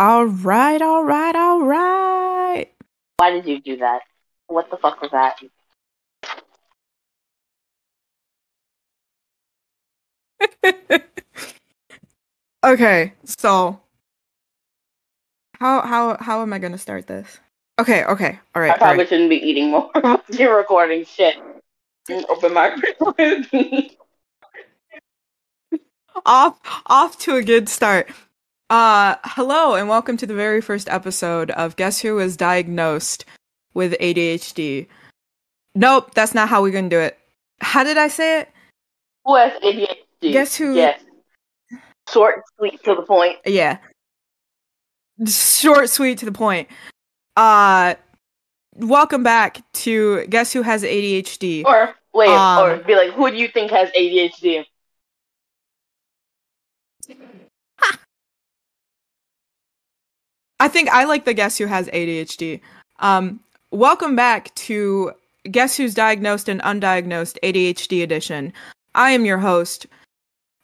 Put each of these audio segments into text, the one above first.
All right, all right, all right. Why did you do that? What the fuck was that? okay, so how how how am I gonna start this? Okay, okay, all right. I probably right. shouldn't be eating more. You're recording shit. Mm, open microwave. Off off to a good start. Uh hello and welcome to the very first episode of Guess Who is diagnosed with ADHD. Nope, that's not how we're gonna do it. How did I say it? who has ADHD? Guess who- Yes. Short, sweet, to the point. Yeah. Short, sweet, to the point. Uh welcome back to Guess Who Has ADHD. Or wait, Um, or be like, who do you think has ADHD? I think I like the guest Who Has ADHD. Um welcome back to Guess Who's Diagnosed and Undiagnosed ADHD edition. I am your host,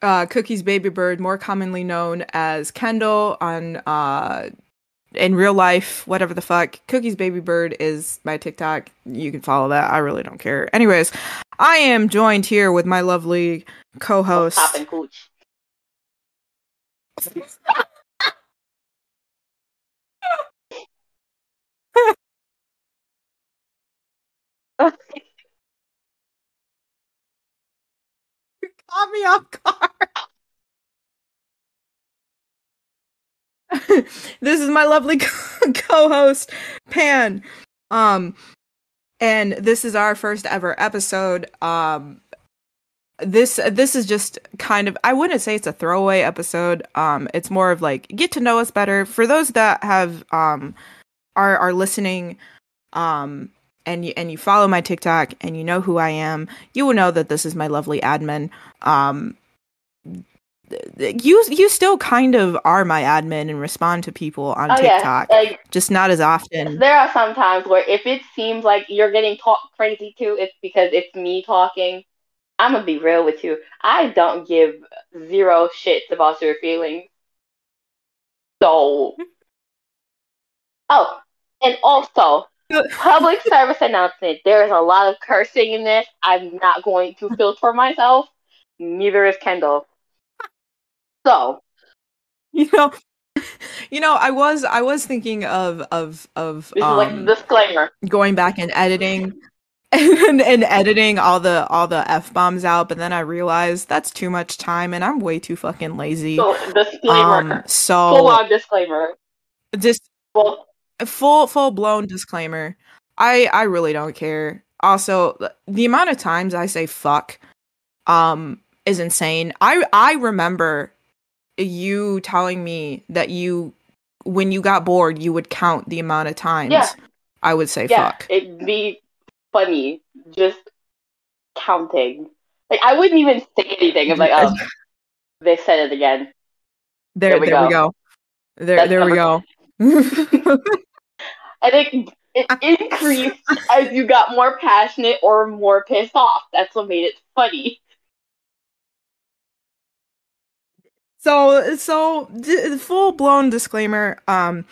uh, Cookies Baby Bird, more commonly known as Kendall on uh, in real life, whatever the fuck. Cookies Baby Bird is my TikTok. You can follow that. I really don't care. Anyways, I am joined here with my lovely co-host. Pop and cooch. Caught me off guard. this is my lovely co- co-host Pan. Um and this is our first ever episode. Um this this is just kind of I wouldn't say it's a throwaway episode. Um it's more of like get to know us better. For those that have um are are listening um and you and you follow my TikTok and you know who I am, you will know that this is my lovely admin. Um you you still kind of are my admin and respond to people on Oh yeah, TikTok, like just not as often. there are some times where if it seems like you're getting talk crazy too, it's because it's me talking. I'm gonna be real with you. I don't give zero shits about your feelings. So, oh, and also public service announcement. There is a lot of cursing in this. I'm not going to filter myself. Neither is Kendall. So, you know you know i was i was thinking of of of this is like um, the disclaimer. going back and editing and, and editing all the all the f-bombs out but then i realized that's too much time and i'm way too fucking lazy So, disclaimer. um full on disclaimer. just Well, full full blown disclaimer i i really don't care also the amount of times i say fuck um is insane i i remember you telling me that you when you got bored you would count the amount of times Yeah. i would say yeah, fuck it'd be funny just counting. Like, I wouldn't even say anything. I'm like, oh, they said it again. there there we there we go. go there That's there we go I think it increased as you got more passionate or more pissed off. That's what made it funny. so so d- full blown disclaimer um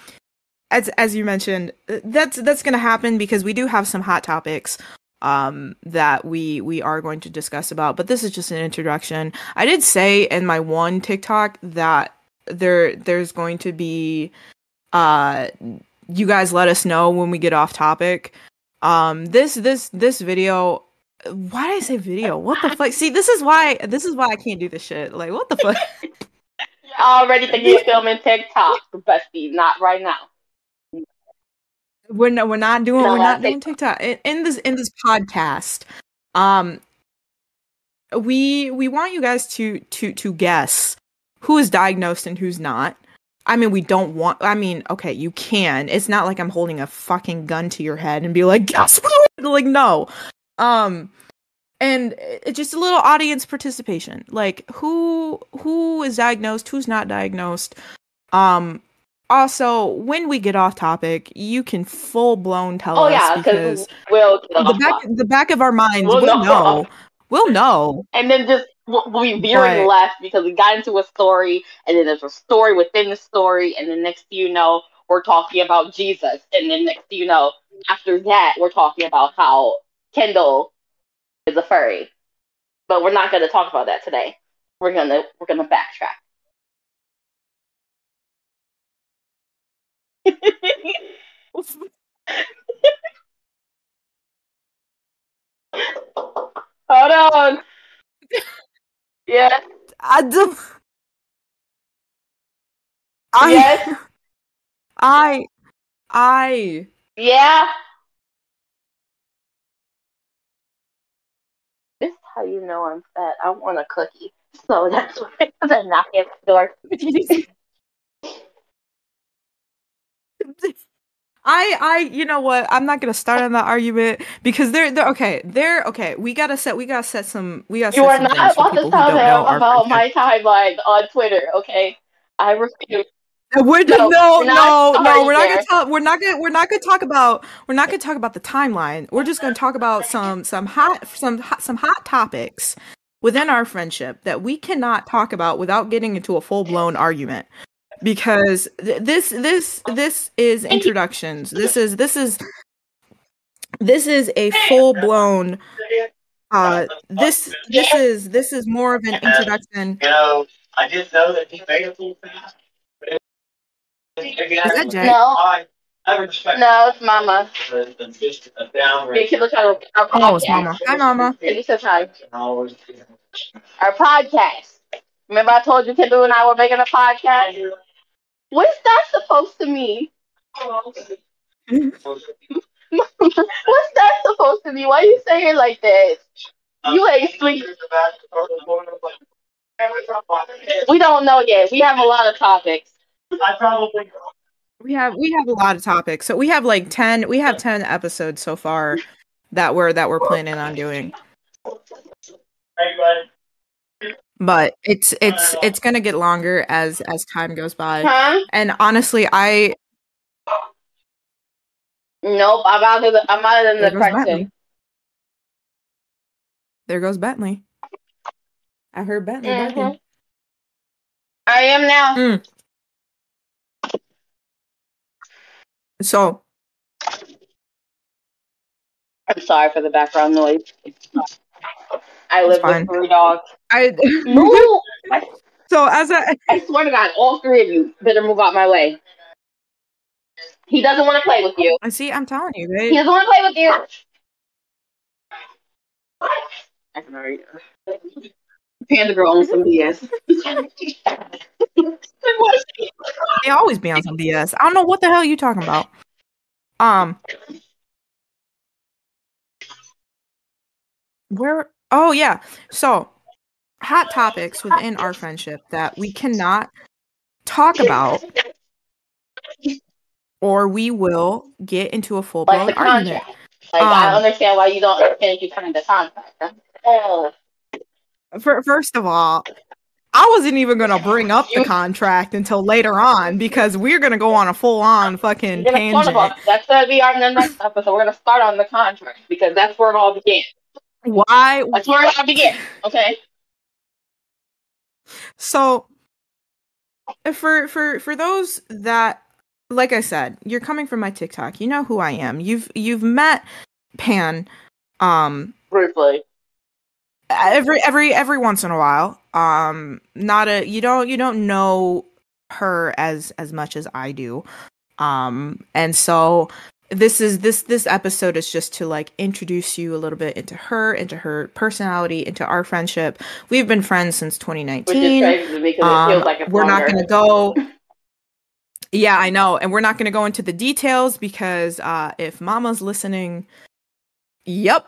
as as you mentioned that's that's going to happen because we do have some hot topics um that we we are going to discuss about but this is just an introduction i did say in my one tiktok that there there's going to be uh you guys let us know when we get off topic um this this this video why did i say video what the fuck see this is why this is why i can't do this shit like what the fuck You're already thinking you're filming TikTok, bestie. Not right now. we're no, we're not doing No, we're not I doing TikTok in, in this in this podcast. Um, we we want you guys to to to guess who is diagnosed and who's not. I mean, we don't want. I mean, okay, you can. It's not like I'm holding a fucking gun to your head and be like, guess who? Like, no. Um, and it's just a little audience participation. Like, who who is diagnosed? Who's not diagnosed? Um, also, when we get off topic, you can full blown tell Oh us yeah, because because we'll the back the back of our minds We'll will know. know. We'll know. and then just be veering But- left because we got into a story, and then there's a story within the story, and then next thing you know, we're talking about Jesus, and then next thing you know, after that, we're talking about how Kendall is a furry. But we're not going to talk about that today. We're gonna we're gonna backtrack. Hold on. Yes. I do. I, Yes. I, I, Yeah. This is how you know I'm fat. I want a cookie. So that's why I'm knocking at the door. I, I, you know what? I'm not gonna start on that argument because they're, they're okay. They're okay. We gotta set, we gotta set some, we gotta You set are some not about to tell know about my timeline on Twitter, okay? I refuse. Uh, we're No, no, no, no. We're not gonna talk. We're not gonna. We're not gonna talk about. We're not gonna talk about the timeline. We're just gonna talk about some some hot some hot, some hot topics within our friendship that we cannot talk about without getting into a full blown argument. Because th- this this this is introductions. This is this is this is a full blown. Uh, this this is this is more of an introduction. You know, I just know that he made it full fast. Is that Jay? No. I, I No, it's Mama. the, the just a downright. Big kid look at our, our Oh, it's podcast. Mama. Hi, Mama. Thank you so much. Always- Our podcast. Remember I told you Kendall and I were making a podcast? What's that supposed to mean? What's that supposed to mean? Why are you say it like that? You ain't sweet. We don't know yet. We have a lot of topics. I probably. We have we have a lot of topics. So we have like 10 we have 10 episodes so far that we're that we're planning on doing. Hey, bud. But it's it's it's going to get longer as as time goes by. Huh? And honestly, I Nope. I'm out of the I'm out of the there goes. Bentley. There goes Bentley. I heard Bentley Mhm. barking. I am now. Mm. So, I'm sorry for the background noise. I live with three dogs. I Move! I, so as I I swear to God, all three of you better move out my way. He doesn't want to play with you. I see I'm telling you, He doesn't want to play with you. I can already. Panda girl owns some BS. They always be on some BS. I don't know what the hell you talking about. Um Where oh yeah. So hot topics within our friendship that we cannot talk about or we will get into a full blown the argument. Like I Um, understand why you don't finish you signing the contract. Oh, For, first of all, I wasn't even gonna bring up the contract until later on because we're gonna go on a full on fucking tangent. that's gonna be our next episode. We're gonna start on the contract because that's where it all began. Why That's where it all began. Okay. So for for for those that like I said, you're coming from my TikTok. You know who I am. You've you've met Pan um Briefly. every every every once in a while. Um not a you don't you don't know her as as much as I do. Um and so this is this this episode is just to like introduce you a little bit into her, into her personality, into our friendship. We've been friends since Which is 2019. crazy to me it Um, like we're not going to go. Yeah, I know, and we're not going to go into the details because uh, if Mama's listening, yep.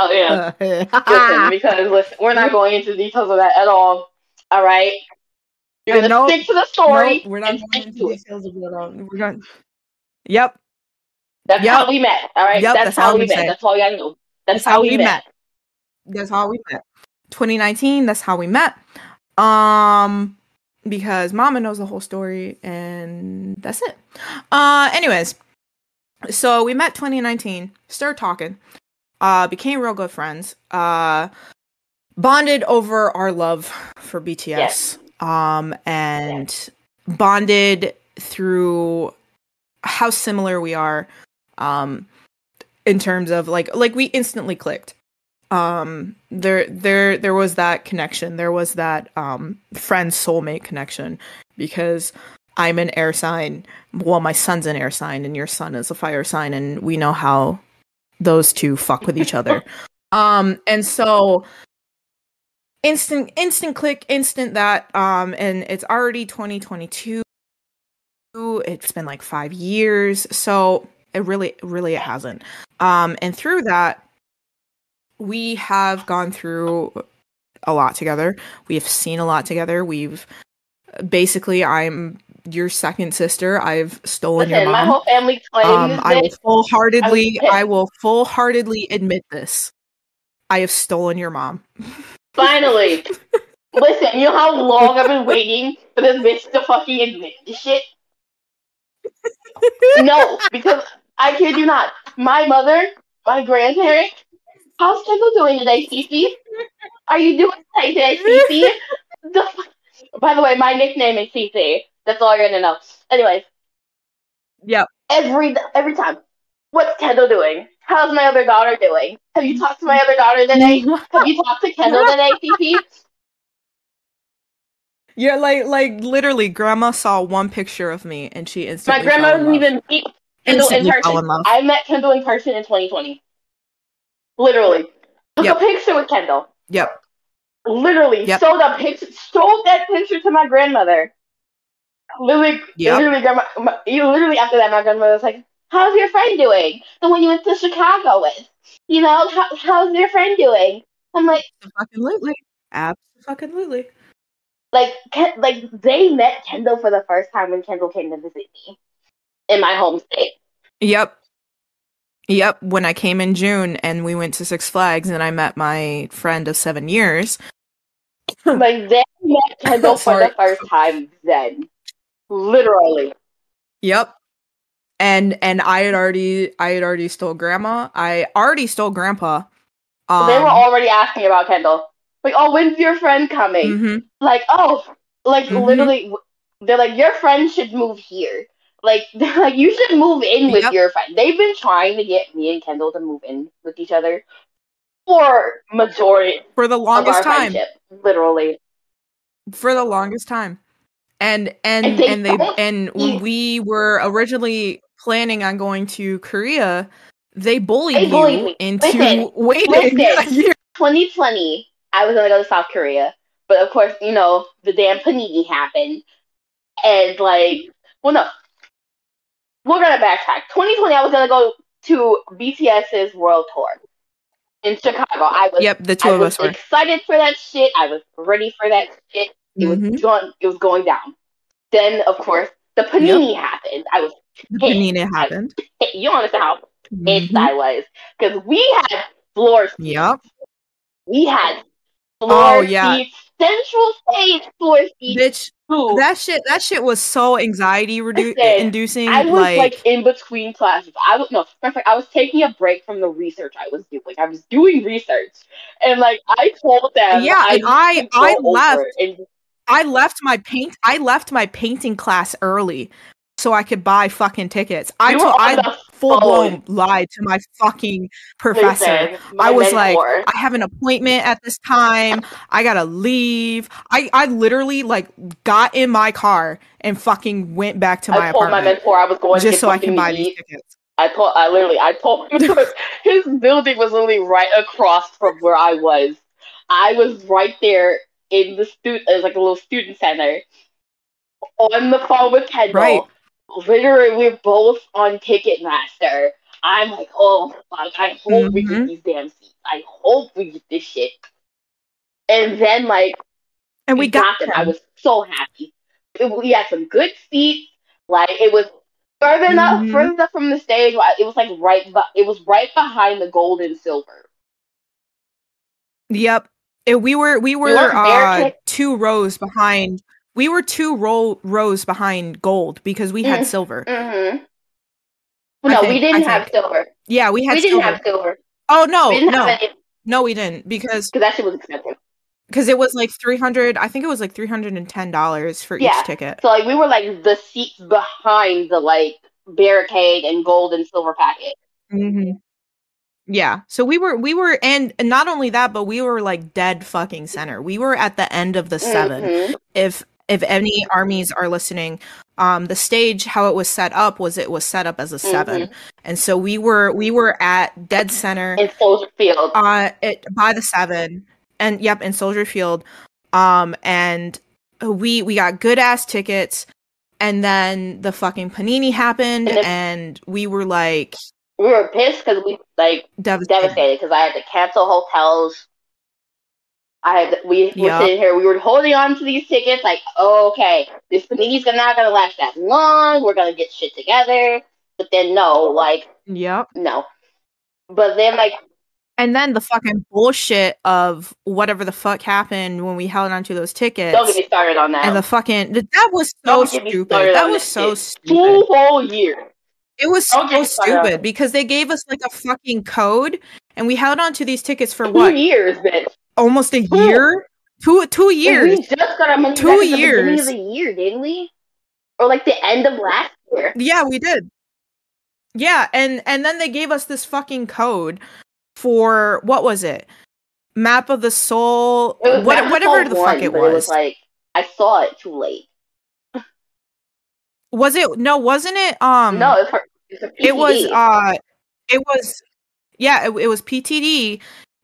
Oh yeah. Listen, because listen, we're not going into the details of that at all. All right. You're gonna no- stick to the story. Nope, we're not going into to it. details of it. at all. We're going. Yep, That's Yep. how we met. All right. Yep, that's, that's how how we we met. That's all gotta know. That's, that's how we met. That's how we met. 2019. That's how we met. Um, because Mama knows the whole story, and that's it. Uh, anyways, so we met 2019. Started talking. Uh, became real good friends. Uh, bonded over our love for BTS. Um and bonded through how similar we are um in terms of like like we instantly clicked. Um there there there was that connection. There was that um friend soulmate connection because i'm an air sign. Well my son's an air sign and your son is a fire sign and we know how those two fuck with each other. Um and so instant instant click instant that um and it's already 2022 it's been like 5 years. So it really really it hasn't um and through that we have gone through a lot together we have seen a lot together we've basically i'm your second sister i've stolen Listen, your my mom whole family claims um, I will it. full-heartedly, I I will full-heartedly admit this. I have stolen your mom. Finally. Listen, you know how long I've been waiting for this bitch to fucking admit this shit? No, because I kid you not. My mother, my grandparents, how's Kendall doing today, Cece? Are you doing okay today, Cece? The By the way, my nickname is Cece. That's all you're gonna know. Anyways, Yep. every every time. What's Kendall doing? How's my other daughter doing? Have you talked to my other daughter today? Have you talked to Kendall today, Cece? Yeah, like like literally, grandma saw one picture of me and she instantly. My grandma doesn't even Kendall in Instantly person. in love. I met Kendall in person in 2020. Literally. Took Yep. a picture with Kendall. Yep. Literally. Yep. Showed a picture showed that picture to my grandmother. Literally Yep. literally grandma my, you literally after that my grandmother was like, How's your friend doing? The one you went to Chicago with. You know, how, how's your friend doing? I'm like Absolutely. Absolutely. like Ken, like they met Kendall for the first time when Kendall came to visit me in my home state. Yep. Yep. When I came in June and we went to Six Flags and I met my friend of seven years. Like they met Kendall for the first time then. Literally. Yep. And and I had already I had already stole grandma. I already stole grandpa. Um, they were already asking about Kendall. Like, oh, when's your friend coming? mhm. Like, oh, like Mhm. literally, they're like, your friend should move here. Like, like, you should move in with Yep. your friend. They've been trying to get me and Kendall to move in with each other for majority for the longest time. Literally. for the longest time and and And they and they and when we were originally planning on going to korea they bullied, They bullied you me. into Listen, waiting listen. 2020, I was gonna go to South Korea, but of course, you know, the damn panini happened, and like, well, no, we're gonna backtrack. 2020, I was gonna go to BTS's world tour in Chicago. I was, yep the two I of us were excited for that shit. I was ready for that shit. It Mhm. was going, it was going down. Then, of course, the panini happened. I was, the hit. panini happened you understand how pissed Mhm. I was because we had floor seats. yep we had floor Oh, yeah. seats, central stage floor seats bitch too. that shit that shit was so anxiety redu- inducing I was like, like, in between classes. I was no, fact, I was taking a break from the research I was doing. I was doing research, and like I told them, Yeah, I and I- I left. and I left my paint I left my painting class early so I could buy fucking tickets. I told I full blown phone. lied to my fucking professor. listen, my I was mentor. like, I have an appointment at this time. I gotta leave. I, I literally like got in my car and fucking went back to my I told my mentor I was going to just get so I can buy these tickets. I told, I literally, I told him his building was literally right across from where I was. I was right there in the student, it was like a little student center, on the phone with Kendall. Right. Literally, we're both on Ticketmaster. I'm like, oh fuck! I hope we get Mhm. these damn seats. I hope we get this shit. And then like And we got them. them. I was so happy. It- we had some good seats. Like it was further enough, Mhm. further enough from the stage. It was like right, but it was right behind the gold and silver. Yep. And we were we were weren't uh, two rows behind. We were two row rows behind gold because we had Mm. silver. Mm-hmm. No, think- we didn't have silver. Yeah, we had We didn't silver. have silver. oh no, no, no, we didn't because because that shit was expensive. because it was like 300 i think it was like 310 dollars for Yeah. each ticket So like we were like the seats behind the like barricade and gold and silver packet. hmm yeah so we were we were and and not only that but we were like dead fucking center we were at the end of the 7 Mhm. if if any armies are listening um the stage how it was set up was it was set up as a 7 Mm-hmm. and so we were we were at dead center In Soldier Field. uh it by the seven and yep in soldier field um and we we got good ass tickets and then the fucking panini happened And and we were like we were pissed because we like devastated because I had to cancel hotels. I had we were Yeah. sitting here, we were holding on to these tickets, like, okay, this panini's not gonna last that long. We're gonna get shit together, but then no, like yep no. But then like and then the fucking bullshit of whatever the fuck happened when we held onto those tickets don't get me started on that. and the fucking that was so Don't get me stupid that was so shit. stupid Two whole years. It was so me started on stupid because they gave us like a fucking code and we held on to these tickets for Two what? years, bitch. Almost a Two. year? Two two And years. We just got our money Two at the beginning years. of the year, didn't we? Or like the end of last year. Yeah, we did. Yeah, and and then they gave us this fucking code for what was it? Map of the Soul. What, whatever the fuck it was. It was like I saw it too late. was it no, wasn't it um no, it's, a it was uh it was yeah, it, it was PTD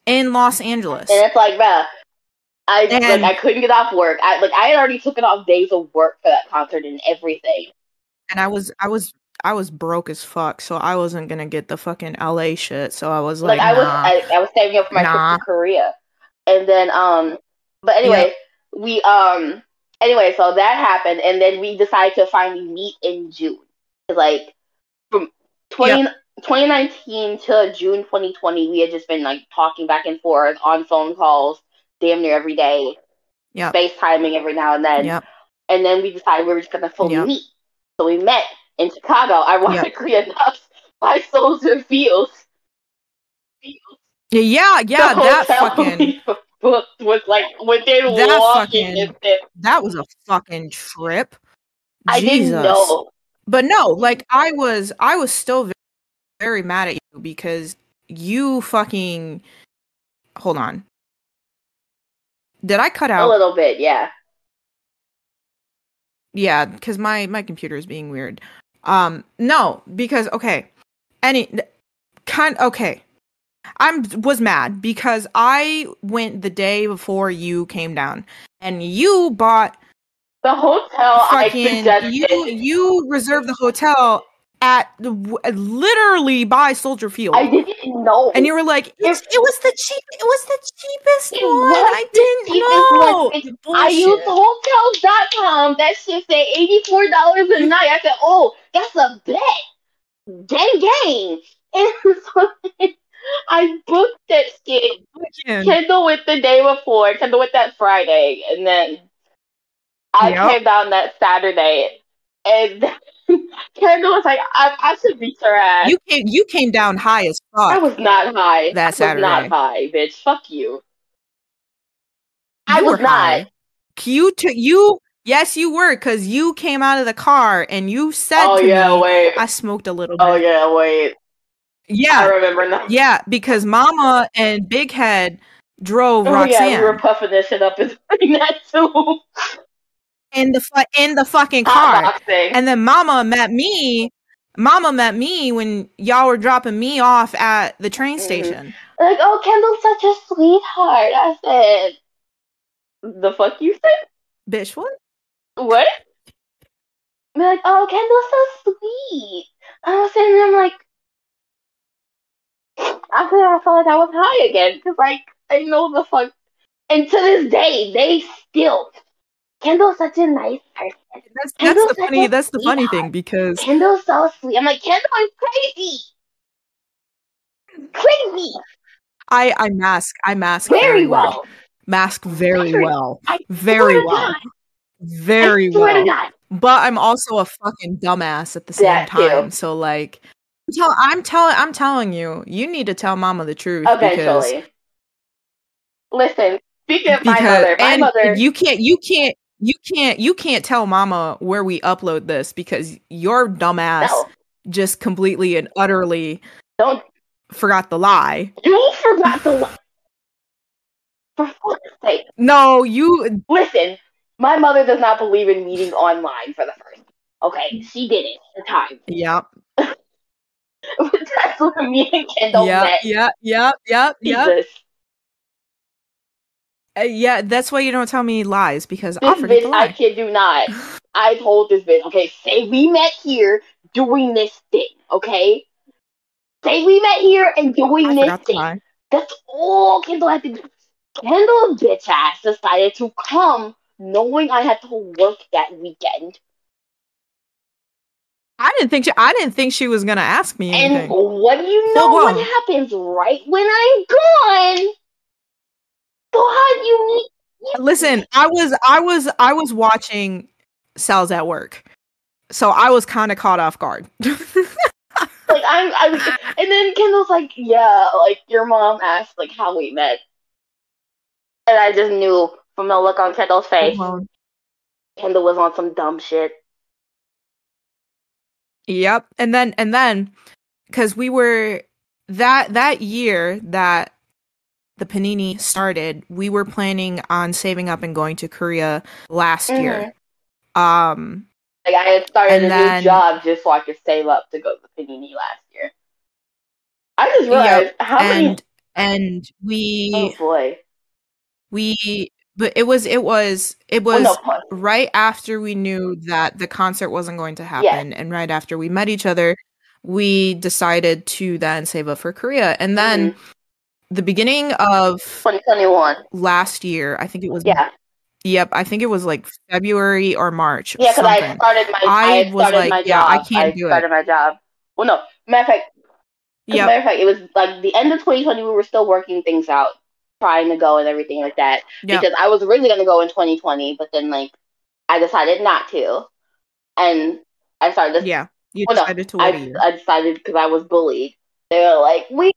in Los Angeles. and it's like, bruh, I And- like I couldn't get off work. I like I had already taken off days of work for that concert and everything. and I was I was I was broke as fuck, so I wasn't gonna get the fucking LA shit. So I was Like, like, I was. I, I was saving up for my Nah. trip to Korea, and then um, but anyway, we um anyway, so that happened, and then we decided to finally meet in June, like from 20, 2019 to June 2020, we had just been like talking back and forth on phone calls, damn near every day, Yep. FaceTiming every now and then. Yep. And then we decided we were just gonna fully Yep. meet. So we met in Chicago, ironically enough, by Soldier Field. Yeah, yeah, the that fucking we booked was like within That walking fucking- distance. that was a fucking trip. I Jesus. didn't know. But no, like I was I was still very mad at you because you fucking hold on. Did I cut out A little bit, yeah. Yeah, because my my computer is being weird. Um, no, because okay, any kind okay. I'm was mad because I went the day before you came down, and you bought The hotel I fucking suggested. you you reserved the hotel at the literally by Soldier Field, I didn't know. and you were like, If- it was the cheap, it was the cheapest It one. I didn't know. It-. I used hotels.com. That shit say $84 a night. I said, oh, that's a bet. Gang, gang. And so I booked that shit. Kendall went the day before. Kendall went that Friday. And then I Yep. came down that Saturday. And Kendall was like, I, I should beat her ass. You came you came down high as fuck. I was not high. That I was not high, bitch. Fuck you. You I was not. high. You took you. Yes, you were, because you came out of the car and you said Oh to yeah, me, wait. "I smoked a little oh, bit." Oh yeah, wait. Yeah, I yeah, remember now. yeah, because Mama and Big Head drove Oh Roxanne yeah, we were puffing this shit up and doing that too. In the fu- in the fucking car, and then Mama met me. Mama met me when y'all were dropping me off at the train Mhm. station. like, oh, Kendall's such a sweetheart. I said, the fuck you said? Bitch, what? What? They're like, oh, Kendall's so sweet. I was sitting there, I'm like, I feel I felt like I was high again because, like, I know the fuck. And to this day, they still. Kendall's such a nice person. That's that's the funny. That's the funny thing because Kendall's so sweet. I'm like, Kendall is crazy. Crazy. I I mask I mask Very well. mask very Very- well, I very swear well, very I swear well. But I'm also a fucking dumbass at the same That too. time. So like, tell I'm telling I'm telling you, you need to tell Mama the truth because Eventually. Listen, Speaking of my mother, my and mother. you can't you can't you can't you can't tell mama where we upload this because your dumbass no, just completely and utterly don't. forgot the lie. You forgot the. li- For fuck's sake. No, you Listen, my mother does not believe in meeting online for the first. Okay, she did it the time. Yep. That's where me and Kendall Yep. met. Yep. Yep. Yep. Yep. Uh, yeah, that's why you don't tell me lies because This the bitch, I kid you not. I told this bitch, okay, say we met here doing this thing, okay? Say we met here and doing I this thing. lie. That's all Kendall had to do. Kendall's bitch ass decided to come knowing I had to work that weekend. I didn't think she, I didn't think she was gonna ask me And anything. what do you know Full what happens right when I'm gone? Do you meet? Listen, I was I was I was watching Sal's at work, so I was kind of caught off guard. Like I'm, I'm, and then Kendall's like, yeah, like your mom asked like how we met, and I just knew from the look on Kendall's face, Well, Kendall was on some dumb shit. Yep. And then and then cuz we were that that year that the panini started, we were planning on saving up and going to Korea last year. Um Like I had started a then- new job just so I could save up to go to Panini last year. I just Yep, realized how many. and and we Oh boy! we but it was it was it was no, right after we knew that the concert wasn't going to happen and right after we met each other we decided to then save up for korea and then Mm-hmm. The beginning of 2021. last year i think it was Yeah, yep i think it was like february or march yeah, because I started my. I I, was like, yeah, job. I can't do it. started my job. Well, no, matter of fact, yep matter of fact, it was like the end of 2020. We were still working things out, trying to go and everything like that. yep Because I was originally going to go in 2020, but then like I decided not to, and I started. This, yeah you Well, no, decided to wait I I decided because I was bullied. They were like, "We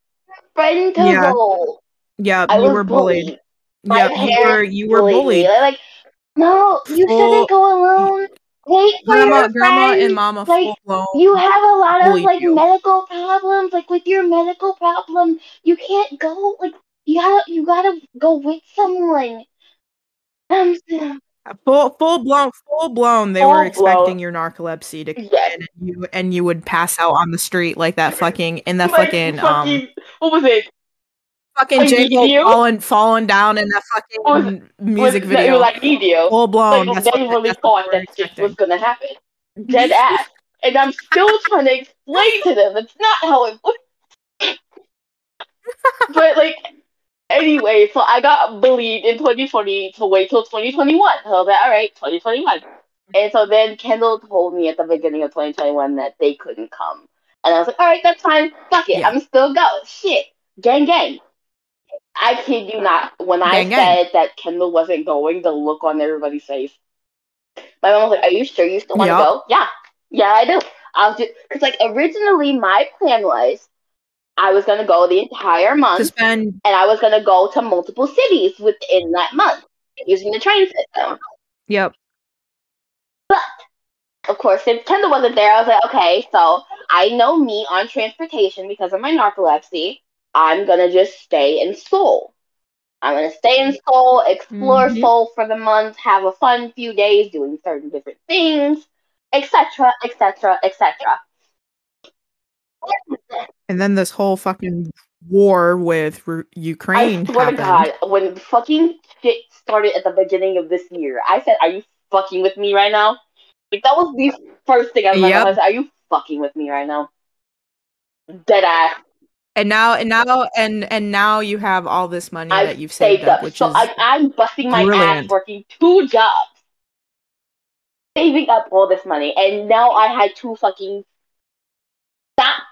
friend to Yeah. go." yeah I you were bullied, My yep you were you were bullied bullied like, "No, you Full- shouldn't go alone. Wait for grandma your grandma and mama like, You have a lot of like you. medical problems. Like with your medical problem, you can't go. Like you gotta, you gotta go with someone. Um, Full full blown full blown they Full were expecting blown. your narcolepsy to come Yes. in and you and you would pass out on the street like that fucking in that like, fucking, um what was it? fucking like J. Cole falling falling down in that fucking Was- music was, video. like video. full blown. Like they really thought that shit was gonna happen. Dead ass. And I'm still trying to explain to them that's not how it works. but like anyway, so I got bullied in 2020 to wait till 2021. So I was like, all right, 2021. And so then Kendall told me at the beginning of 2021 that they couldn't come. And I was like, all right, that's fine. Fuck it. Yeah. I'm still go. Shit. Gang gang. I kid you not. When I Gang, said that Kendall wasn't going, the look on everybody's face. My mom was like, "Are you sure you still want to Yup. go?" Yeah, yeah, I do. I'll do because like originally my plan was I was gonna go the entire month spend and I was gonna go to multiple cities within that month using the train system. yep But Of course, since Kendall wasn't there, I was like, okay, so I know me on transportation because of my narcolepsy. I'm gonna just stay in Seoul. I'm gonna stay in Seoul, explore Mhm. Seoul for the month, have a fun few days doing certain different things, etc., etc., etc. and then this whole fucking war with Ru- I Ukraine swear to. God, when fucking shit started at the beginning of this year, I said, "Are you fucking with me right now?" Like that was the first thing I was Yep. like, I said, "Are you fucking with me right now?" Dead ass. And now and now and and now you have all this money I've that you've saved, up, which so is I, I'm busting my ass working two jobs, saving up all this money, and now I had to fucking stop,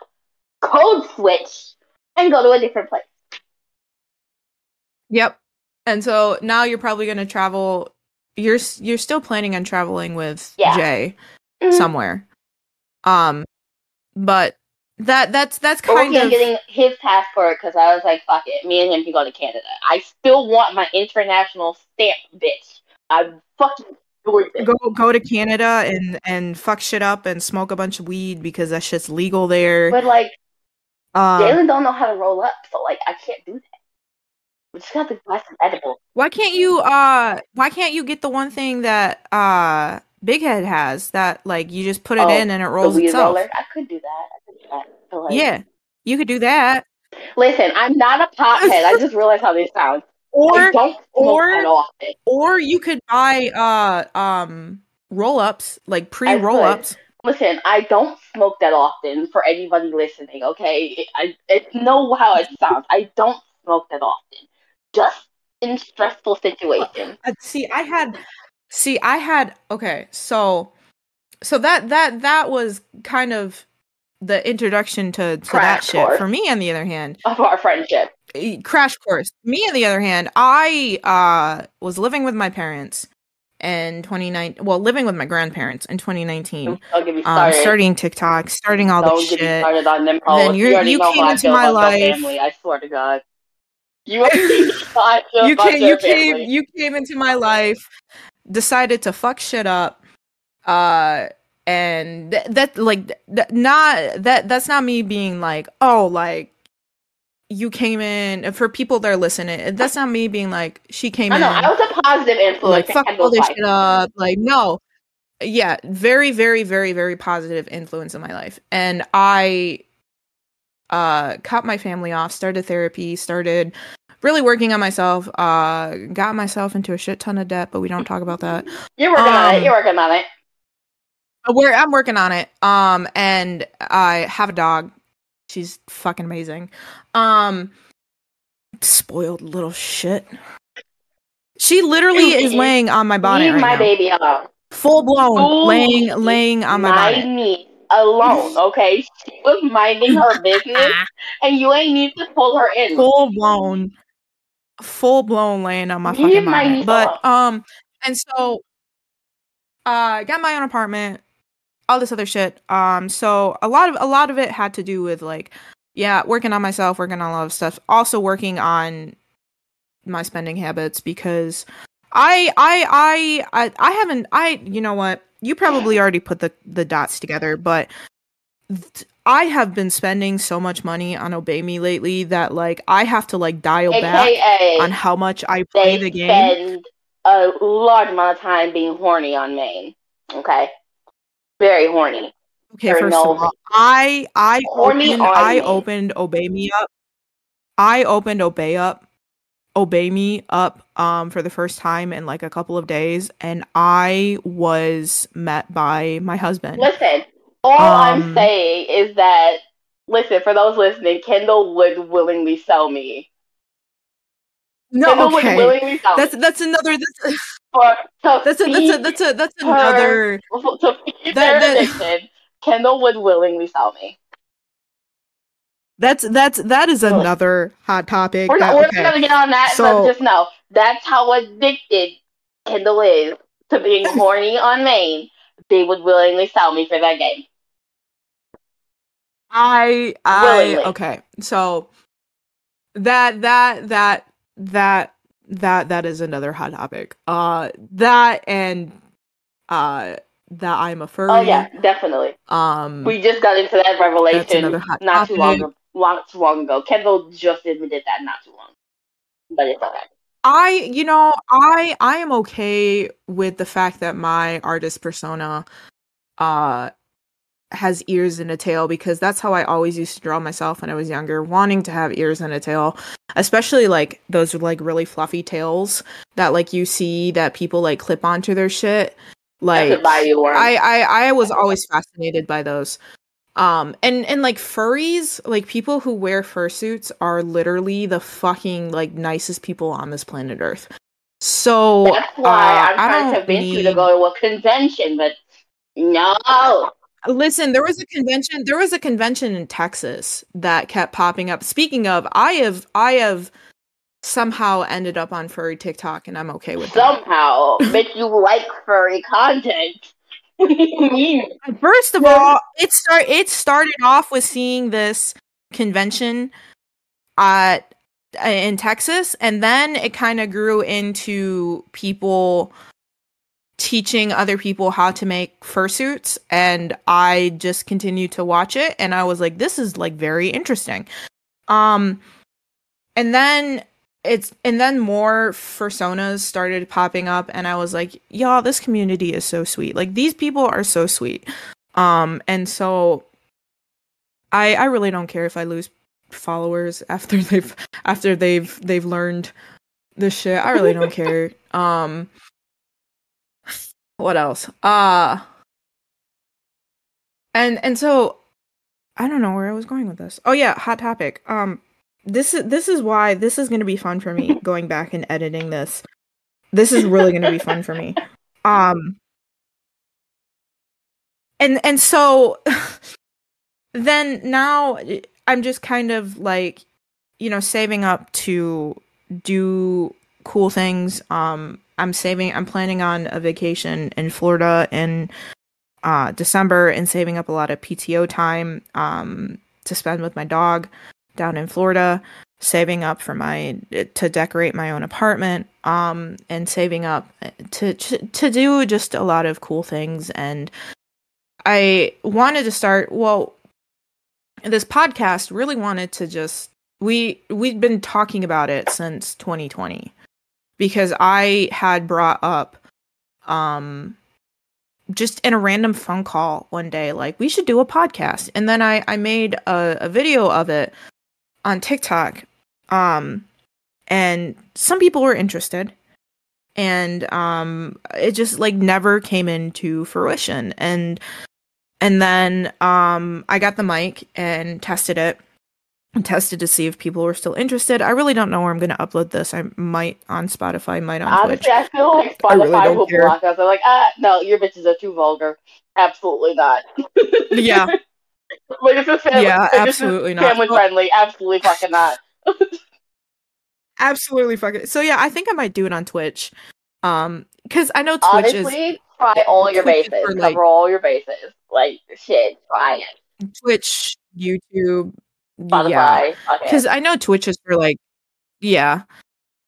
code switch, and go to a different place. Yep. And so now you're probably going to travel you're you're still planning on traveling with Yeah. Jay Mhm. somewhere. Um but that that's that's kind on of getting his passport because I was like, fuck it, me and him can go to Canada. I still want my international stamp, bitch. I'm fucking doing this. go go to Canada and and fuck shit up and smoke a bunch of weed because that shit's legal there. But like, Uh, Jalen don't know how to roll up, so like, I can't do that. We just got to buy some edible. why can't you uh why can't you get the one thing that uh Big Head has that like you just put it Oh, in and it rolls itself? roller. I could do that. I could do that. But, like, Yeah, you could do that. Listen, I'm not a pothead. I just realized how this sounds. Or don't smoke or- or you could buy uh um roll ups like pre roll ups. Listen, I don't smoke that often. For anybody listening, okay, I, I know how it sounds. I don't smoke that often. Just in stressful situations. Uh, see, I had see, I had okay, so so that that that was kind of the introduction to, to that shit. course. For me, on the other hand, Of our friendship. crash course. Me, on the other hand, I uh was living with my parents in 2019. Well, living with my grandparents in 2019. Don't get Um, starting TikTok, starting all don't this shit. them Then you're- you you came into my life. family. I swear to God. You already know how I feel you came you came you came into my life decided to fuck shit up uh and th- that like th- not that that's not me being like oh like you came in for people that are listening that's not me being like she came I in know. I was a positive influence. like fuck all this life. shit up like no yeah very very very very positive influence in my life and i uh cut my family off started therapy started really working on myself uh got myself into a shit ton of debt but we don't talk about that You're working on um, it. You're working on it. where i'm working on it um and i have a dog she's fucking amazing um spoiled little shit she literally is laying on my body. Leave right my now. baby alone. full blown Ooh, laying laying on my, niece alone, okay? She was minding her business, and you ain't need to pull her in. full blown full blown laying on my Leave fucking my niece But um and so uh got my own apartment, all this other shit. Um so a lot of a lot of it had to do with like yeah, working on myself, working on a lot of stuff. Also working on my spending habits because I I I I, I haven't I you know what? You probably already put the the dots together, but th- I have been spending so much money on Obey Me lately that like I have to like dial back on how much I play the game. spend a large amount of time being horny on main. Okay? Very horny. Okay, first no. of all, I I Horny opened I opened Obey Me up. I opened Obey up, Obey Me up um for the first time in like a couple of days, and I was met by my husband. Listen, all I'm Um, saying is that, listen, for those listening, Kendall would willingly sell me. No, would okay, willingly sell that's me. that's another that's For, that's a, that's a that's a that's her- another to feed That- their that- addiction, Kendall would willingly sell me. that's that's that is another hot topic. We're, that- not, we're okay. not gonna get on that, So- but just know that's how addicted Kendall is to being horny on main. They would willingly sell me for that game. I I Willingly. okay. So that that that that that that is another hot topic. Uh that and uh that I'm a furry. Oh yeah, definitely. Um We just got into that revelation not too long topic. ago. Not too long ago. Kendall just admitted that not too long. But it's okay. I you know, I I am okay with the fact that my artist persona uh has ears and a tail because that's how I always used to draw myself when I was younger, wanting to have ears and a tail, especially like those like really fluffy tails that like you see that people like clip onto their shit. Like could buy you one. I, I I was always fascinated by those. Um and and like furries, like people who wear fursuits are literally the fucking like nicest people on this planet Earth. So That's why uh, I'm trying to convince you to go to a convention, but no. Listen, there was a convention. There was a convention in Texas that kept popping up. Speaking of, I have I have somehow ended up on furry TikTok, and I'm okay with that. Somehow, make you like furry content. what do you mean? First of all, it start it started off with seeing this convention at in Texas, and then it kind of grew into people teaching other people how to make fursuits, and I just continued to watch it, and I was like, this is like very interesting. Um, and then it's and then more personas started popping up and i was like y'all this community is so sweet. Like these people are so sweet. Um and so i i really don't care if i lose followers after they've after they've they've learned this shit. I really don't care. Um what else? Uh and and so i don't know where i was going with this. Oh yeah hot topic. Um this is this is why this is going to be fun for me going back and editing this. This is really going to be fun for me. Um and and so then now i'm just kind of like you know saving up to do cool things. Um i'm saving i'm planning on a vacation in florida in uh december and saving up a lot of pto time um to spend with my dog down in Florida, saving up for my to decorate my own apartment, um, and saving up to to, to do just a lot of cool things. And I wanted to start. Well, this podcast really wanted to just we we've been talking about it since 2020 because I had brought up um just in a random phone call one day like we should do a podcast. And then i i made a, a video of it on TikTok. Um and some people were interested. And um it just like never came into fruition. And and then um I got the mic and tested it tested to see if people were still interested. I really don't know where I'm going to upload this. I might on Spotify, might on Honestly, Twitch. I feel like really Spotify don't will care. block us. They're like, ah, no, your bitches are too vulgar. Absolutely not. Yeah. Like this is family. Yeah, like, is absolutely not. Family So- friendly. Absolutely fucking not. Absolutely fucking. So yeah, I think I might do it on Twitch. Um cuz I know Twitch is Honestly, try all your Twitch bases. for, like- Cover all your bases. Like shit, try it. Twitch, YouTube. Spotify. Because I know Twitch is for like, yeah,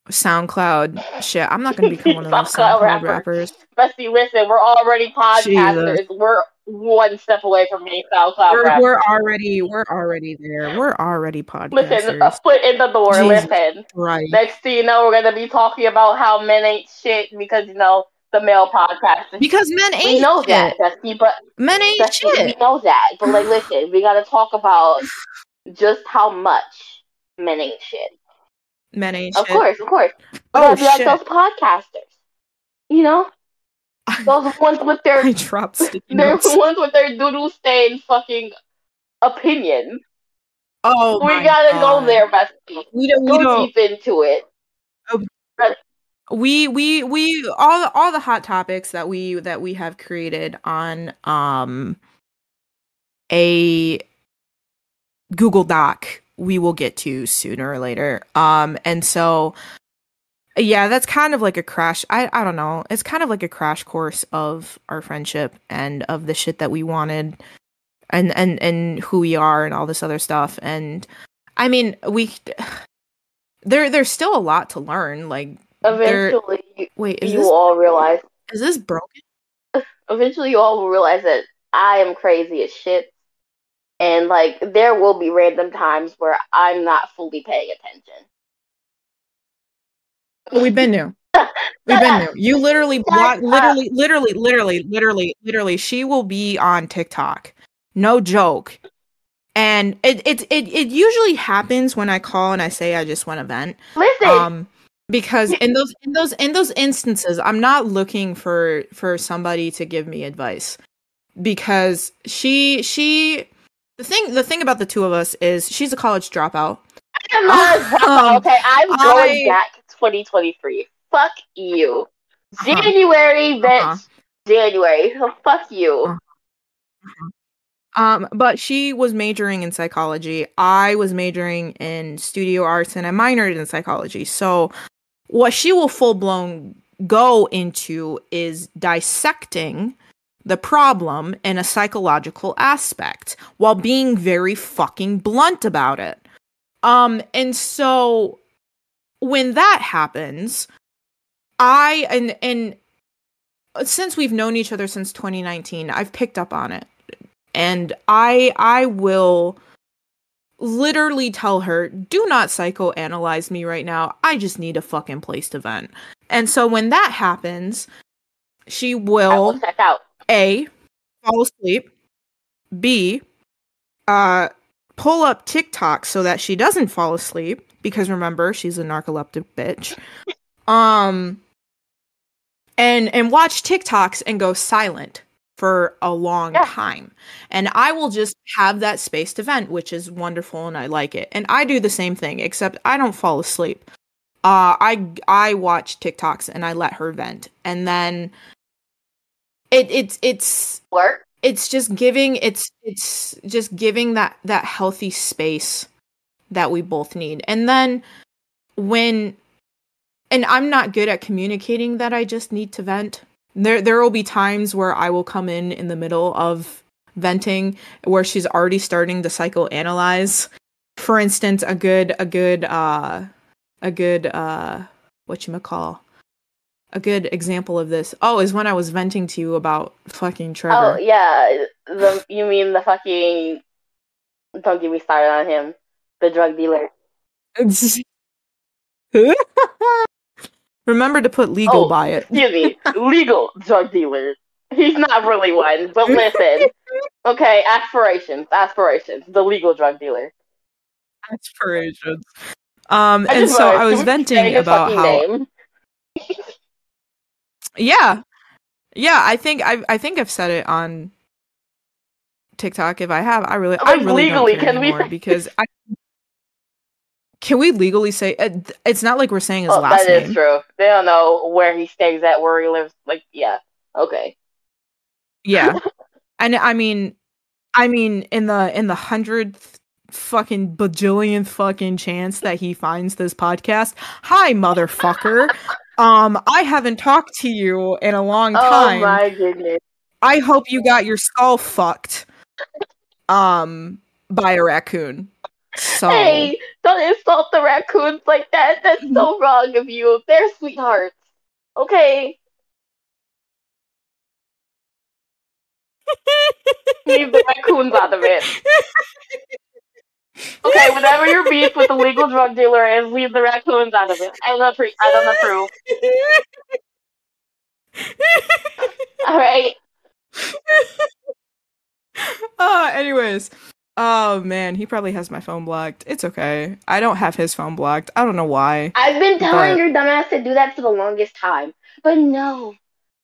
SoundCloud shit. I'm not gonna become one of those SoundCloud SoundCloud rapper. rappers. Bestie, listen, we're already podcasters. We're one step away from being SoundCloud We're, rappers. we're already we're already there. We're already Listen, a podcasters. foot in the door. Jesus. Listen. Right. Next thing you know, we're gonna be talking about how men ain't shit because you know the male podcast. Because men we ain't know shit. that, Bestie, but Men ain't Bestie, we know that. But like, listen, we gotta talk about just how much men ain't shit. Men ain't Of shit. course, of course. Oh be like those podcasters. You know, those ones with their I dropped they're the ones with their doodle stain fucking opinions. Oh, we gotta God. go there, Bestie. We don't. We Go don't. deep into it. we we we all the all the hot topics that we that we have created on um a Google Doc we will get to sooner or later. Um and so yeah, that's kind of like a crash. I I don't know. It's kind of like a crash course of our friendship and of the shit that we wanted and and and who we are and all this other stuff and I mean, we there there's still a lot to learn like Eventually, you, Wait, is you this all realize. is this broken? Eventually, you all will realize that I am crazy as shit, and like there will be random times where I'm not fully paying attention. We've been new. We've been new. You literally block literally literally literally literally literally she will be on TikTok. No joke. And it it it, it usually happens when I call and I say I just want to vent. Listen, Um because in those in those in those instances I'm not looking for for somebody to give me advice. Because she she the thing the thing about the two of us is she's a college dropout. I'm not a dropout, um, okay, I'm going I- back 2023. Fuck you, Uh-huh. January, bitch. Uh-huh. January. So fuck you. Uh-huh. Um, but she was majoring in psychology. I was majoring in studio arts and I minored in psychology. So what she will full blown go into is dissecting the problem in a psychological aspect while being very fucking blunt about it. Um and so when that happens, I and and since we've known each other since 2019, I've picked up on it. And I I will literally tell her, "Do not psychoanalyze me right now. I just need a fucking place to vent." And so when that happens, she will will check out. A fall asleep, B uh pull up TikTok so that she doesn't fall asleep because remember, she's a narcoleptic bitch. Um and and watch TikToks and go silent for a long Yeah. time. And I will just have that spaced event, which is wonderful and I like it. And I do the same thing except I don't fall asleep. Uh I I watch TikToks and I let her vent. And then it it's it's Work. it's just giving it's it's just giving that that healthy space that we both need. And then when and i'm not good at communicating that i just need to vent. There there will be times where i will come in in the middle of venting where she's already starting to psychoanalyze. For instance a good a good uh a good uh what you call a good example of this oh is when i was venting to you about fucking trevor Oh yeah, the you mean the fucking? Don't get me started on him, the drug dealer. Remember to put legal Oh, by it. Excuse me, legal drug dealer. He's not really one, but listen. Okay, aspirations, aspirations. The legal drug dealer. Aspirations. Um, I and so realized, I was can we say venting about fucking how name? yeah, yeah. I think I I think I've said it on TikTok. If I have, I really I Like, really legally, don't care can we anymore because I can we legally say uh, it, it's not like we're saying his Oh, last that is name. true. They don't know where he stays at, where he lives. Like, yeah, okay. Yeah. and I mean I mean in the in the hundredth fucking bajillionth fucking chance that he finds this podcast. Hi motherfucker. um I haven't talked to you in a long time. Oh my goodness. I hope you got your skull fucked um by a raccoon. So Hey, don't insult the raccoons like that. That's Mm-hmm. so wrong of you. They're sweethearts. Okay. Leave the raccoons out of it. Okay, whatever your beef with the legal drug dealer is, leave the raccoons out of it. I don't approve. I don't approve. All right. uh anyways. Oh man, he probably has my phone blocked. It's okay. I don't have his phone blocked. I don't know why. I've been telling But- your dumbass to do that for the longest time, but no,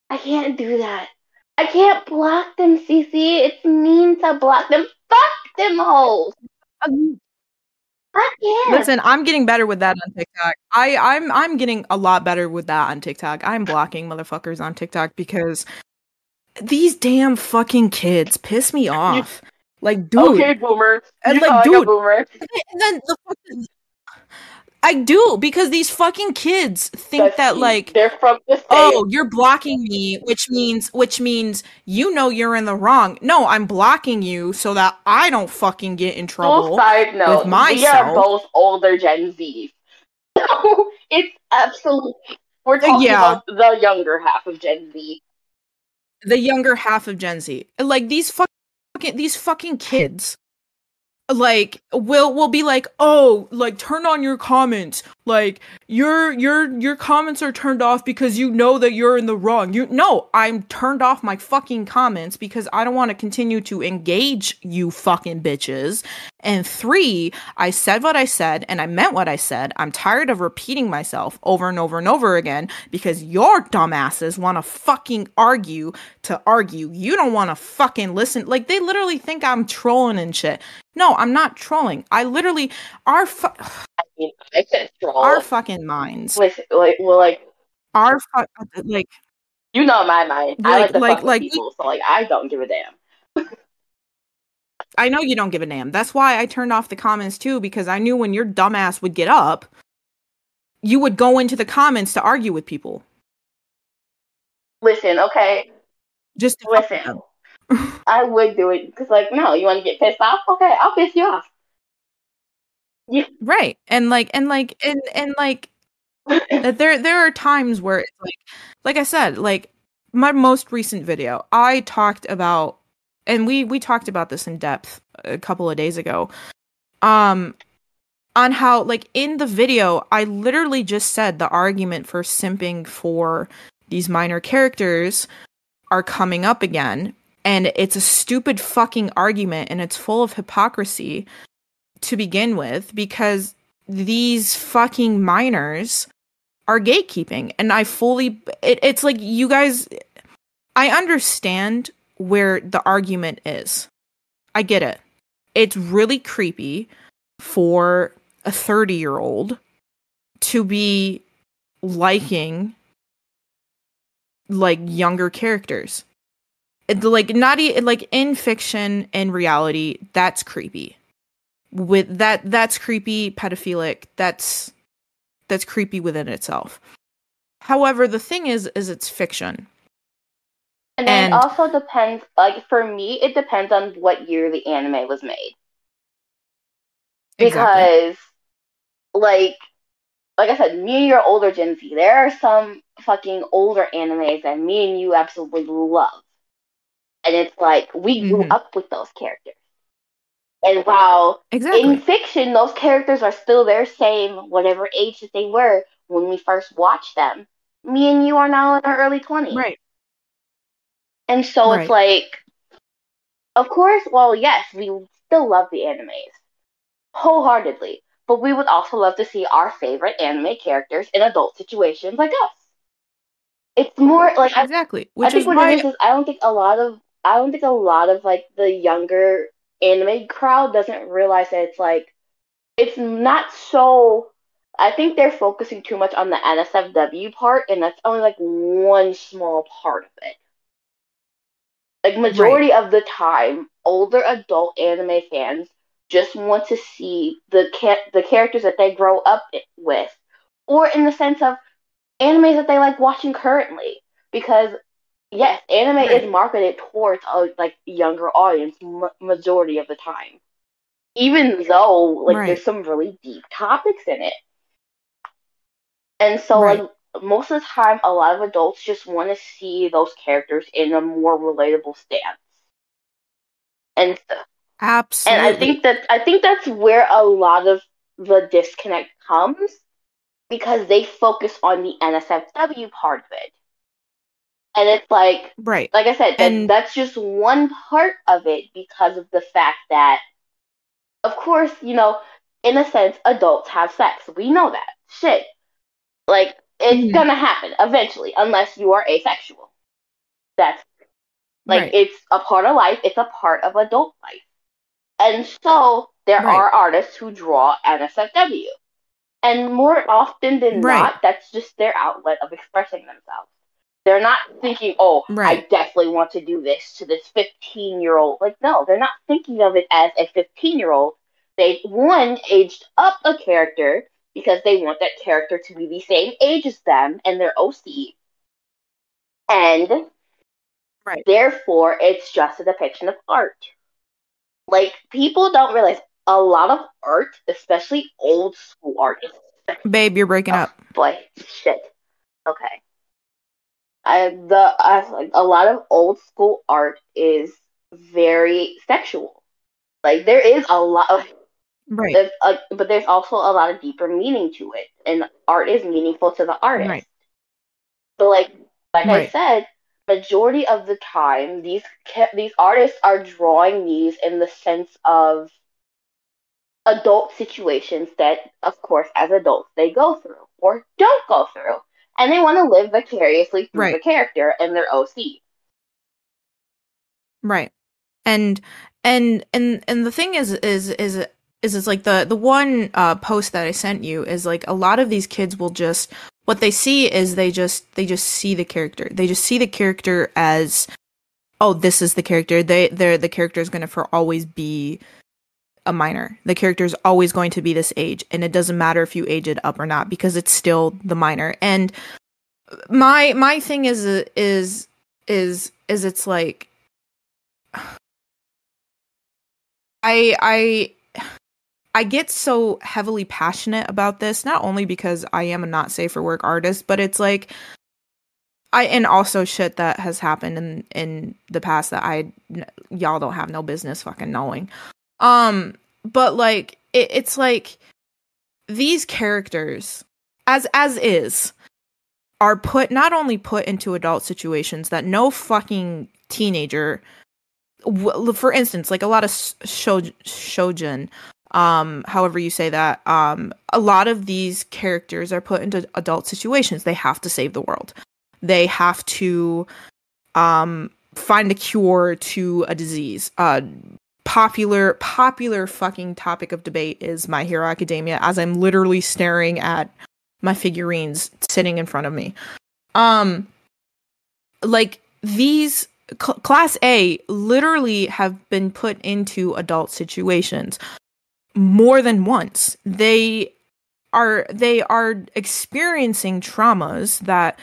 I can't do that. I can't block them, CC. It's mean to block them. Fuck them hoes. Um, Can't. Listen, I'm getting better with that on TikTok. I, I'm I'm getting a lot better with that on TikTok. I'm blocking motherfuckers on TikTok because these damn fucking kids piss me off. Like, dude, okay, boomer. And, You like, sound like dude, a boomer. and then the fucking, I do because these fucking kids think That's- that like they're from the oh, same. oh you're blocking me which means which means you know you're in the wrong no i'm blocking you so that i don't fucking get in Full trouble side note, we are both older Gen Zs. So it's absolutely. We're uh, talking Yeah. about the younger half of Gen Z. the younger half of gen z like these fucking these fucking kids like will will be like oh like turn on your comments. Like your your your comments are turned off because you know that you're in the wrong. You no i'm turned off my fucking comments because i don't want to continue to engage you fucking bitches. And three i said what i said and i meant what i said. I'm tired of repeating myself over and over and over again because your dumbasses want to fucking argue to argue. You don't want to fucking listen. Like they literally think i'm trolling and shit no, I'm not trolling. I literally our fu- I mean, I said troll. our fucking minds. Listen, like, well, like, Our fu- uh, uh, like you know my mind. I Like- like to like- fuck like- people, so like, I don't give a damn. I know you don't give a damn. That's why I turned off the comments too because I knew when your dumbass would get up, you would go into the comments to argue with people. Listen, okay. Just Listen. I would do it because, like, no, you want to get pissed off? Okay, I'll piss you off. Yeah. right and like and like and and like that there there are times where it's like like i said like my most recent video i talked about and we we talked about this in depth a couple of days ago um on how like in the video i literally just said the argument for simping for these minor characters are coming up again and it's a stupid fucking argument and it's full of hypocrisy to begin with because these fucking minors are gatekeeping. And i fully it, it's like you guys i understand where the argument is. I get it. It's really creepy for a 30 year old to be liking like younger characters like not e- like in fiction and reality that's creepy with that that's creepy pedophilic that's that's creepy within itself however the thing is is it's fiction And then And- it also depends, like, for me, it depends on what year the anime was made. Because, like, like I said, me and you are older Gen Z. There are some fucking older animes that me and you absolutely love. And it's like, we grew Mhm. up with those characters. And while exactly in fiction, those characters are still their same, whatever age that they were when we first watched them, me and you are now in our early 20s. right And so Right. it's like, of course, well, yes, we still love the animes wholeheartedly, but we would also love to see our favorite anime characters in adult situations like us. It's more like I, exactly I which think is what why it is is I don't think a lot of I don't think a lot of like the younger anime crowd doesn't realize that it's like it's not so. I think they're focusing too much on the NSFW part, and that's only like one small part of it. Like majority of the time, older adult anime fans just want to see the ca- the characters that they grow up with, or in the sense of animes that they like watching currently. Because yes, anime Right. is marketed towards a like younger audience m- majority of the time, even though like Right. there's some really deep topics in it. And so Right. like most of the time, a lot of adults just want to see those characters in a more relatable stance. And absolutely and I think that I think that's where a lot of the disconnect comes because they focus on the NSFW part of it. And it's like right like I said, that, And- that's just one part of it because of the fact that of course, you know, in a sense, adults have sex. We know that. Shit. Like it's Mhm. gonna happen eventually, unless you are asexual. That's like Right. it's a part of life, it's a part of adult life. And so there Right. are artists who draw NSFW. And more often than Right. not, that's just their outlet of expressing themselves. They're not thinking, oh, I definitely want to do this to this 15 year old. Like, no, they're not thinking of it as a 15 year old. They, one, aged up a character because they want that character to be the same age as them and their OC. And Right. therefore, it's just a depiction of art. Like, people don't realize a lot of art, especially old school art, babe you're breaking Oh, up boy, shit. Okay. I the I a lot of old school art is very sexual. Like there is a lot of right there's a, but there's also a lot of deeper meaning to it, and art is meaningful to the artist. Right. So like like I said, majority of the time these these artists are drawing these in the sense of adult situations that of course as adults they go through or don't go through and they want to live vicariously through the character and their OC. Right. And and and and the thing is is is is it's like the the one uh post that I sent you is like a lot of these kids will just what they see is they just they just see the character. They just see the character as oh this is the character. They they're the character is going to for always be a minor. The character is always going to be this age and it doesn't matter if you age it up or not because it's still the minor. And my my thing is is is is it's like I I I get so heavily passionate about this not only because I am a not safe for work artist, but it's like I and also shit that has happened in in the past that I y'all don't have no business fucking knowing. Um but like it, it's like these characters as as is are put not only put into adult situations that no fucking teenager for instance like a lot of shoj- shojin um however you say that um a lot of these characters are put into adult situations. They have to save the world. They have to um find a cure to a disease uh popular popular fucking topic of debate is my hero academia as i'm literally staring at my figurines sitting in front of me. Um like these cl- class a literally have been put into adult situations more than once. They are they are experiencing traumas that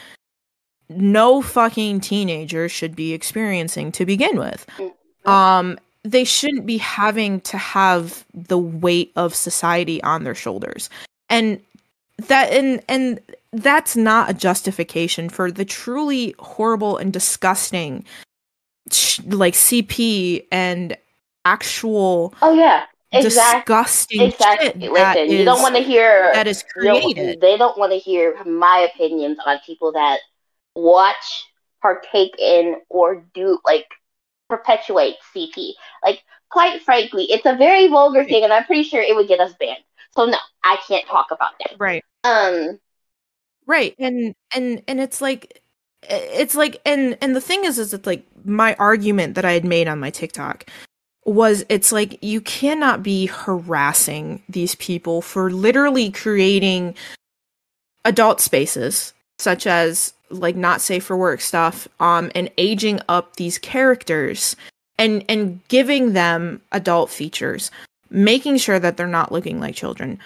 no fucking teenager should be experiencing to begin with. Mm-hmm. um they shouldn't be having to have the weight of society on their shoulders. And that and and that's not a justification for the truly horrible and disgusting like cp and actual oh yeah. Exactly. disgusting exactly. listen you don't want to hear that is created. They don't want to hear my opinions on people that watch partake in or do like perpetuate cp like quite frankly it's a very vulgar thing and i'm pretty sure it would get us banned so no, I can't talk about that. Right. Um right. And and and it's like it's like and and the thing is is it's like my argument that I had made on my TikTok was it's like you cannot be harassing these people for literally creating adult spaces such as like not safe for work stuff um and aging up these characters and and giving them adult features making sure that they're not looking like children.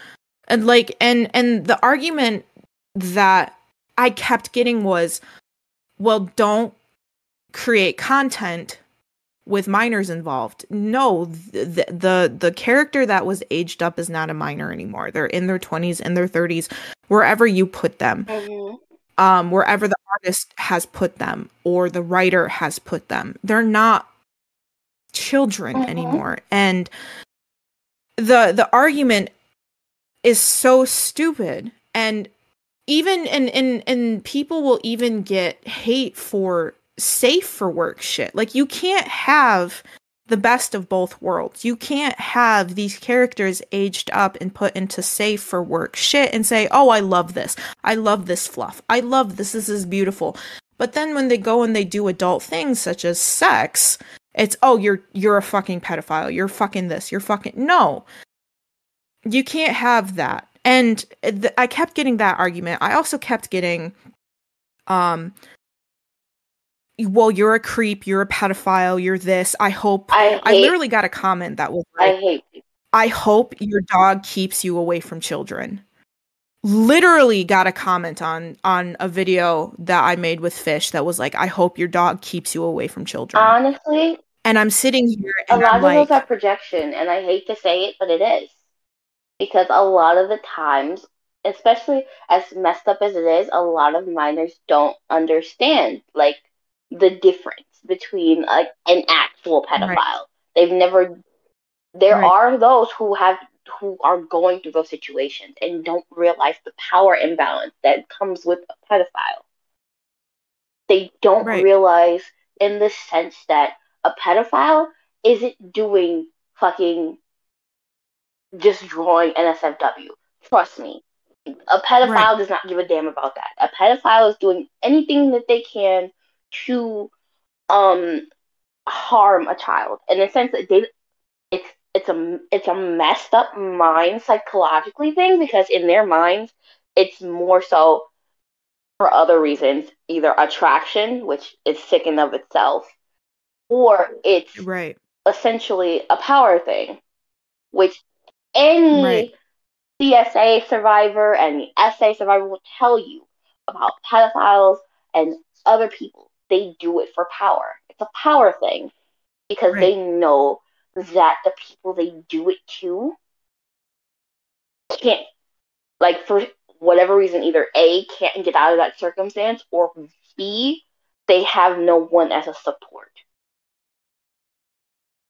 And like and and the argument that i kept getting was well don't create content with minors involved. No the, the the character that was aged up is not a minor anymore. They're in their 20s and their 30s wherever you put them. Mm-hmm. Um wherever the artist has put them or the writer has put them. They're not children mm-hmm. anymore. And the the argument is so stupid. And even and and and people will even get hate for safe for work shit. Like you can't have the best of both worlds. You can't have these characters aged up and put into safe for work shit and say, "Oh, I love this. I love this fluff. I love this. This is beautiful." But then when they go and they do adult things such as sex, it's oh you're you're a fucking pedophile you're fucking this you're fucking no you can't have that and th- i kept getting that argument i also kept getting um well you're a creep you're a pedophile you're this. I hope i, I literally got a comment that was like, i hate i hope your dog keeps you away from children. Literally got a comment on on a video that i made with fish that was like i hope your dog keeps you away from children. Honestly and I'm sitting here. a lot I'm of like, those are projection, and I hate to say it, but it is. Because a lot of the times, especially as messed up as it is, a lot of minors don't understand. Like the difference between like an actual pedophile. Right. They've never. There right. are those who have who are going through those situations and don't realize the power imbalance that comes with a pedophile. They don't right. realize in the sense that a pedophile isn't doing fucking just drawing NSFW. Trust me. A pedophile right. does not give a damn about that. A pedophile is doing anything that they can to um harm a child. In the sense that they it's it's a it's a messed up mind psychologically thing because in their minds it's more so for other reasons, either attraction, which is sick in of itself, or it's right essentially a power thing, which any right. CSA survivor and the SA survivor will tell you about pedophiles and other people they do it for power. It's a power thing because Right. they know that the people they do it to can't, like, for whatever reason, either A, can't get out of that circumstance, or B, they have no one as a support.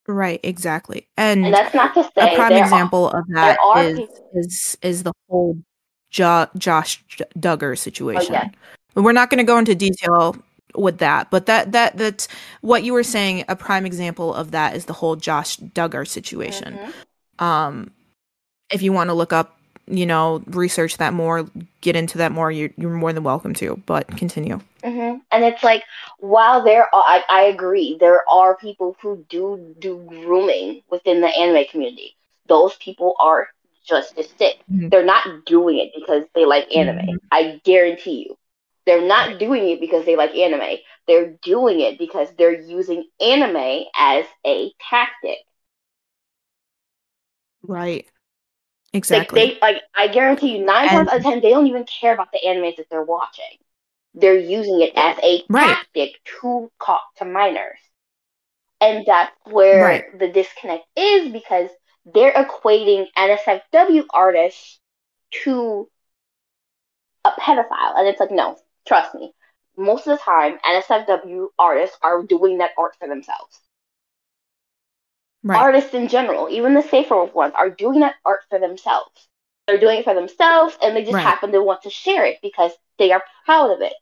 Right, exactly. And And that's not to say a prime there are- example of that is, is people- is is the whole jo- Josh Duggar situation. Oh, yeah. We're not going to go into detail with that, but that that that's what you were saying. A prime example of that is the whole Josh Duggar situation. Mhm. Um, if you want to look up, you know, research that more, get into that more, you're you're more than welcome to. But continue. hmm And it's like, while there are, I, I agree, there are people who do do grooming within the anime community. Those people are just as sick. Mhm. They're not doing it because they like anime. Mhm. I guarantee you. They're not doing it because they like anime. They're doing it because they're using anime as a tactic. Right. Like Exactly. they like I guarantee you nine And- times out of ten they don't even care about the animes that they're watching. They're using it as a Right. tactic to talk to minors. And that's where Right. the disconnect is because they're equating NSFW artists to a pedophile. And it's like, no, trust me. Most of the time, NSFW artists are doing that art for themselves right. artists in general, even the safer ones, are doing that art for themselves. They're doing it for themselves, and they just Right. happen to want to share it because they are proud of it.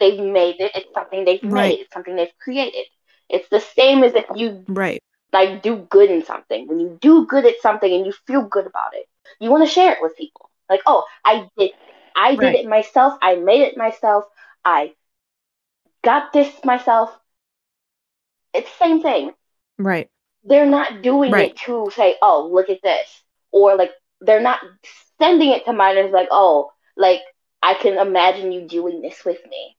They've made it. It's something they've Right. made. It's something they've created. It's the same as if you right. like do good in something. When you do good at something and you feel good about it, you want to share it with people. Like, oh, I did, I did Right. it myself. I made it myself. I got this myself. It's the same thing Right. they're not doing Right. it to say, "Oh, look at this," or like they're not sending it to minors like, "Oh, like I can imagine you doing this with me.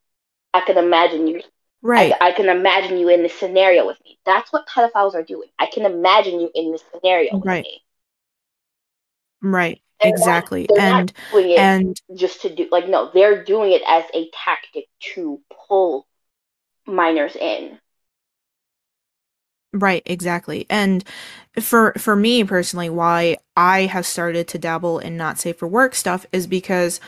I can imagine you. Right. I, I can imagine you in this scenario with me." That's what pedophiles are doing. I can imagine you in this scenario with Right. me. Right. They're Exactly. and not it and just to do like no, they're doing it as a tactic to pull minors in. Right, exactly. And for for me personally, why I have started to dabble in not safe for work stuff is because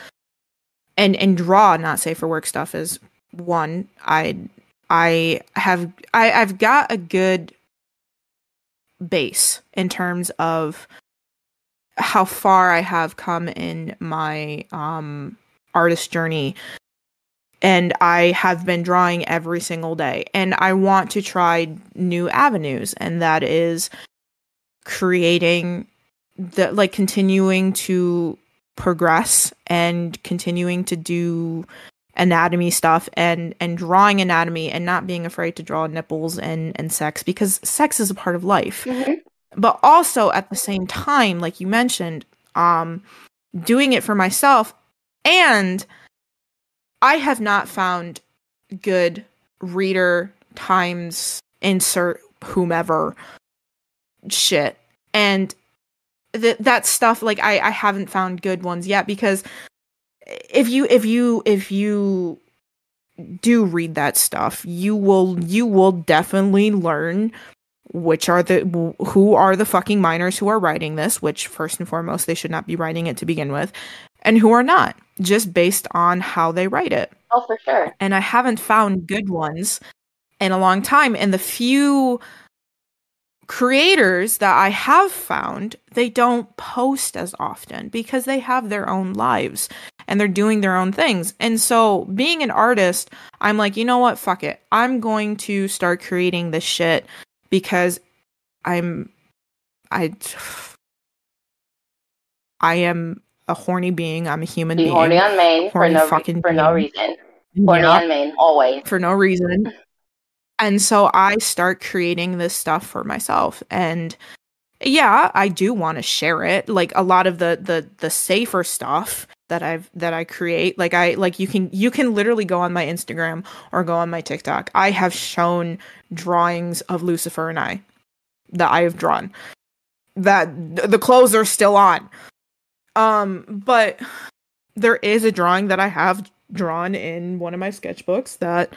and and draw not safe for work stuff is one, I I have I, I've got a good base in terms of how far I have come in my um artist journey. And I have been drawing every single day. And I want to try new avenues. And that is creating the like continuing to progress and continuing to do anatomy stuff and and drawing anatomy and not being afraid to draw nipples and and sex because sex is a part of life but also at the same time like you mentioned um doing it for myself and i have not found good reader times insert whomever shit. And th- that stuff like i i haven't found good ones yet because if you if you if you do read that stuff you will you will definitely learn which are the who are the fucking minors who are writing this which first and foremost they should not be writing it to begin with and who are not just based on how they write it. Oh, for sure. and i haven't found good ones in a long time and the few creators that i have found they don't post as often because they have their own lives and they're doing their own things. And so being an artist i'm like you know what? Fuck it. I'm going to start creating this shit because I'm I I am a horny being. I'm a human Be being horny on main horny for no fucking for no reason. Horny Yeah, on main always. for no reason. And so I start creating this stuff for myself and yeah, I do want to share it. Like a lot of the the the safer stuff that I've that I create, like I like you can you can literally go on my Instagram or go on my TikTok. I have shown drawings of Lucifer and I that I have drawn. That the clothes are still on. Um, but there is a drawing that I have drawn in one of my sketchbooks that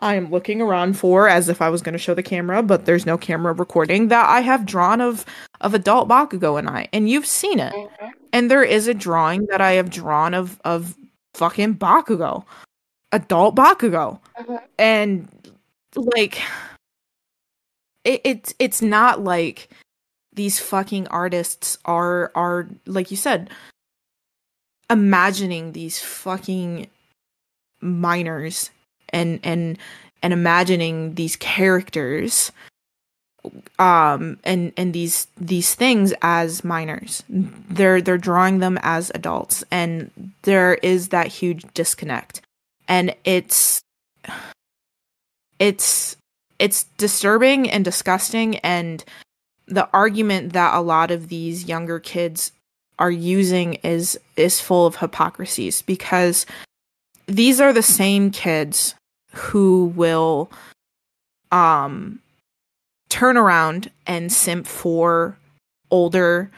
I am looking around for as if I was going to show the camera, but there's no camera recording that I have drawn of of adult Bakugo and I, and you've seen it. Mhm. And there is a drawing that I have drawn of of fucking Bakugo, adult Bakugo, Mhm. and like it, it's it's not like these fucking artists are are like you said imagining these fucking minors and and and imagining these characters um and and these these things as minors. They're they're drawing them as adults and there is that huge disconnect. And it's it's it's disturbing and disgusting and the argument that a lot of these younger kids are using is is full of hypocrisies because these are the same kids who will um turn around and simp for older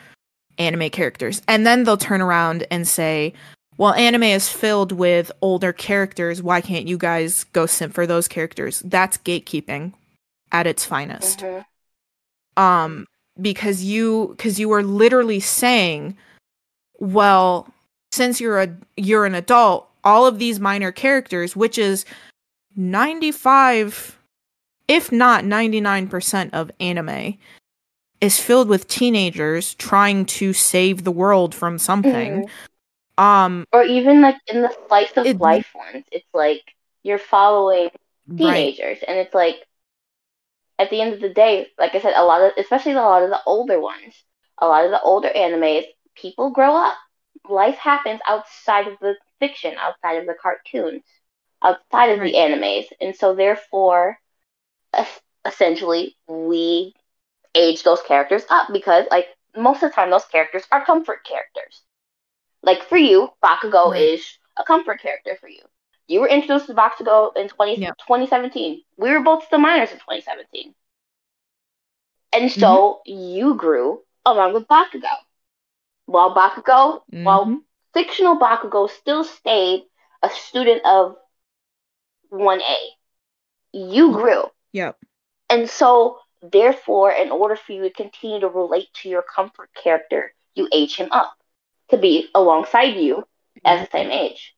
anime characters. And then they'll turn around and say well anime is filled with older characters. Why can't you guys go simp for those characters? That's gatekeeping at its finest. Mhm. um because you because you are literally saying well since you're a you're an adult all of these minor characters which is 95 if not 99% of anime is filled with teenagers trying to save the world from something. Um Or even like in the slice of It- life ones, it's like you're following right. teenagers, and it's like at the end of the day, like I said, a lot of especially a lot of the older ones, a lot of the older animes, people grow up. Life happens outside of the fiction, outside of the cartoons, outside of Right. the animes, and so therefore, essentially, we age those characters up because, like, most of the time, those characters are comfort characters. Like for you, Bakugo Right. is a comfort character for you. You were introduced to Bakugo in 20, Yep. 2017. We were both still minors in 2017. And so Mm-hmm. you grew along with Bakugo. While Bakugo, while Mhm. fictional Bakugo still stayed a student of 1A, you mm-hmm. grew. yep And so, therefore, in order for you to continue to relate to your comfort character, you age him up to be alongside you mm-hmm. at the same age.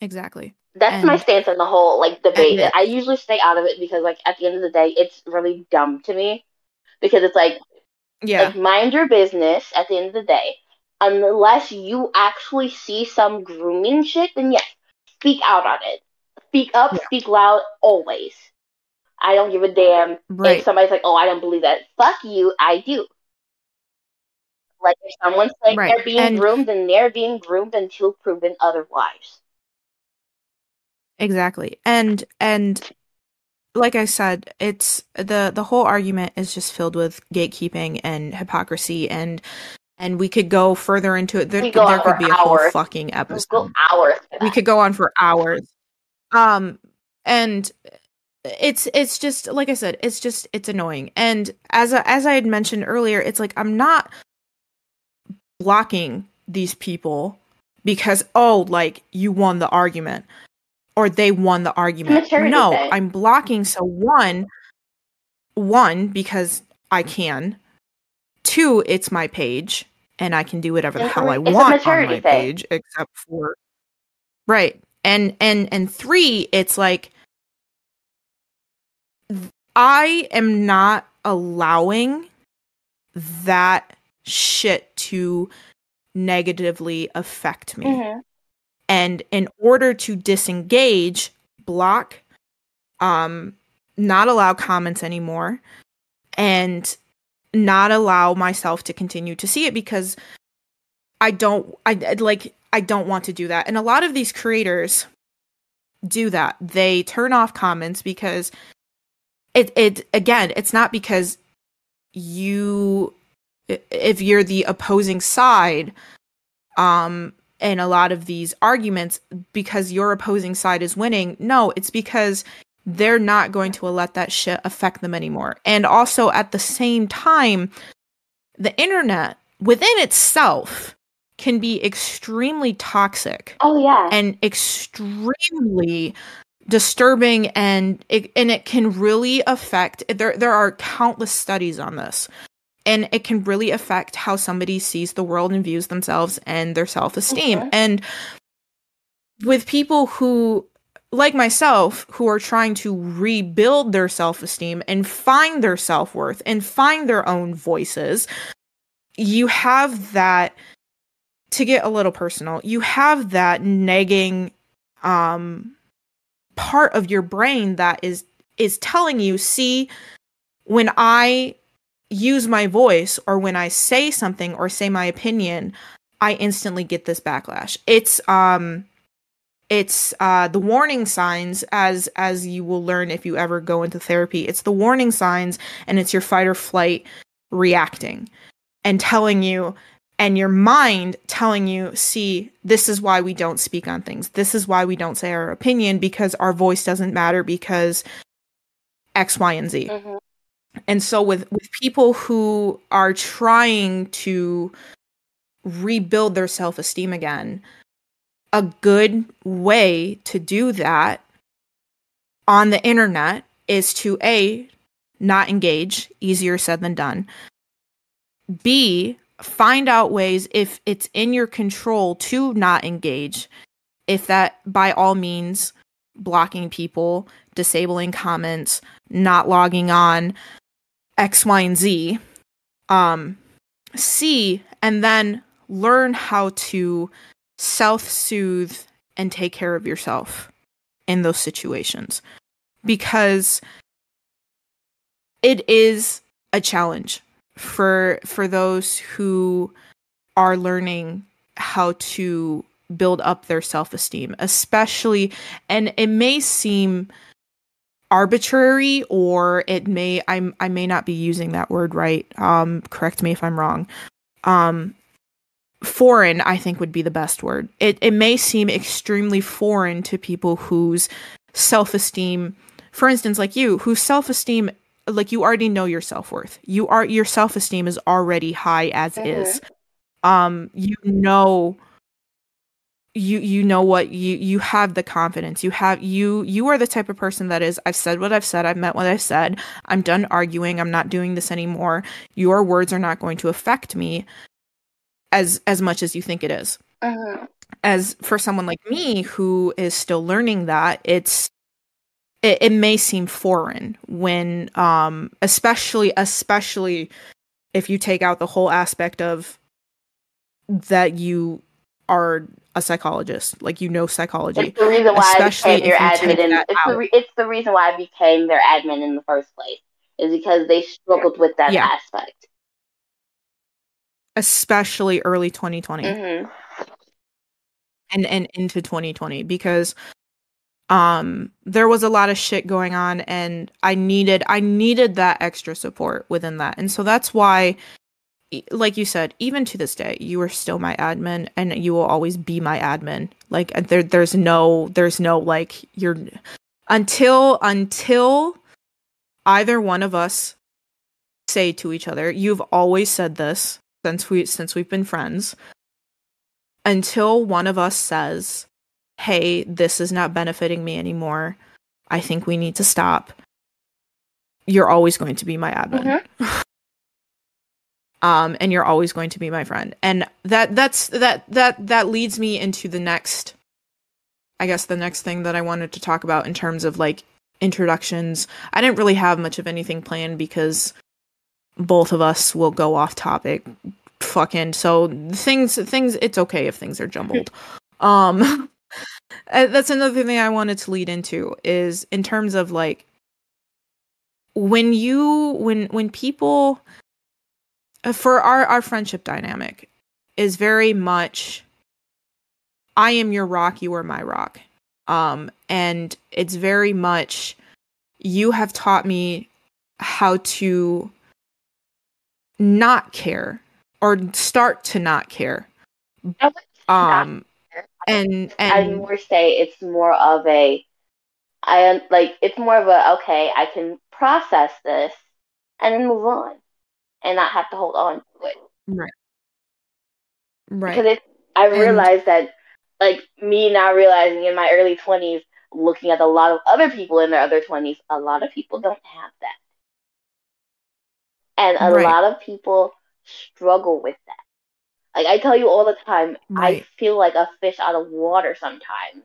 exactly That's my stance on the whole like debate. and- I usually stay out of it because like at the end of the day, it's really dumb to me because it's like yeah like mind your business at the end of the day. Unless you actually see some grooming shit, then yes, speak out on it. Speak up, Yeah. speak loud, always. I don't give a damn right if somebody's like, "Oh, I don't believe that." Fuck you, I do. Like if someone's like Right, they're being and- groomed, then they're being groomed until proven otherwise. exactly and and like i said it's the the whole argument is just filled with gatekeeping and hypocrisy and and we could go further into it. There, there could be a whole fucking episode. hours. we could go on for hours. Um and it's it's just like i said it's just it's annoying. And as I, as i had mentioned earlier it's like i'm not blocking these people because oh like you won the argument or they won the argument. no thing. i'm blocking so one one because i can. Two it's my page and i can do whatever the hell i want on my thing. page except for right and and and three it's like i am not allowing that shit to negatively affect me Mhm. and in order to disengage block um not allow comments anymore and not allow myself to continue to see it because i don't i like i don't want to do that. And a lot of these creators do that. They turn off comments because it it again it's not because you if you're the opposing side um in a lot of these arguments because your opposing side is winning. No it's because they're not going to let that shit affect them anymore and also at the same time the internet within itself can be extremely toxic Oh yeah. and extremely disturbing and it, and it can really affect there there are countless studies on this and it can really affect how somebody sees the world and views themselves and their self-esteem Mhm. and with people who like myself who are trying to rebuild their self-esteem and find their self-worth and find their own voices you have that to get a little personal you have that nagging um part of your brain that is is telling you see when i use my voice or when i say something or say my opinion i instantly get this backlash. It's um it's uh the warning signs as as you will learn if you ever go into therapy. It's the warning signs and it's your fight or flight reacting and telling you and your mind telling you see this is why we don't speak on things. This is why we don't say our opinion because our voice doesn't matter because x y and z. Mhm. and so with with people who are trying to rebuild their self-esteem again a good way to do that on the internet is to a not engage easier said than done. B find out ways if it's in your control to not engage. If that by all means blocking people disabling comments not logging on x y and z. Um c and then learn how to self-soothe and take care of yourself in those situations. Because it is a challenge for for those who are learning how to build up their self-esteem especially and it may seem arbitrary or it may I'm I may not be using that word right um correct me if I'm wrong um foreign I think would be the best word. It it may seem extremely foreign to people whose self-esteem for instance like you whose self-esteem like you already know your self-worth. You are your self-esteem is already high as Mhm. is. Um you know you you know what you you have the confidence. You have you you are the type of person that is i've said what i've said. I've meant what i've said. I'm done arguing. I'm not doing this anymore. Your words are not going to affect me as as much as you think it is Mhm. as for someone like me who is still learning that it's it, it may seem foreign when um especially especially if you take out the whole aspect of that you are a psychologist like you know psychology It's the reason why I Especially became their admin. In, it's, the re- it's the reason why I became their admin in the first place. Is because they struggled with that Yeah. aspect. Especially early 2020 hmm and and into 2020 because um there was a lot of shit going on and i needed i needed that extra support within that. And so that's why like you said even to this day you are still my admin and you will always be my admin. Like there there's no there's no like you're until until either one of us say to each other you've always said this since we since we've been friends until one of us says hey this is not benefiting me anymore. I think we need to stop you're always going to be my admin. Um and you're always going to be my friend. And that that's that that that leads me into the next i guess the next thing that i wanted to talk about in terms of like introductions. I didn't really have much of anything planned because both of us will go off topic. Fucking so things things it's okay if things are jumbled. Um uh, that's another thing i wanted to lead into is in terms of like when you when when people uh, for our our friendship dynamic is very much i am your rock you are my rock. Um and it's very much you have taught me how to not care or start to not care um and I'd and more say it's more of a, I like it's more of a okay. I can process this and then move on, and not have to hold on to it. right Right. Because it, I And- realized that, like me not realizing in my early twenties, looking at a lot of other people in their other 20s, a lot of people don't have that. And a Right. lot of people struggle with that. Like I tell you all the time, Right. I feel like a fish out of water sometimes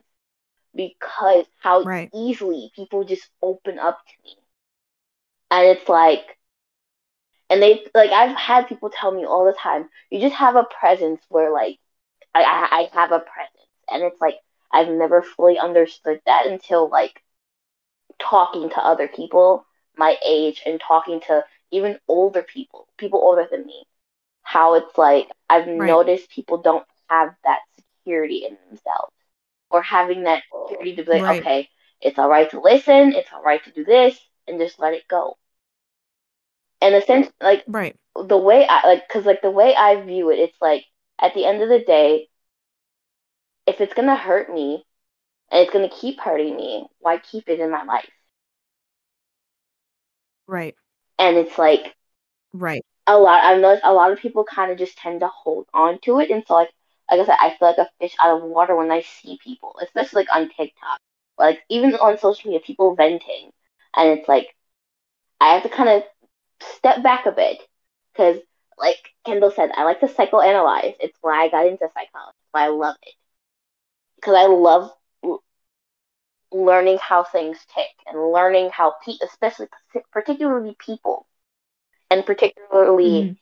because how Right. easily people just open up to me. And it's like, and they, like, I've had people tell me all the time, you just have a presence where, like, I, I, I have a presence. And it's like, I've never fully understood that until, like, talking to other people my age and talking to even older people, people older than me. How it's like, I've Right. noticed people don't have that security in themselves or having that security to be like, Right. okay, it's all right to listen, it's all right to do this, and just let it go. And sense, like Right. the way I like, cause like the way I view it, it's like at the end of the day, if it's gonna hurt me and it's gonna keep hurting me, why keep it in my life? Right. And it's like Right. a lot. I've noticed a lot of people kind of just tend to hold on to it, and so like like I said, I feel like a fish out of water when I see people, especially like on TikTok, like even on social media, people venting, and it's like I have to kind of step back a bit because, like Kendall said, I like to psychoanalyze. It's why I got into psychology. Why I love it because I love learning how things tick and learning how, pe- especially particularly people, and particularly Mhm.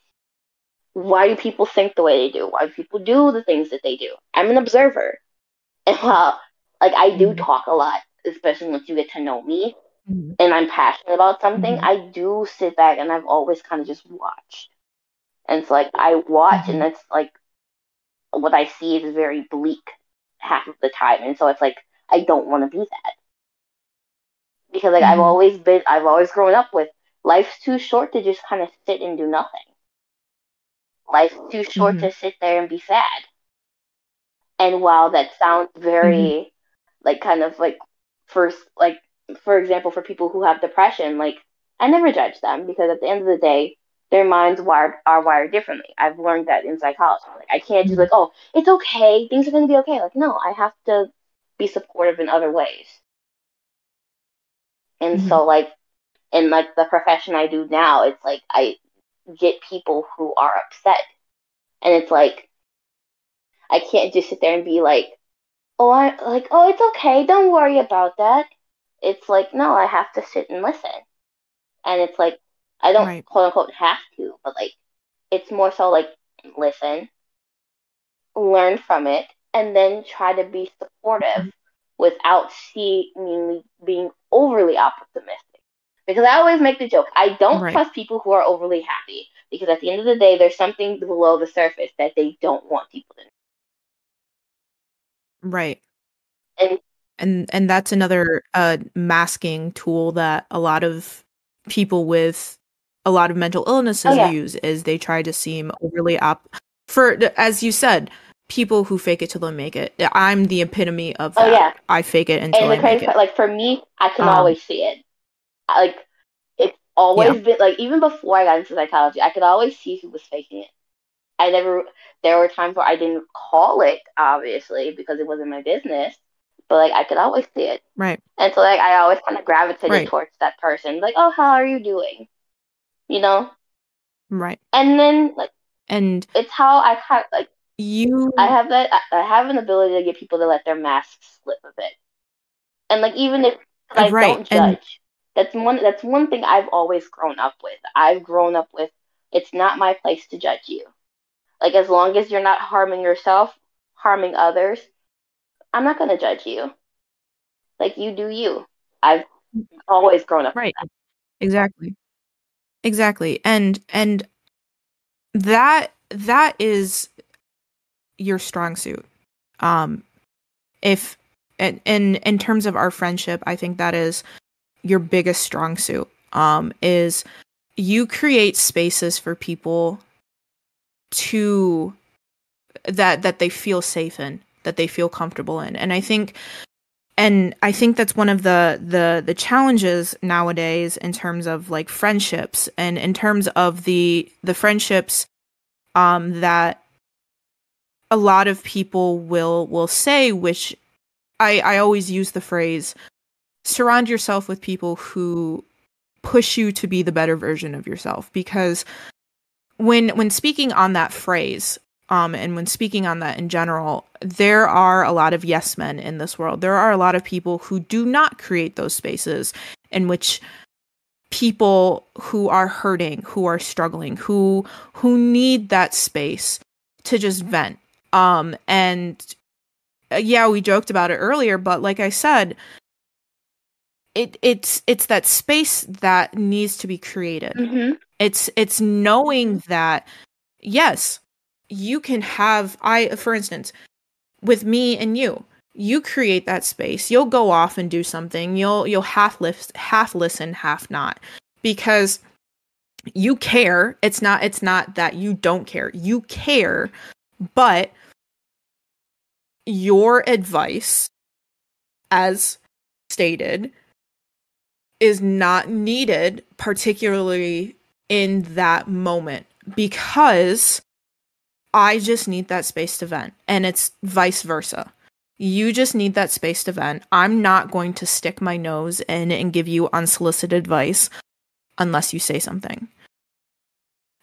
why do people think the way they do? Why do people do the things that they do? I'm an observer. And while, like, I do Mhm. talk a lot, especially once you get to know me Mhm. and I'm passionate about something, Mhm. I do sit back and I've always kind of just watched. And it's like, I watch, and that's like, what I see is very bleak half of the time. And so it's like, I don't want to be that. Because, like, I've Mhm. always been, I've always grown up with life's too short to just kind of sit and do nothing. Life's too short Mhm. to sit there and be sad. And while that sounds very, like, kind of like, first, like, for example, for people who have depression, like, I never judge them because at the end of the day, their minds wired are wired differently. I've learned that in psychology. Like, I can't just Mhm. like, oh, it's okay, things are gonna be okay. Like, no, I have to be supportive in other ways. And Mhm. so, like, in like the profession I do now, it's like I get people who are upset, and it's like I can't just sit there and be like, oh, I like, oh, it's okay, don't worry about that. It's like, no, I have to sit and listen, and it's like I don't Right. quote unquote have to, but like it's more so like listen, learn from it, and then try to be supportive without seemingly being overly optimistic. Because I always make the joke, I don't Right. trust people who are overly happy. Because at the end of the day, there's something below the surface that they don't want people to know. Right. And and and that's another uh masking tool that a lot of people with a lot of mental illnesses Oh, yeah. use is they try to seem overly op for as you said people who fake it till they make it i'm the epitome of Oh, yeah. i fake it until and i the make crazy it like for me, I can Um, always see it. Like it's always been like even before I got into psychology, I could always see who was faking it. I never. There were times where I didn't call it, obviously, because it wasn't my business. But like I could always see it, right and so like I always kind of gravitated Right. towards that person. Like, oh, how are you doing? You know. right And then like and it's how I kind of like you I have that I have an ability to get people to let their masks slip a bit. And like even if uh, I Right, don't and- judge, that's one that's one thing I've always grown up with. I've grown up with it's not my place to judge you. Like as long as you're not harming yourself, harming others, I'm not gonna judge you. Like you do you. I've always grown up. with right exactly exactly and and that that is your strong suit. Um if and in in terms of our friendship i think that is your biggest strong suit um is you create spaces for people to that that they feel safe in that they feel comfortable in. And i think and i think that's one of the the the challenges nowadays in terms of like friendships and in terms of the the friendships um that a lot of people will will say which I I always use the phrase surround yourself with people who push you to be the better version of yourself. Because when when speaking on that phrase um and when speaking on that in general there are a lot of yes men in this world. There are a lot of people who do not create those spaces in which people who are hurting who are struggling who who need that space to just vent um and uh, yeah we joked about it earlier but like i said it it's it's that space that needs to be created. Mm-hmm. it's it's knowing that yes you can have i for instance with me and you you create that space. You'll go off and do something. You'll you'll half lift half listen half not. Because you care. It's not it's not that you don't care. You care but your advice as stated is not needed particularly in that moment because I just need that space to vent and it's vice versa. You just need that space to vent. I'm not going to stick my nose in and give you unsolicited advice unless you say something.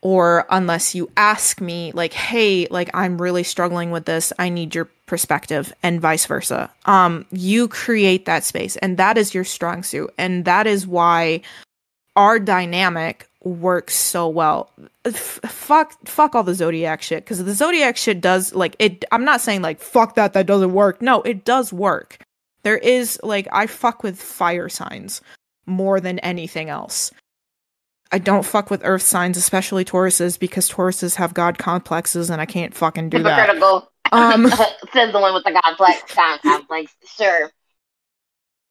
Or unless you ask me, like, hey, like, I'm really struggling with this. I need your perspective, and vice versa. Um, you create that space, and that is your strong suit. And that is why our dynamic works so well. F- fuck, fuck all the zodiac shit because the zodiac shit does like it. I'm not saying like fuck that that doesn't work. No, it does work. There is like I fuck with fire signs more than anything else. I don't fuck with earth signs, especially Tauruses, because Tauruses have god complexes and I can't fucking do that. Hypocritical. Um, Says the one with the complex. God complex. Sure.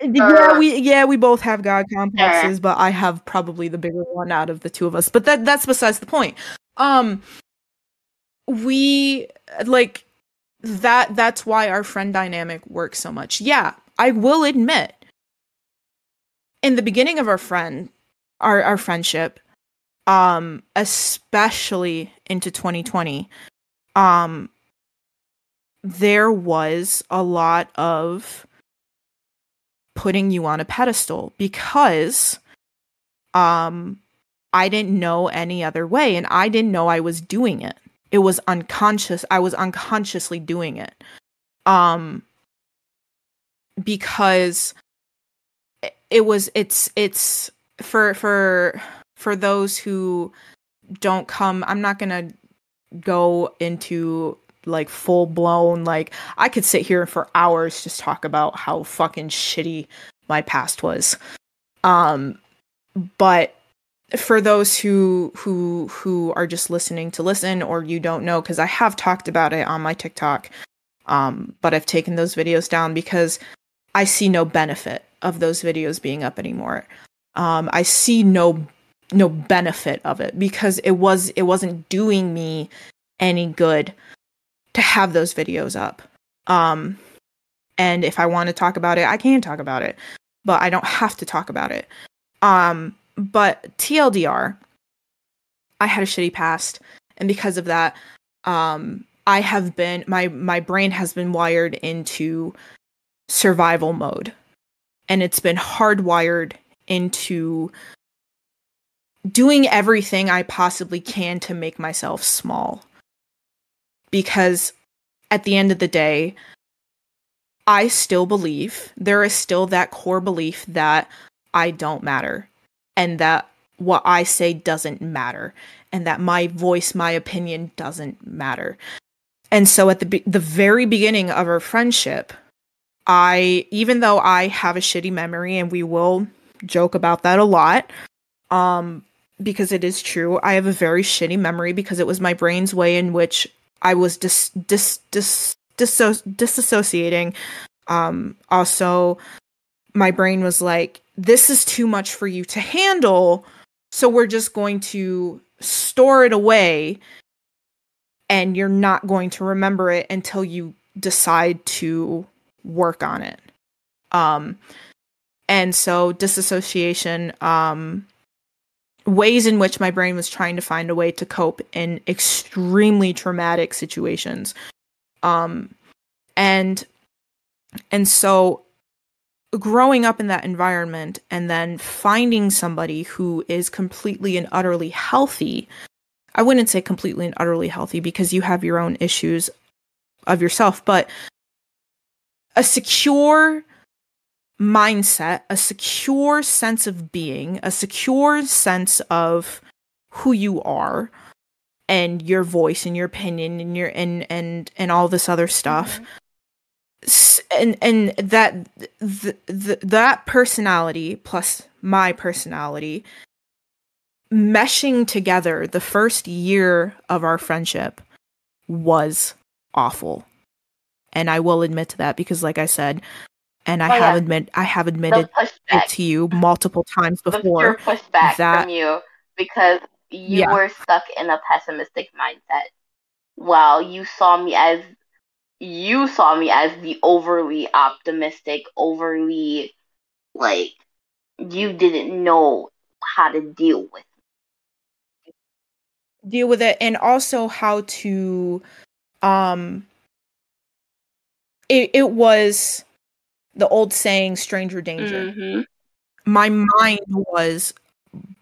yeah, we yeah we both have god complexes, but I have probably the bigger one out of the two of us. But that that's besides the point. Um, we like that. That's why our friend dynamic works so much. Yeah, I will admit, in the beginning of our friend, our our friendship, um, especially into 2020, um, there was a lot of putting you on a pedestal because um I didn't know any other way and I didn't know I was doing it. It was unconscious. I was unconsciously doing it. Um because it- was it's it's for for for those who don't come I'm not to go into like full blown like I could sit here for hours just talk about how fucking shitty my past was. Um but for those who who who are just listening to listen or you don't know cuz I have talked about it on my TikTok um but I've taken those videos down because I see no benefit of those videos being up anymore. Um I see no no benefit of it because it was it wasn't doing me any good to have those videos up. Um, and if I want to talk about it, I can talk about it, but I don't have to talk about it. Um, but TLDR, I had a shitty past, and because of that, um, I have been my my brain has been wired into survival mode, and it's been hardwired into doing everything I possibly can to make myself small because at the end of the day, I still believe there is still that core belief that I don't matter and that what I say doesn't matter and that my voice, my opinion doesn't matter. And so at the be- the very beginning of our friendship, I even though I have a shitty memory and we will joke about that a lot, um because it is true, I have a very shitty memory because it was my brain's way in which I was dis dis dis disso- disassociating. Um, also, my brain was like, "This is too much for you to handle," so we're just going to store it away, and you're not going to remember it until you decide to work on it. Um, and so disassociation. Um, ways in which my brain was trying to find a way to cope in extremely traumatic situations um and and so growing up in that environment and then finding somebody who is completely and utterly healthy i wouldn't say completely and utterly healthy because you have your own issues of yourself but a secure mindset a secure sense of being a secure sense of who you are and your voice and your opinion and your and and and all this other stuff. Mm-hmm. And and that th- th- that personality plus my personality meshing together the first year of our friendship was awful. And i will admit to that because like i said and i oh, have yeah. admit i have admitted it to you multiple times before pushback that, from you because you yeah. were stuck in a pessimistic mindset while you saw me as you saw me as the overly optimistic, overly like you didn't know how to deal with deal with it and also how to um it, it was the old saying stranger danger mm-hmm. my mind was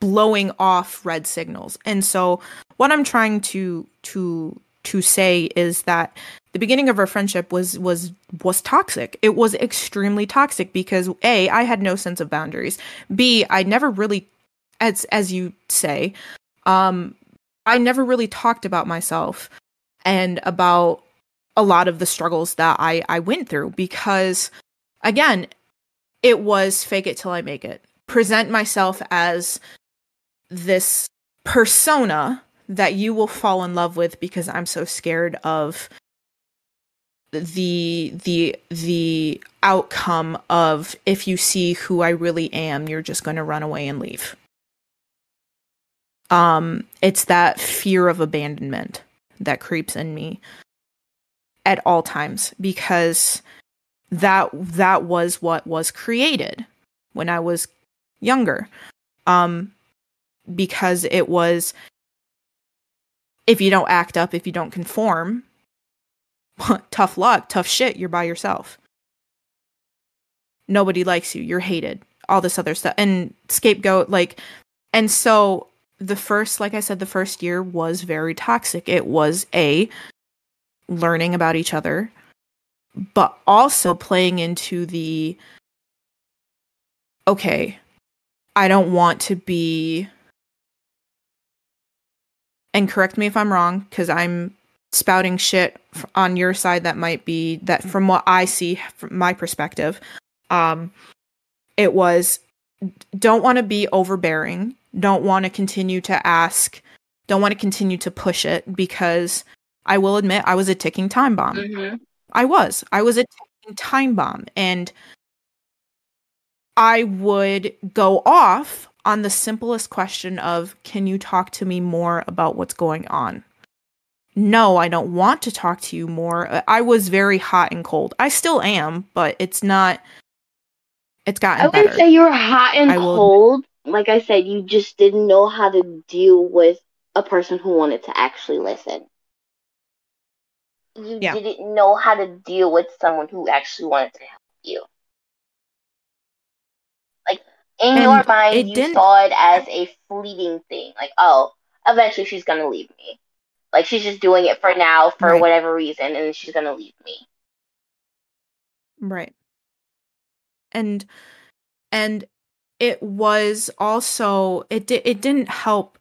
blowing off red signals and so what i'm trying to to to say is that the beginning of our friendship was was was toxic. It was extremely toxic because a I had no sense of boundaries. B I never really, as as you say, um, I never really talked about myself and about a lot of the struggles that I I went through because again, it was fake it till I make it. Present myself as this persona that you will fall in love with because I'm so scared of the the the outcome of if you see who I really am, you're just going to run away and leave. Um it's that fear of abandonment that creeps in me at all times because that that was what was created when I was younger. Um because it was if you don't act up, if you don't conform, tough luck, tough shit, you're by yourself. Nobody likes you, you're hated, all this other stuff. And scapegoat, like, and so the first, like I said, the first year was very toxic. It was a learning about each other, but also playing into the okay, I don't want to be and correct me if I'm wrong because I'm spouting shit on your side that might be that from what I see from my perspective um it was don't want to be overbearing don't want to continue to ask don't want to continue to push it because I will admit I was a ticking time bomb mm-hmm. I was I was a time bomb and I would go off on the simplest question of, Can you talk to me more about what's going on? No, I don't want to talk to you more. Uh, I was very hot and cold. I still am, but it's not. It's gotten. I wouldn't better. say you were hot and cold. Like I said, you just didn't know how to deal with a person who wanted to actually listen. You yeah. didn't know how to deal with someone who actually wanted to help you Like in and your mind, you didn't... saw it as a fleeting thing. Like, oh, eventually she's gonna leave me. Like she's just doing it for now for right. whatever reason, and she's gonna leave me. Right. And and it was also it di- it didn't help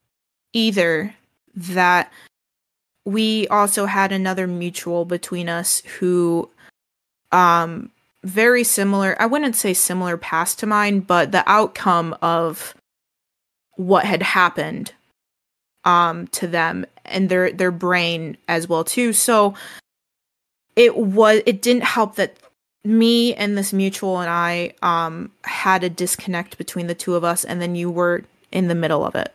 either that we also had another mutual between us who um very similar. I wouldn't say similar past to mine, but the outcome of what had happened um to them and their their brain as well too. So it was it didn't help that me and this mutual and I um had a disconnect between the two of us and then you were in the middle of it.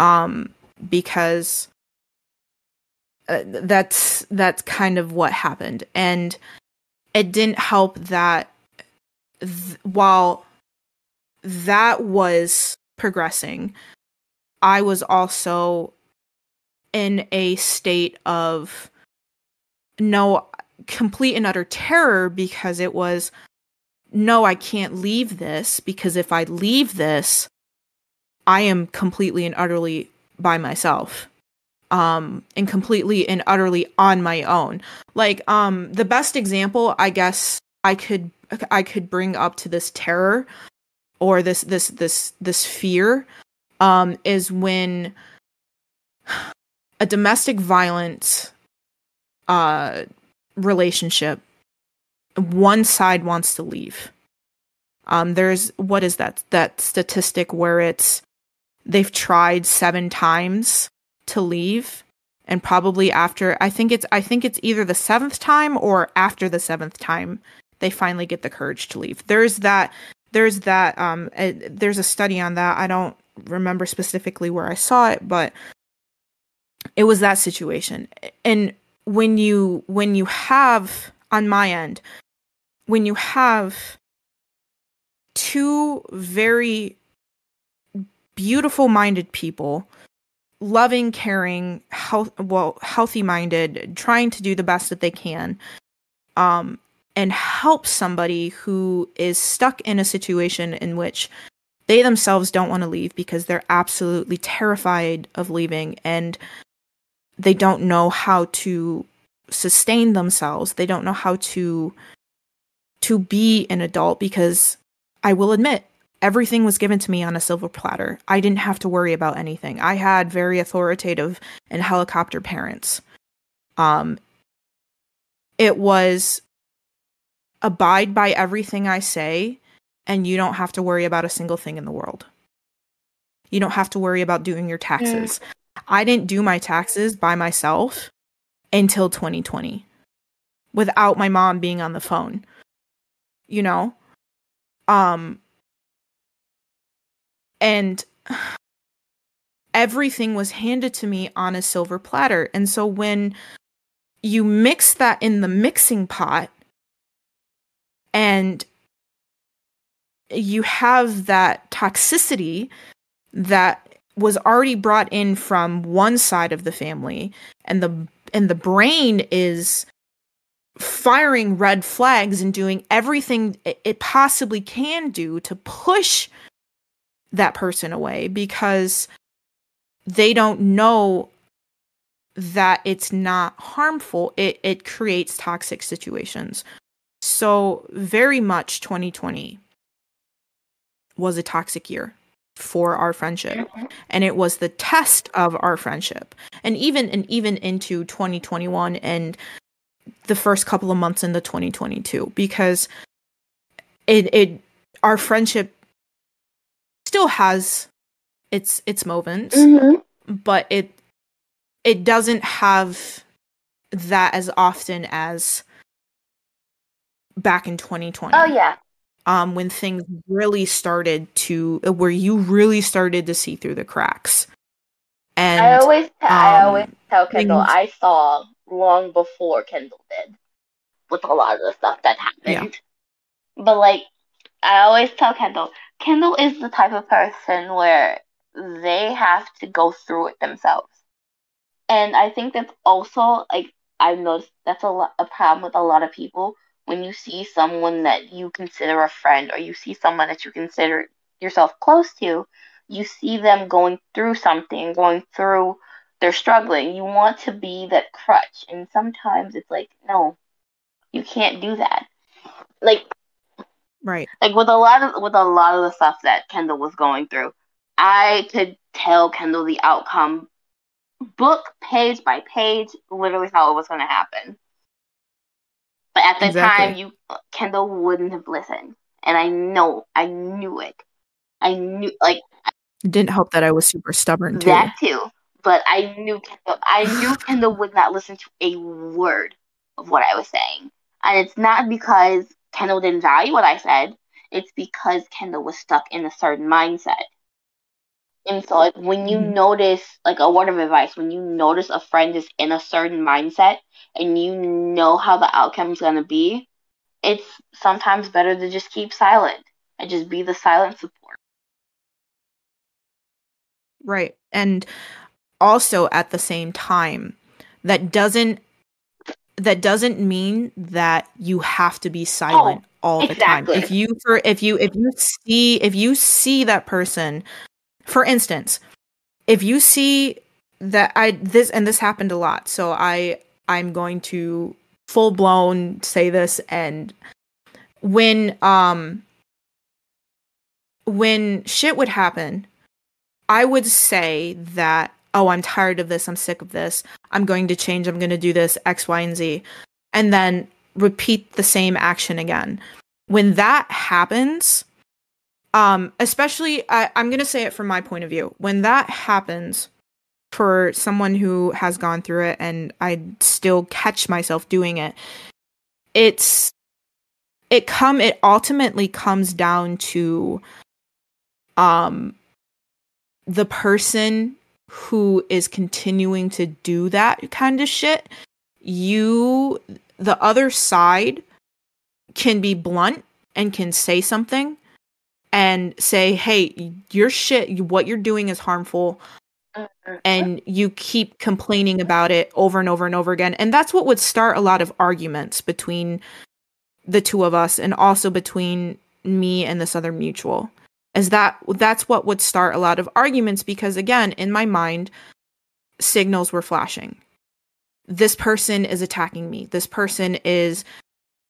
Um because uh, that's that's kind of what happened and it didn't help that th- while that was progressing, I was also in a state of no, complete and utter terror because it was no, I can't leave this because if I leave this, I am completely and utterly by myself. Um, and completely and utterly on my own. Like, um, the best example I guess I could I could bring up to this terror or this this this this fear um is when a domestic violence uh relationship one side wants to leave um there's what is that that statistic where it's they've tried 7 times to leave and probably after I think it's I think it's either the 7th time or after the 7th time they finally get the courage to leave. There's that there's that um a, there's a study on that. I don't remember specifically where i saw it but it was that situation. And when you when you have on my end when you have two very beautiful minded people loving caring health well healthy minded trying to do the best that they can um and help somebody who is stuck in a situation in which they themselves don't want to leave because they're absolutely terrified of leaving and they don't know how to sustain themselves. They don't know how to to be an adult because i will admit everything was given to me on a silver platter i didn't have to worry about anything i had very authoritative and helicopter parents um it was abide by everything I say, and you don't have to worry about a single thing in the world. You don't have to worry about doing your taxes. Yeah. I didn't do my taxes by myself until 2020 without my mom being on the phone. You know? Um and everything was handed to me on a silver platter. And so when you mix that in the mixing pot, and you have that toxicity that was already brought in from one side of the family and the and the brain is firing red flags and doing everything it possibly can do to push that person away because they don't know that it's not harmful. It it creates toxic situations. So, very much 2020 was a toxic year for our friendship. Mm-hmm. and it was the test of our friendship. And even and even into 2021 and the first couple of months into 2022 because it it our friendship still has its its moments mm-hmm. but it it doesn't have that as often as back in 2020. Oh yeah. Um, when things really started to, uh, where you really started to see through the cracks. And I always, t- um, I always tell Kendall things... I saw long before Kendall did, with a lot of the stuff that happened. Yeah. But like, I always tell Kendall, Kendall is the type of person where they have to go through it themselves. And I think that's also like I've noticed that's a lot a problem with a lot of people when you see someone that you consider a friend or you see someone that you consider yourself close to, you see them going through something, going through they're struggling. You want to be that crutch. And sometimes it's like, no, you can't do that. Like Right. Like with a lot of with a lot of the stuff that Kendall was going through, I could tell Kendall the outcome book page by page, literally how it was gonna happen. But at the exactly. time, you Kendall wouldn't have listened, and I know, I knew it. I knew, like, it didn't help that I was super stubborn too. That too, but I knew Kendall. I knew Kendall would not listen to a word of what I was saying, and it's not because Kendall didn't value what I said. It's because Kendall was stuck in a certain mindset. And so, like, when you mm-hmm. notice, like, a word of advice, when you notice a friend is in a certain mindset and you know how the outcome is going to be, it's sometimes better to just keep silent and just be the silent support. Right. And also at the same time, that doesn't that doesn't mean that you have to be silent oh, all the exactly. time. If you for if you if you see if you see that person, for instance, if you see that I this and this happened a lot, so I I'm going to full blown say this and when um when shit would happen, I would say that oh, I'm tired of this, I'm sick of this, I'm going to change, I'm going to do this X, Y, and Z, and then repeat the same action again. When that happens, um, especially I, I'm going to say it from my point of view. When that happens, for someone who has gone through it and I still catch myself doing it, it's it come it ultimately comes down to um the person who is continuing to do that kind of shit, you, the other side, can be blunt and can say something and say, hey, your shit, what you're doing is harmful. Uh-huh. And you keep complaining about it over and over and over again. And that's what would start a lot of arguments between the two of us and also between me and this other mutual as that that's what would start a lot of arguments because again in my mind signals were flashing. This person is attacking me. This person is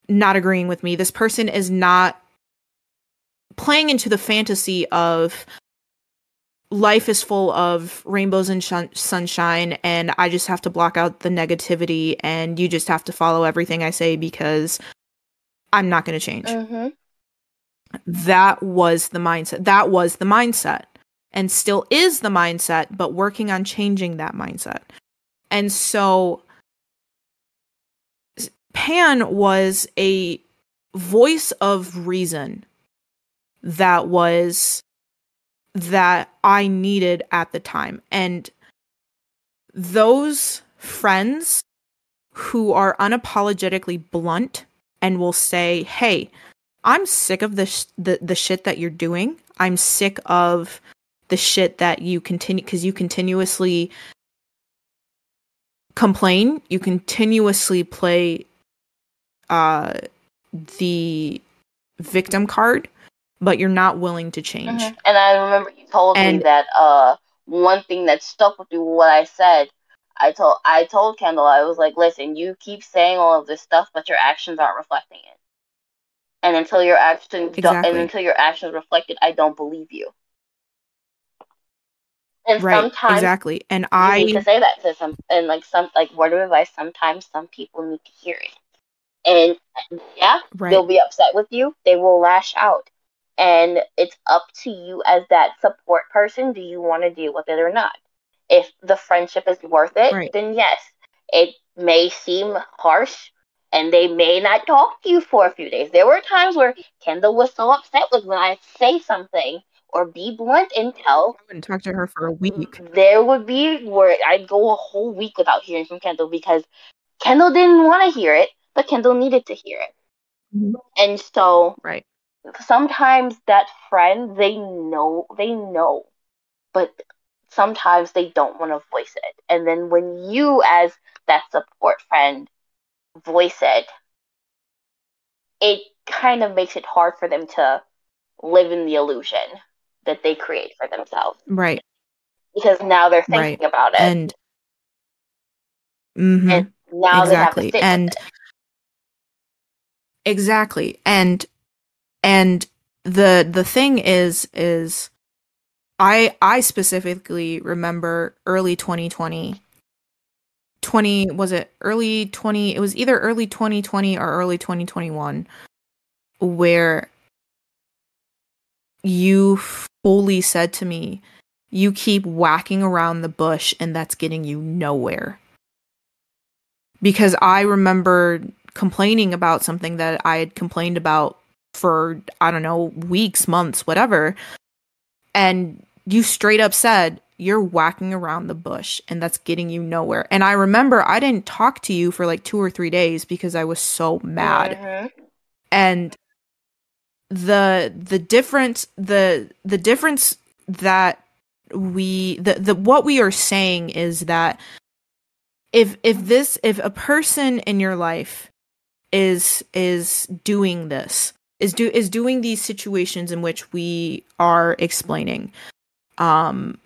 not agreeing with me. This person is not playing into the fantasy of life is full of rainbows and sh- sunshine and i just have to block out the negativity and you just have to follow everything i say because i'm not going to change. Mm-hmm that was the mindset. That was the mindset and still is the mindset, but working on changing that mindset. And so Pan was a voice of reason that was that I needed at the time. And those friends who are unapologetically blunt and will say, "Hey, I'm sick of the, sh- the the shit that you're doing. I'm sick of the shit that you continue because you continuously complain. You continuously play uh the victim card, but you're not willing to change. Mm-hmm. And I remember you told and, me that uh one thing that stuck with you what I said. I told I told Kendall I was like, listen, you keep saying all of this stuff, but your actions aren't reflecting it and until your actions exactly. and until your actions reflected, I don't believe you. And right, sometimes exactly. And I need to say that to some and like some like word of advice. Sometimes some people need to hear it, and yeah, right. they'll be upset with you. They will lash out, and it's up to you as that support person. Do you want to deal with it or not? If the friendship is worth it, right. then yes. It may seem harsh and they may not talk to you for a few days. There were times where Kendall was so upset with when I say something or be blunt and tell. I wouldn't talk to her for a week. There would be where I'd go a whole week without hearing from Kendall because Kendall didn't want to hear it, but Kendall needed to hear it. Mm-hmm. And so, right. Sometimes that friend, they know, they know, but sometimes they don't want to voice it. And then when you, as that support friend, voice it, it kind of makes it hard for them to live in the illusion that they create for themselves. Right. Because now they're thinking right. about it. And, mm-hmm. and now exactly. and exactly. And and the the thing is is I I specifically remember early 2020 20 was it early 20 it was either early 2020 or early 2021 where you fully said to me you keep whacking around the bush and that's getting you nowhere. Because i remember complaining about something that i had complained about for i don't know weeks months whatever and you straight up said you're whacking around the bush and that's getting you nowhere. And I remember I didn't talk to you for like two or three days because I was so mad. Mm-hmm. And the the difference the the difference that we the, the what we are saying is that if if this if a person in your life is is doing this is do is doing these situations in which we are explaining um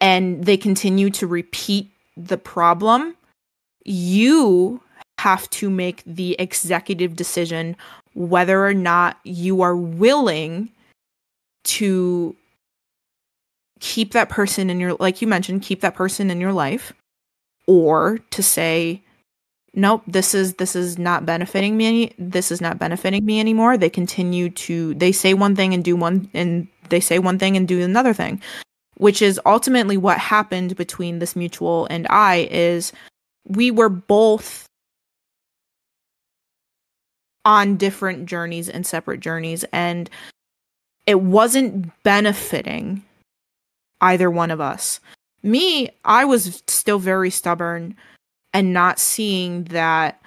and they continue to repeat the problem you have to make the executive decision whether or not you are willing to keep that person in your like you mentioned keep that person in your life or to say nope this is this is not benefiting me any, this is not benefiting me anymore. They continue to they say one thing and do one and they say one thing and do another thing which is ultimately what happened between this mutual and I is we were both on different journeys and separate journeys and it wasn't benefiting either one of us. Me, I was still very stubborn and not seeing that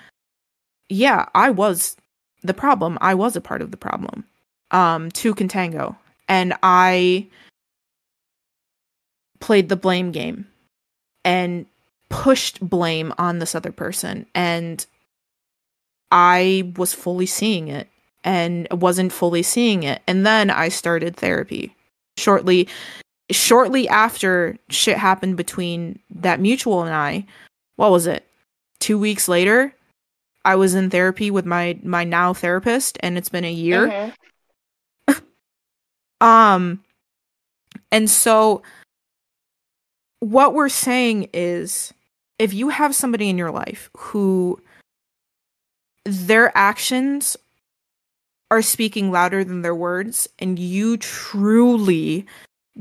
yeah, I was the problem. I was a part of the problem. Um to Contango. And I played the blame game and pushed blame on this other person and I was fully seeing it and wasn't fully seeing it. And then I started therapy. Shortly shortly after shit happened between that mutual and I, what was it? 2 weeks later, I was in therapy with my my now therapist and it's been a year. Mm-hmm. um and so what we're saying is if you have somebody in your life who their actions are speaking louder than their words and you truly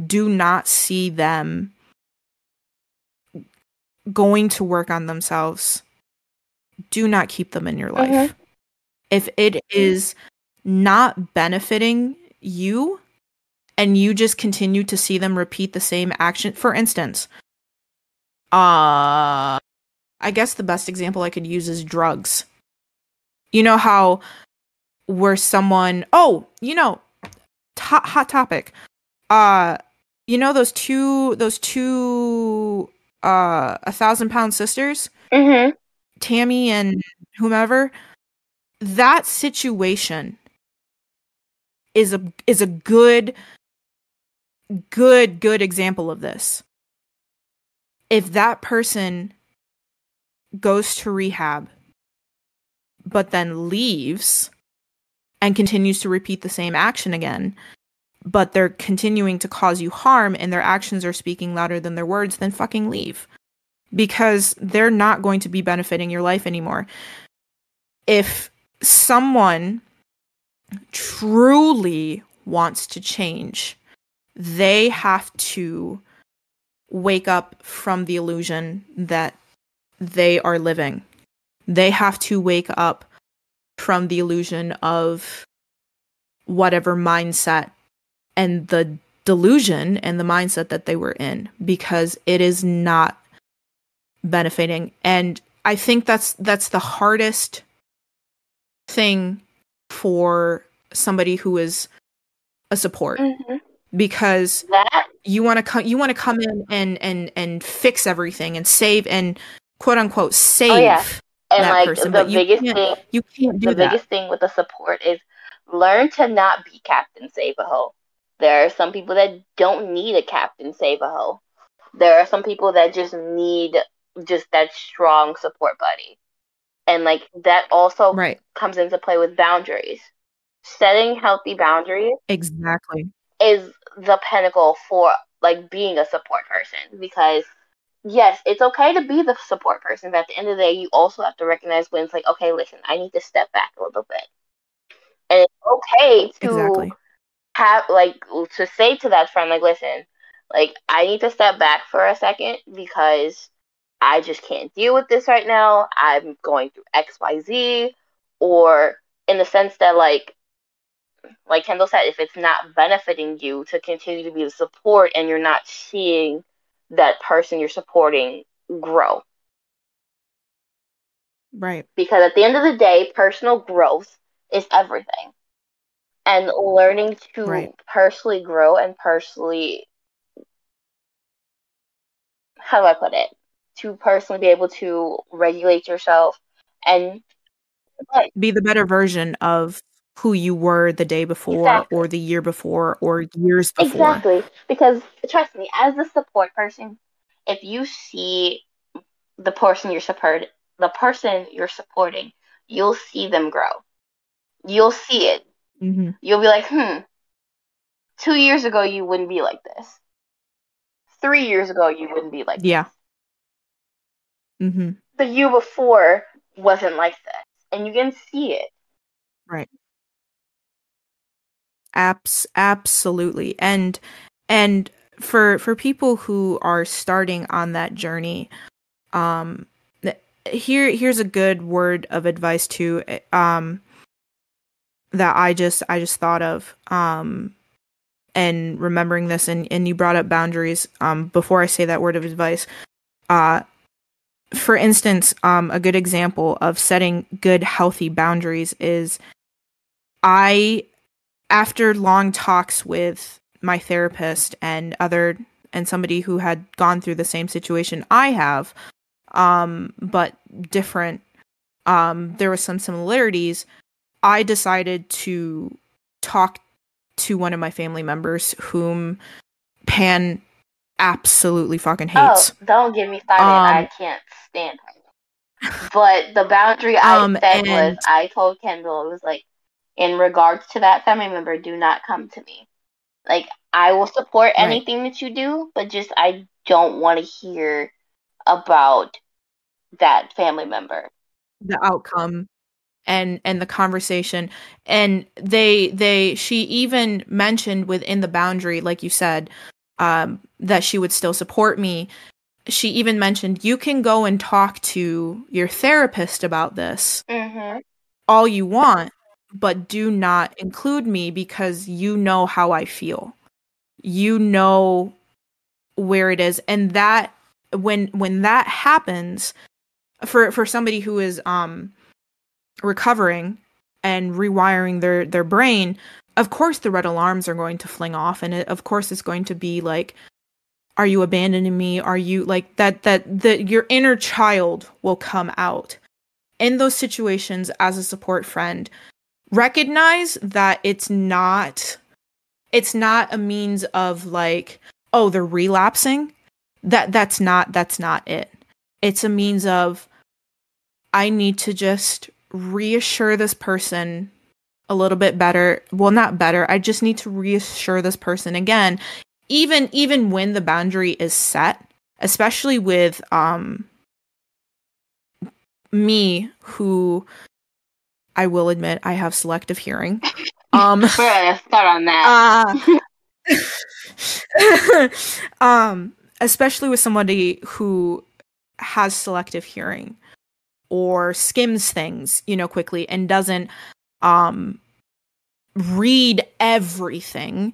do not see them going to work on themselves do not keep them in your life mm-hmm. if it is not benefiting you and you just continue to see them repeat the same action. For instance uh i guess the best example i could use is drugs. You know how where someone oh you know hot, hot topic. Uh you know those two those two uh a thousand pound sisters? Mm-hmm. tammy and whomever? That situation is a is a good good good example of this if that person goes to rehab but then leaves and continues to repeat the same action again, but they're continuing to cause you harm and their actions are speaking louder than their words, then fucking leave. Because they're not going to be benefiting your life anymore. If someone truly wants to change, they have to wake up from the illusion that they are living. They have to wake up from the illusion of whatever mindset and the delusion and the mindset that they were in because it is not benefiting. And i think that's that's the hardest thing for somebody who is a support. Mm-hmm. Because that you want to come you want to come in and and and fix everything and save and quote unquote save oh, yeah. and like person, the biggest thing you can't do the that. biggest thing with the support is learn to not be captain save a hoe there are some people that don't need a captain save a hoe there are some people that just need just that strong support buddy. And like that also right. comes into play with boundaries. Setting healthy boundaries exactly is the pinnacle for like being a support person because yes, it's okay to be the support person, but at the end of the day, you also have to recognize when it's like, okay, listen, I need to step back a little bit. And it's okay to exactly. have, like, to say to that friend, like, listen, like, I need to step back for a second because I just can't deal with this right now. I'm going through XYZ, or in the sense that, like, like Kendall said, if it's not benefiting you to continue to be the support and you're not seeing that person you're supporting grow. Right. Because at the end of the day, personal growth is everything. And learning to right. personally grow and personally, how do I put it? to personally be able to regulate yourself and be the better version of who you were the day before Exactly. or the year before or years before. Exactly. Because trust me, as a support person, if you see the person you're support the person you're supporting, you'll see them grow. You'll see it. hmm You'll be like, hmm, two years ago you wouldn't be like this. Three years ago you wouldn't be like Yeah. hmm the you before wasn't like this. And you can see it. Abs- absolutely. And and for for people who are starting on that journey, um here here's a good word of advice too eh, um that I just I just thought of um and remembering this and and you brought up boundaries um before I say that word of advice uh for instance um a good example of setting good healthy boundaries is I after long talks with my therapist and other and somebody who had gone through the same situation I have um but different um there were some similarities I decided to talk to one of my family members whom Pan absolutely fucking hates. Oh, don't get me started. I Um, can't stand. But the boundary I Um, set was I told Kendall it was like in regards to that family member, do not come to me. Like I will support Right. anything that you do, but just I don't want to hear about that family member. the outcome and and the conversation and they they she even mentioned within the boundary like you said um that she would still support me she even mentioned you can go and talk to your therapist about this Mm-hmm. all you want but do not include me because you know how I feel. You know where it is. And that when when that happens for for somebody who is um recovering and rewiring their their brain of course the red alarms are going to fling off and it, of course it's going to be like are you abandoning me? Are you like that that that your inner child will come out. In those situations as a support friend recognize that it's not it's not a means of like oh they're relapsing. That that's not that's not it. It's a means of i need to just reassure this person a little bit better. Well not better. I just need to reassure this person again. Even even when the boundary is set especially with um me who i will admit i have selective hearing um We're gonna start on that. uh, um especially with somebody who has selective hearing or skims things you know quickly and doesn't um read everything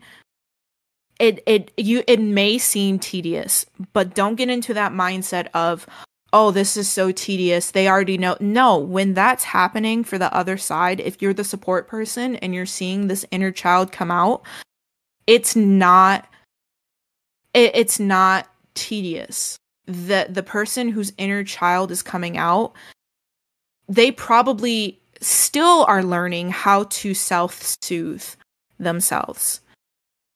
it it you it may seem tedious but don't get into that mindset of oh this is so tedious. They already know. No when that's happening for the other side if you're the support person and you're seeing this inner child come out it's not it, it's not tedious. The the person whose inner child is coming out they probably still are learning how to self-soothe themselves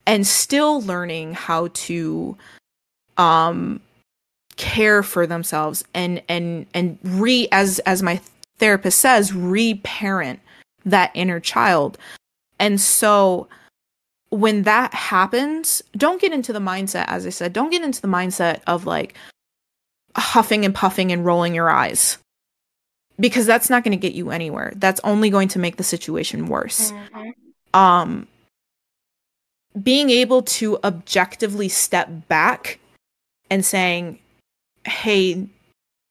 and still learning how to um care for themselves and and and re as as my therapist says reparent that inner child. And so when that happens don't get into the mindset as i said don't get into the mindset of like huffing and puffing and rolling your eyes. Because that's not going to get you anywhere. That's only going to make the situation worse. Mhm. um being able to objectively step back and saying hey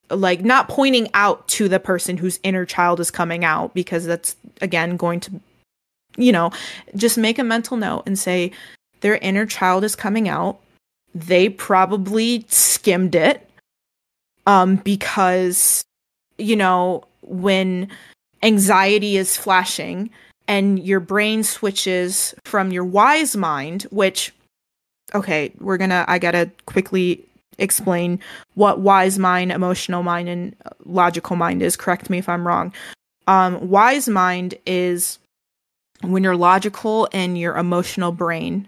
like not pointing out to the person whose inner child is coming out because that's again going to you know just make a mental note and say their inner child is coming out. They probably skimmed it um because you know when anxiety is flashing and your brain switches from your wise mind which okay we're gonna i gotta quickly explain what wise mind, emotional mind, and logical mind is. Correct me if I'm wrong. Um, wise mind is when your logical and your emotional brain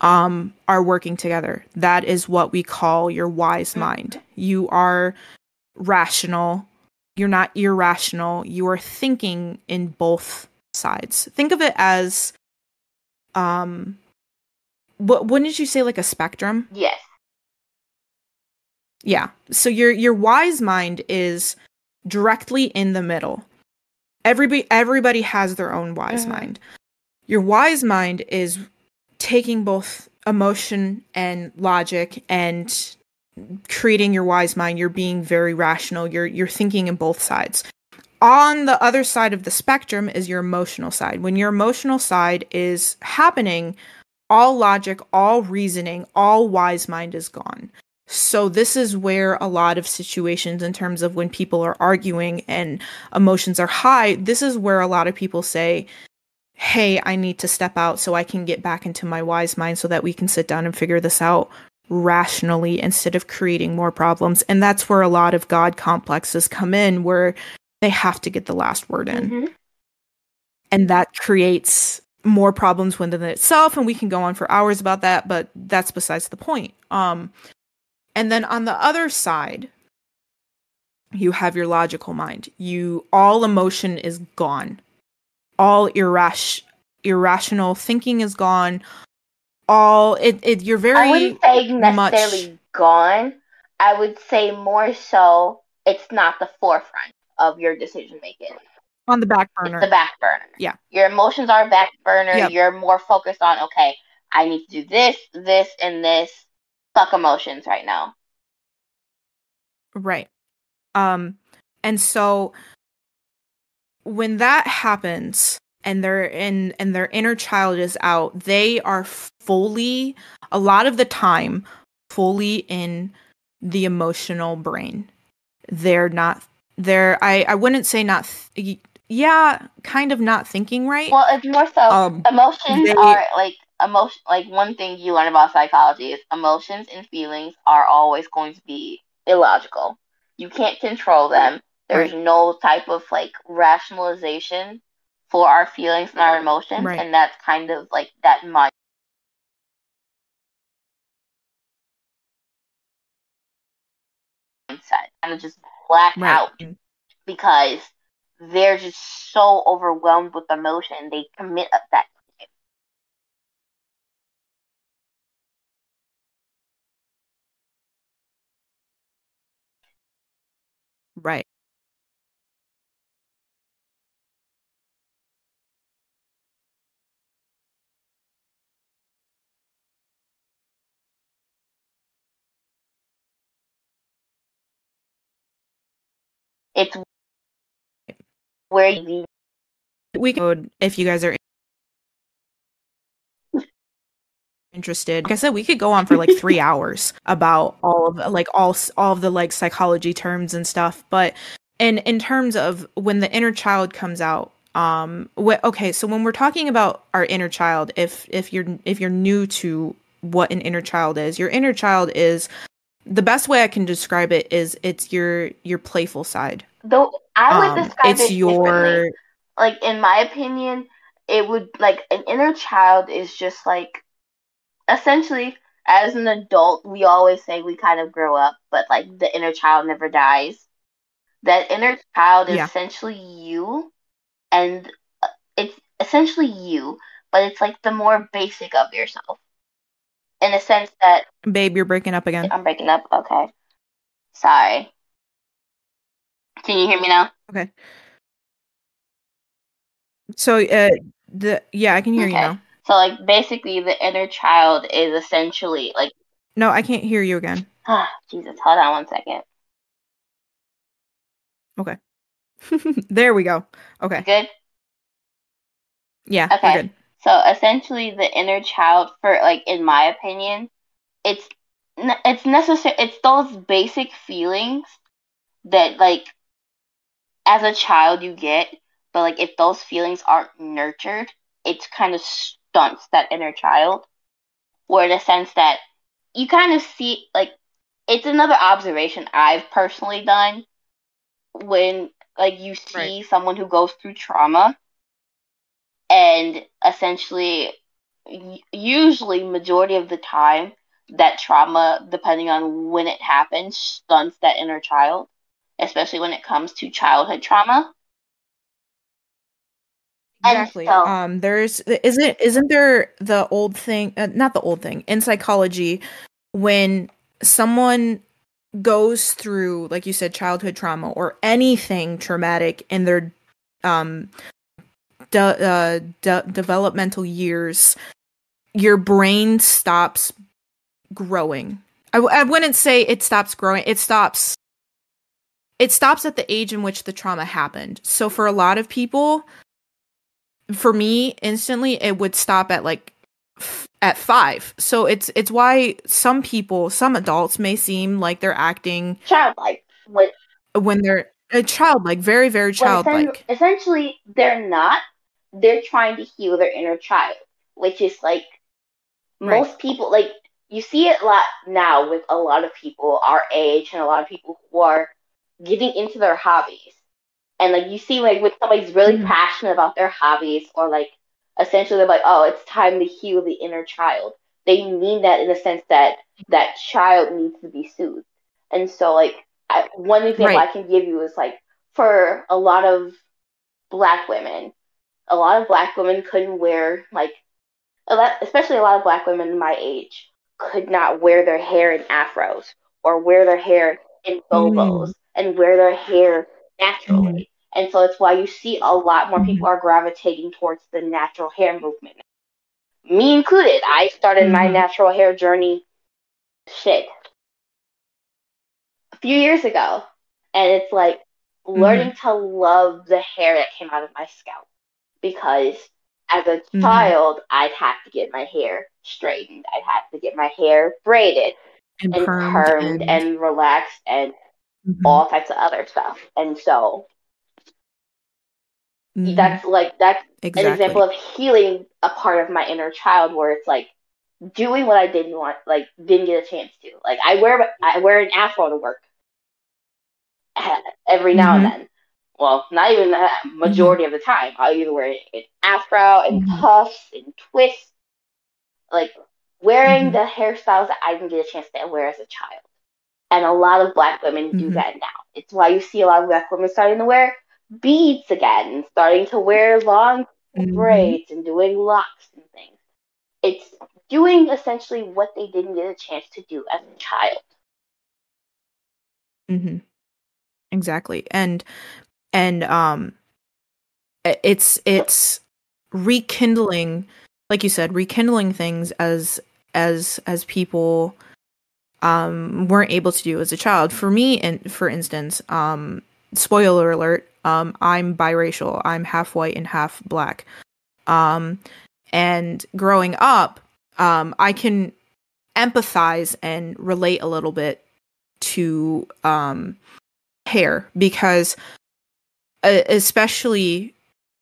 um, are working together. That is what we call your wise mind. You are rational. You're not irrational. You are thinking in both sides. Think of it as um what did you say like a spectrum? Yes. Yeah. So your your wise mind is directly in the middle. Everybody everybody has their own wise Mhm. mind. Your wise mind is taking both emotion and logic and creating your wise mind. You're being very rational. You're you're thinking in both sides. On the other side of the spectrum is your emotional side. When your emotional side is happening, all logic, all reasoning, all wise mind is gone. So this is where a lot of situations in terms of when people are arguing and emotions are high, this is where a lot of people say, "Hey, I need to step out so I can get back into my wise mind so that we can sit down and figure this out rationally instead of creating more problems." And that's where a lot of god complexes come in where they have to get the last word in Mhm. and that creates more problems within itself and we can go on for hours about that but that's besides the point um and then on the other side you have your logical mind you all emotion is gone all irras- irrational thinking is gone all it, it you're very I wouldn't say much- necessarily gone. I would say more so it's not the forefront of your decision making. on the back burner It's the back burner. Yeah. Your emotions are back burner. Yep. You're more focused on, okay, I need to do this, this, and this. Fuck emotions right now. Right. Um and so when that happens and their in and their inner child is out, they are fully a lot of the time fully in the emotional brain. They're not they're I I wouldn't say not th- yeah, kind of not thinking right. Well, it's more so Um, emotions they- are like emotion. Like one thing you learn about psychology is emotions and feelings are always going to be illogical. You can't control them. There's no type of like rationalization for our feelings and our emotions, Right. and that's kind of like that mind. mindset kind of just black right. out because they're just so overwhelmed with emotion they commit up that Right. it's where you We could if you guys are interested. Like I said, we could go on for like three hours about all of like all all of the like psychology terms and stuff. But in in terms of when the inner child comes out, um, wh- okay, so when we're talking about our inner child, if if you're if you're new to what an inner child is, your inner child is the best way I can describe it is it's your your playful side. though I would Um, describe it's it your. Like in my opinion, it would like an inner child is just like essentially as an adult we always say we kind of grow up, but like the inner child never dies. That inner child is Yeah. essentially you and uh, it's essentially you, but it's like the more basic of yourself. In a sense that babe, you're breaking up again. I'm breaking up. Okay. Sorry. Can you hear me now? Okay. So uh the yeah, I can hear you now. So like basically the inner child is essentially like No, I can't hear you again. ah Jesus, hold on one second. Okay. there we go. Okay. Good? Yeah, Okay. So essentially the inner child for like in my opinion, it's it's necessary it's those basic feelings that like as a child you get, but like if those feelings aren't nurtured, it's kind of stunts that inner child. Or in a sense that you kind of see like it's another observation I've personally done when like you see Right. someone who goes through trauma and essentially usually majority of the time that trauma depending on when it happens stunts that inner child especially when it comes to childhood trauma Exactly. so- Um, there's isn't isn't there the old thing? Uh, not the old thing in psychology when someone goes through, like you said, childhood trauma or anything traumatic in their um de- uh, de- developmental years, your brain stops growing. I, w- I wouldn't say it stops growing. It stops. It stops at the age in which the trauma happened. So for a lot of people, for me instantly it would stop at like f- at 5 so it's it's why some people some adults may seem like they're acting childlike when, when they're uh, a child like very very childlike. essentially they're not. They're trying to heal their inner child which is like Right. most people like you see it a lot now with a lot of people our age and a lot of people who are getting into their hobbies and like you see like when somebody's really Mhm. passionate about their hobbies or like essentially they're like oh it's time to heal the inner child they mean that in the sense that that child needs to be soothed and so like I, one example Right. i can give you is like for a lot of black women a lot of black women couldn't wear like a lot, especially a lot of black women my age could not wear their hair in afros or wear their hair in bobos and wear their hair naturally. Mm-hmm. And so it's why you see a lot more people mm-hmm. are gravitating towards the natural hair movement. Me included. I started my Mhm. natural hair journey shit a few years ago. And it's like learning mm-hmm. to love the hair that came out of my scalp. Because as a child, I'd have to get my hair straightened. I'd have to get my hair braided and, and permed permed and relaxed and Mhm. all types of other stuff. And so Mhm. that's like that's exactly an example of healing a part of my inner child where it's like doing what I didn't want, like didn't get a chance to. Like I wear I wear an afro to work every now Mhm. and then. Well, not even the majority of the time. I'll either wear an afro and Mhm. puffs and twists, like wearing Mhm. the hairstyles that I didn't get a chance to wear as a child. And a lot of black women do Mhm. that now. It's why you see a lot of black women starting to wear beads again, starting to wear long Mhm. braids and doing locks and things. It's doing essentially what they didn't get a chance to do as a child. hmm Exactly. And and um it's it's rekindling like you said, rekindling things as as as people um weren't able to do as a child. For me and for instance, um spoiler alert, um I'm biracial. I'm half white and half black. Um and growing up, um I can empathize and relate a little bit to um hair because uh, especially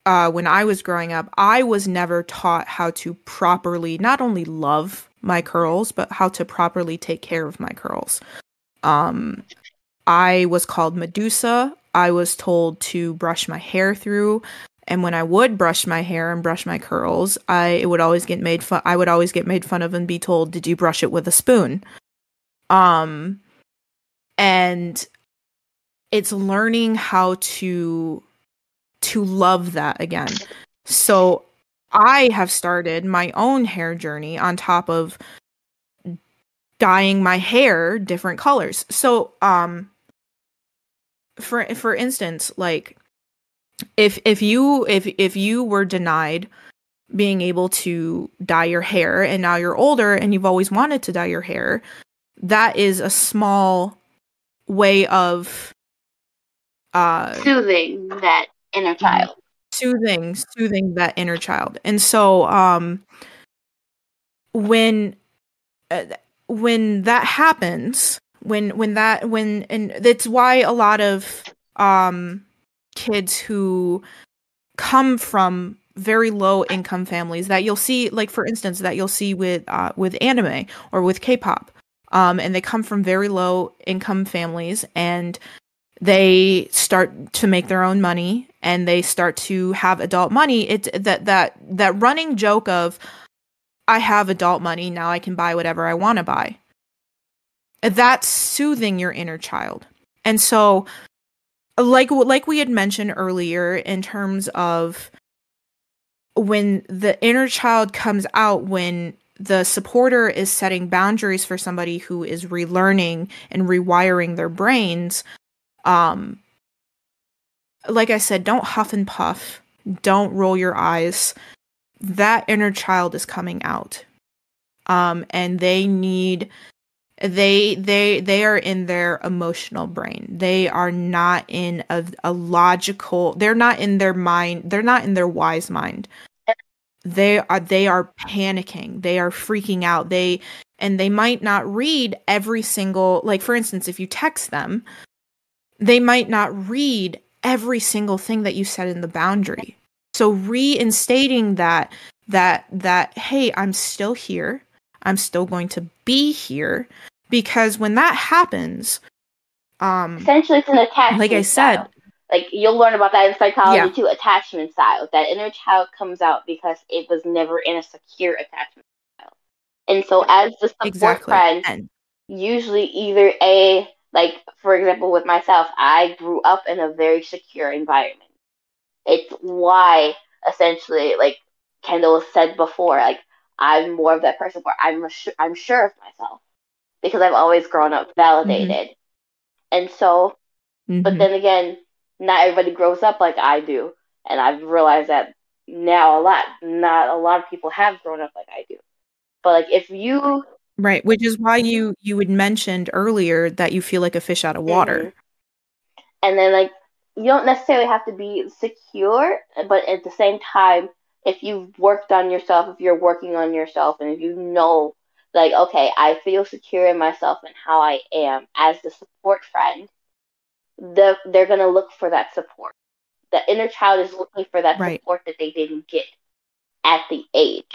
uh when I was growing up I was never taught how to properly not only love my curls but how to properly take care of my curls. Um I was called Medusa. I was told to brush my hair through. And when I would brush my hair and brush my curls I it would always get made fun I would always get made fun of and be told did you brush it with a spoon? Um and it's learning how to to love that again. So i have started my own hair journey on top of dyeing my hair different colors so um for for instance like if if you if if you were denied being able to dye your hair and now you're older and you've always wanted to dye your hair that is a small way of uh Soothing that inner child. Soothing soothing that inner child. And so um when uh, when that happens when when that when and that's why a lot of um kids who come from very low income families that you'll see like for instance that you'll see with uh with anime or with k-pop um, and they come from very low income families and they start to make their own money and they start to have adult money it that that that running joke of i have adult money now i can buy whatever i want to buy. That's soothing your inner child. And so like like we had mentioned earlier in terms of when the inner child comes out when the supporter is setting boundaries for somebody who is relearning and rewiring their brains um like i said don't huff and puff. Don't roll your eyes. That inner child is coming out. Um and they need they they they are in their emotional brain. They are not in a, a logical they're not in their mind they're not in their wise mind. They are they are panicking. They are freaking out. They and they might not read every single like for instance if you text them they might not read every single thing that you said in the boundary. So reinstating that that that hey i'm still here. I'm still going to be here. Because when that happens um essentially it's an attachment like i said like you'll learn about that in psychology yeah. too attachment styles that inner child comes out because it was never in a secure attachment style. And so as the support exactly. friend and- usually either a like for example with myself i grew up in a very secure environment it's why essentially like kendall said before like i'm more of that person where i'm i'm sure of myself because i've always grown up validated mm-hmm. and so mm-hmm. but then again not everybody grows up like I do, and I've realized that now a lot. Not a lot of people have grown up like I do. But like if you right, which is why you you had mentioned earlier that you feel like a fish out of water. Mm-hmm. And then like you don't necessarily have to be secure, but at the same time, if you've worked on yourself, if you're working on yourself, and if you know, like, okay, I feel secure in myself and how I am as the support friend, the, they're going to look for that support. The inner child is looking for that right. support that they didn't get at the age.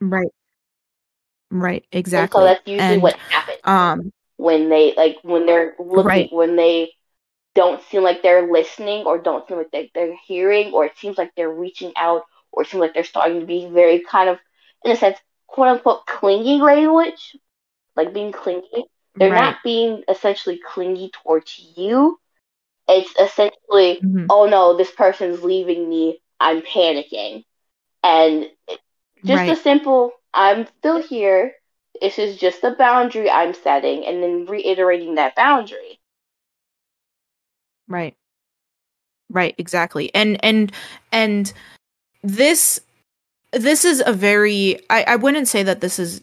Right. Right. Exactly. And so that's usually and, what happens. Um, when they like when they're looking right. when they don't seem like they're listening or don't seem like they, they're hearing or it seems like they're reaching out or it seems like they're starting to be very kind of in a sense quote unquote clingy language like being clingy they're right. not being essentially clingy towards you it's essentially, mm-hmm. oh no, this person's leaving me. I'm panicking. And just right. a simple, I'm still here. This is just a boundary I'm setting, and then reiterating that boundary. Right. Right, exactly. And and and this this is a very I, I wouldn't say that this is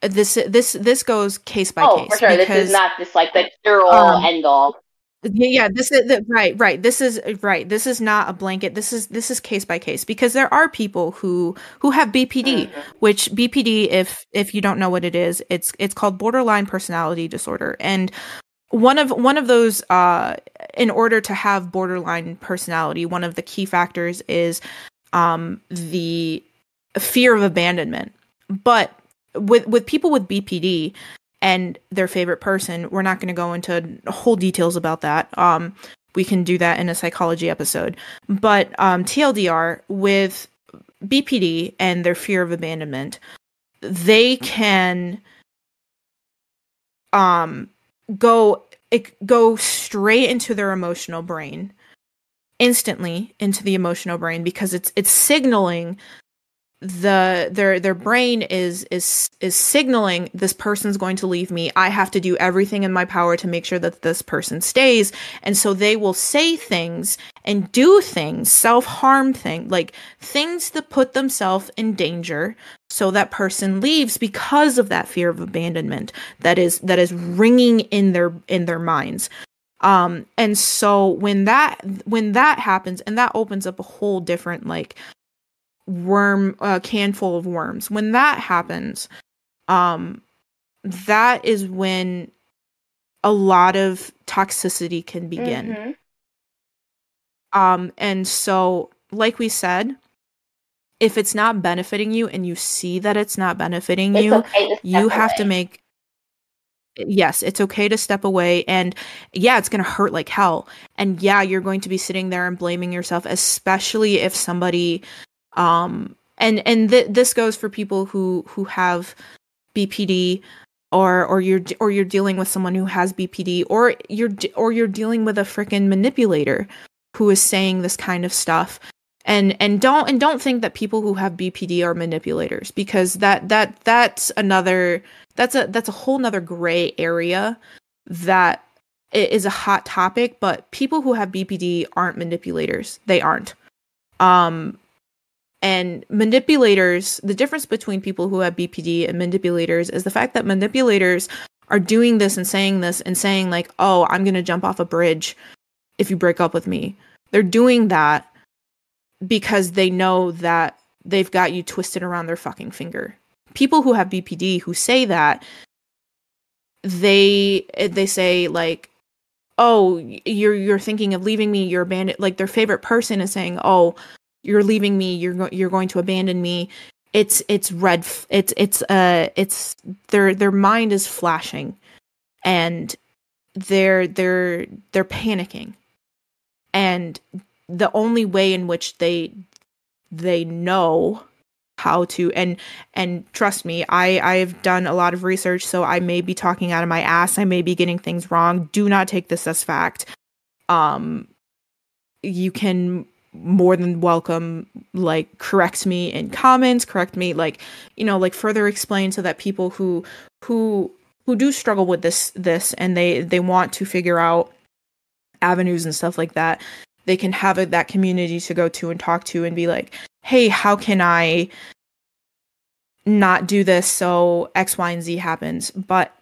this this this goes case by oh, case. for sure. Because, this is not just like the cure all um, end all yeah, yeah, this is the, right, right. This is right. This is not a blanket. This is this is case by case because there are people who who have BPD, mm-hmm. which BPD, if if you don't know what it is, it's it's called borderline personality disorder, and one of one of those uh in order to have borderline personality, one of the key factors is um the fear of abandonment. But with with people with BPD, and their favorite person. We're not going to go into whole details about that. Um, we can do that in a psychology episode. But um, TLDR with BPD and their fear of abandonment, they can um go it, go straight into their emotional brain instantly into the emotional brain because it's it's signaling the their their brain is is is signaling this person's going to leave me. I have to do everything in my power to make sure that this person stays. And so they will say things and do things self-harm thing like things that put themselves in danger so that person leaves because of that fear of abandonment that is that is ringing in their in their minds. Um and so when that when that happens and that opens up a whole different like worm a can full of worms when that happens um that is when a lot of toxicity can begin mm-hmm. um and so like we said if it's not benefiting you and you see that it's not benefiting it's you okay you have away. to make yes, it's okay to step away and yeah, it's going to hurt like hell. And yeah, you're going to be sitting there and blaming yourself especially if somebody um and and th- this goes for people who who have BPD or or you're or you're dealing with someone who has BPD or you're or you're dealing with a freaking manipulator who is saying this kind of stuff. And and don't and don't think that people who have BPD are manipulators because that that that's another that's a that's a whole nother gray area that is a hot topic but people who have BPD aren't manipulators. They aren't. Um and manipulators, the difference between people who have BPD and manipulators is the fact that manipulators are doing this and saying this and saying, like, oh, I'm going to jump off a bridge if you break up with me. They're doing that because they know that they've got you twisted around their fucking finger. People who have BPD who say that, they they say like oh you're you're thinking of leaving me you're abandoned like their favorite person is saying oh you're leaving me you're go- you're going to abandon me. It's it's red f- it's it's uh it's their their mind is flashing and they're they're they're panicking. And the only way in which they they know how to and and trust me i i've done a lot of research so i may be talking out of my ass i may be getting things wrong. Do not take this as fact. Um you can more than welcome like correct me in comments correct me like you know like further explain so that people who who who do struggle with this this and they they want to figure out avenues and stuff like that they can have a, that community to go to and talk to and be like hey how can i not do this so x y and z happens? But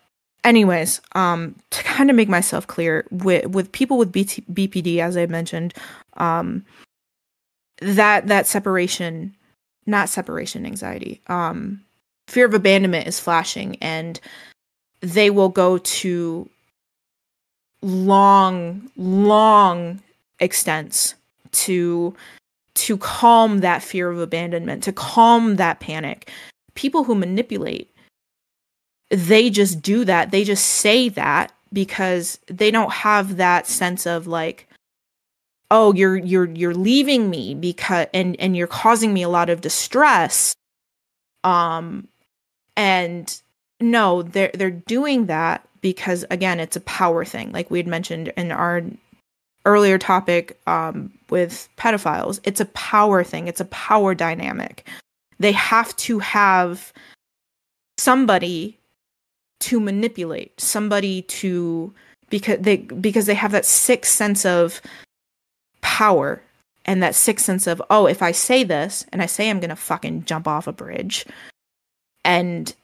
anyways um to kind of make myself clear with with people with BT, bpd as i mentioned um that that separation not separation anxiety um fear of abandonment is flashing and they will go to long long extents to to calm that fear of abandonment to calm that panic. People who manipulate they just do that. They just say that because they don't have that sense of like oh you're you're you're leaving me because and and you're causing me a lot of distress. Um and no they're they're doing that because again it's a power thing. Like we had mentioned in our earlier topic um with pedophiles it's a power thing. It's a power dynamic. They have to have somebody to manipulate somebody to because they because they have that sick sense of power and that sixth sense of, oh, if I say this and I say I'm going to fucking jump off a bridge, and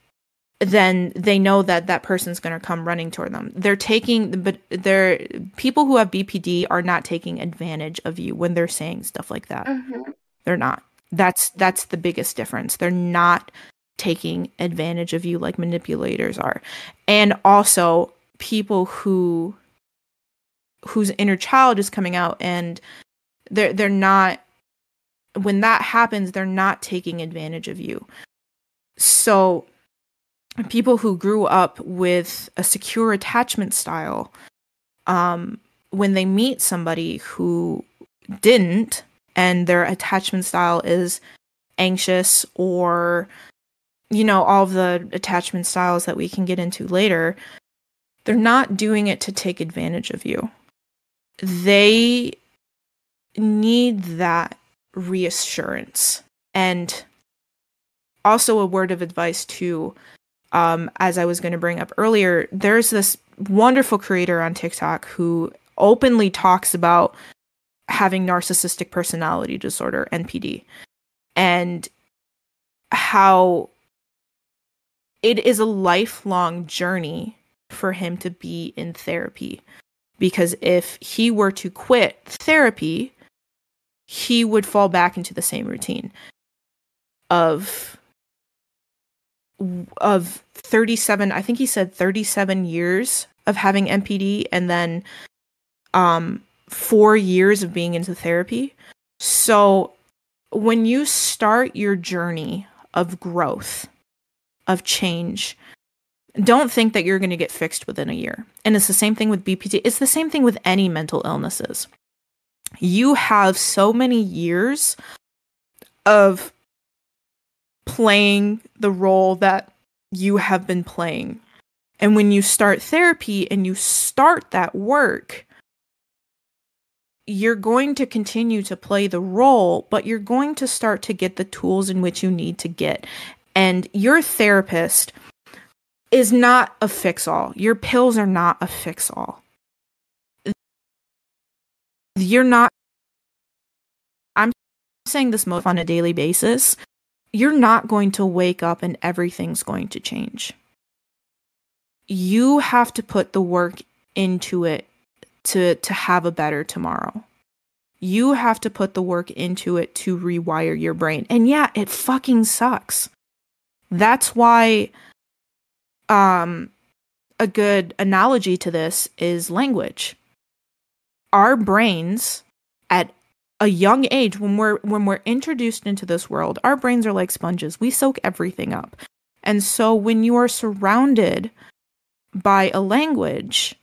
then they know that that person's going to come running toward them. They're taking, but they're people who have BPD are not taking advantage of you when they're saying stuff like that. Mm-hmm. They're not. That's that's the biggest difference. They're not taking advantage of you like manipulators are, and also people who whose inner child is coming out and they're they're not when that happens they're not taking advantage of you. So people who grew up with a secure attachment style um when they meet somebody who didn't and their attachment style is anxious or you know all of the attachment styles that we can get into later they're not doing it to take advantage of you they need that reassurance. And also, a word of advice too, um, as I was going to bring up earlier, there's this wonderful creator on TikTok who openly talks about having narcissistic personality disorder, NPD, and how it is a lifelong journey for him to be in therapy because if he were to quit therapy, he would fall back into the same routine of of 37 I think he said 37 years of having NPD and then um 4 years of being into therapy. So when you start your journey of growth, of change, don't think that you're going to get fixed within a year. And it's the same thing with BPD. It's the same thing with any mental illnesses. You have so many years of playing the role that you have been playing. And when you start therapy and you start that work, you're going to continue to play the role, but you're going to start to get the tools in which you need to get. And your therapist is not a fix all. Your pills are not a fix all. You're not, I'm saying this most on a daily basis. You're not going to wake up and everything's going to change. You have to put the work into it to to have a better tomorrow. You have to put the work into it to rewire your brain. And yeah, it fucking sucks. That's why um a good analogy to this is language. Our brains at a young age when we're when we're introduced into this world, our brains are like sponges. We soak everything up. And so when you are surrounded by a language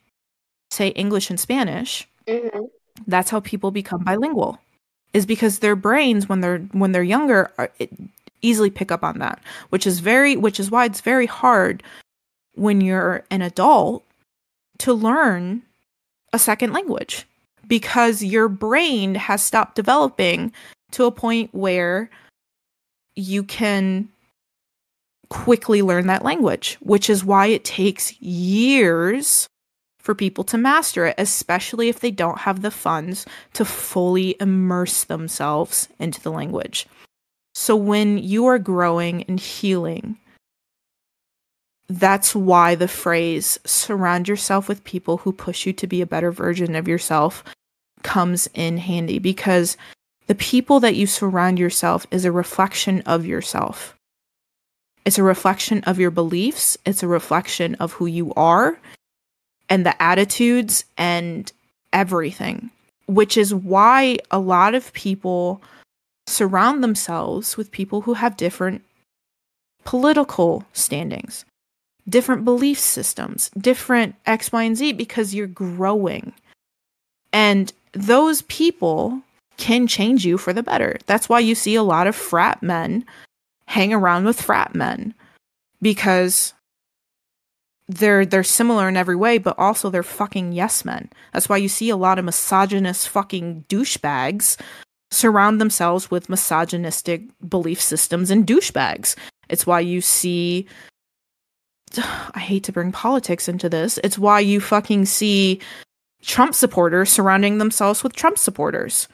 say English and Spanish, mm-hmm. that's how people become bilingual. Is because their brains when they're when they're younger are, it, easily pick up on that, which is very which is why it's very hard when you're an adult to learn a second language because your brain has stopped developing to a point where you can quickly learn that language, which is why it takes years for people to master it, especially if they don't have the funds to fully immerse themselves into the language. So when you are growing and healing, that's why the phrase surround yourself with people who push you to be a better version of yourself comes in handy because the people that you surround yourself is a reflection of yourself. It's a reflection of your beliefs, it's a reflection of who you are, and the attitudes and everything, which is why a lot of people surround themselves with people who have different political standings, different belief systems, different X, Y, and Z because you're growing. And those people can change you for the better. That's why you see a lot of frat men hang around with frat men because they're they're similar in every way, but also they're fucking yes men. That's why you see a lot of misogynist fucking douchebags surround themselves with misogynistic belief systems and douchebags. It's why you see I hate to bring politics into this. It's why you fucking see Trump supporters surrounding themselves with Trump supporters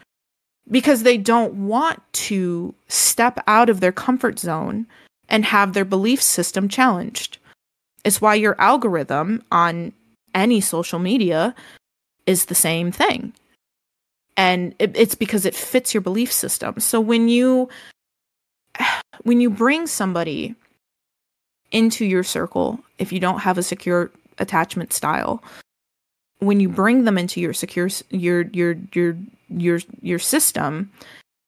because they don't want to step out of their comfort zone and have their belief system challenged. It's why your algorithm on any social media is the same thing. And it, it's because it fits your belief system. So when you when you bring somebody into your circle, if you don't have a secure attachment style, when you bring them into your secure your your your your your system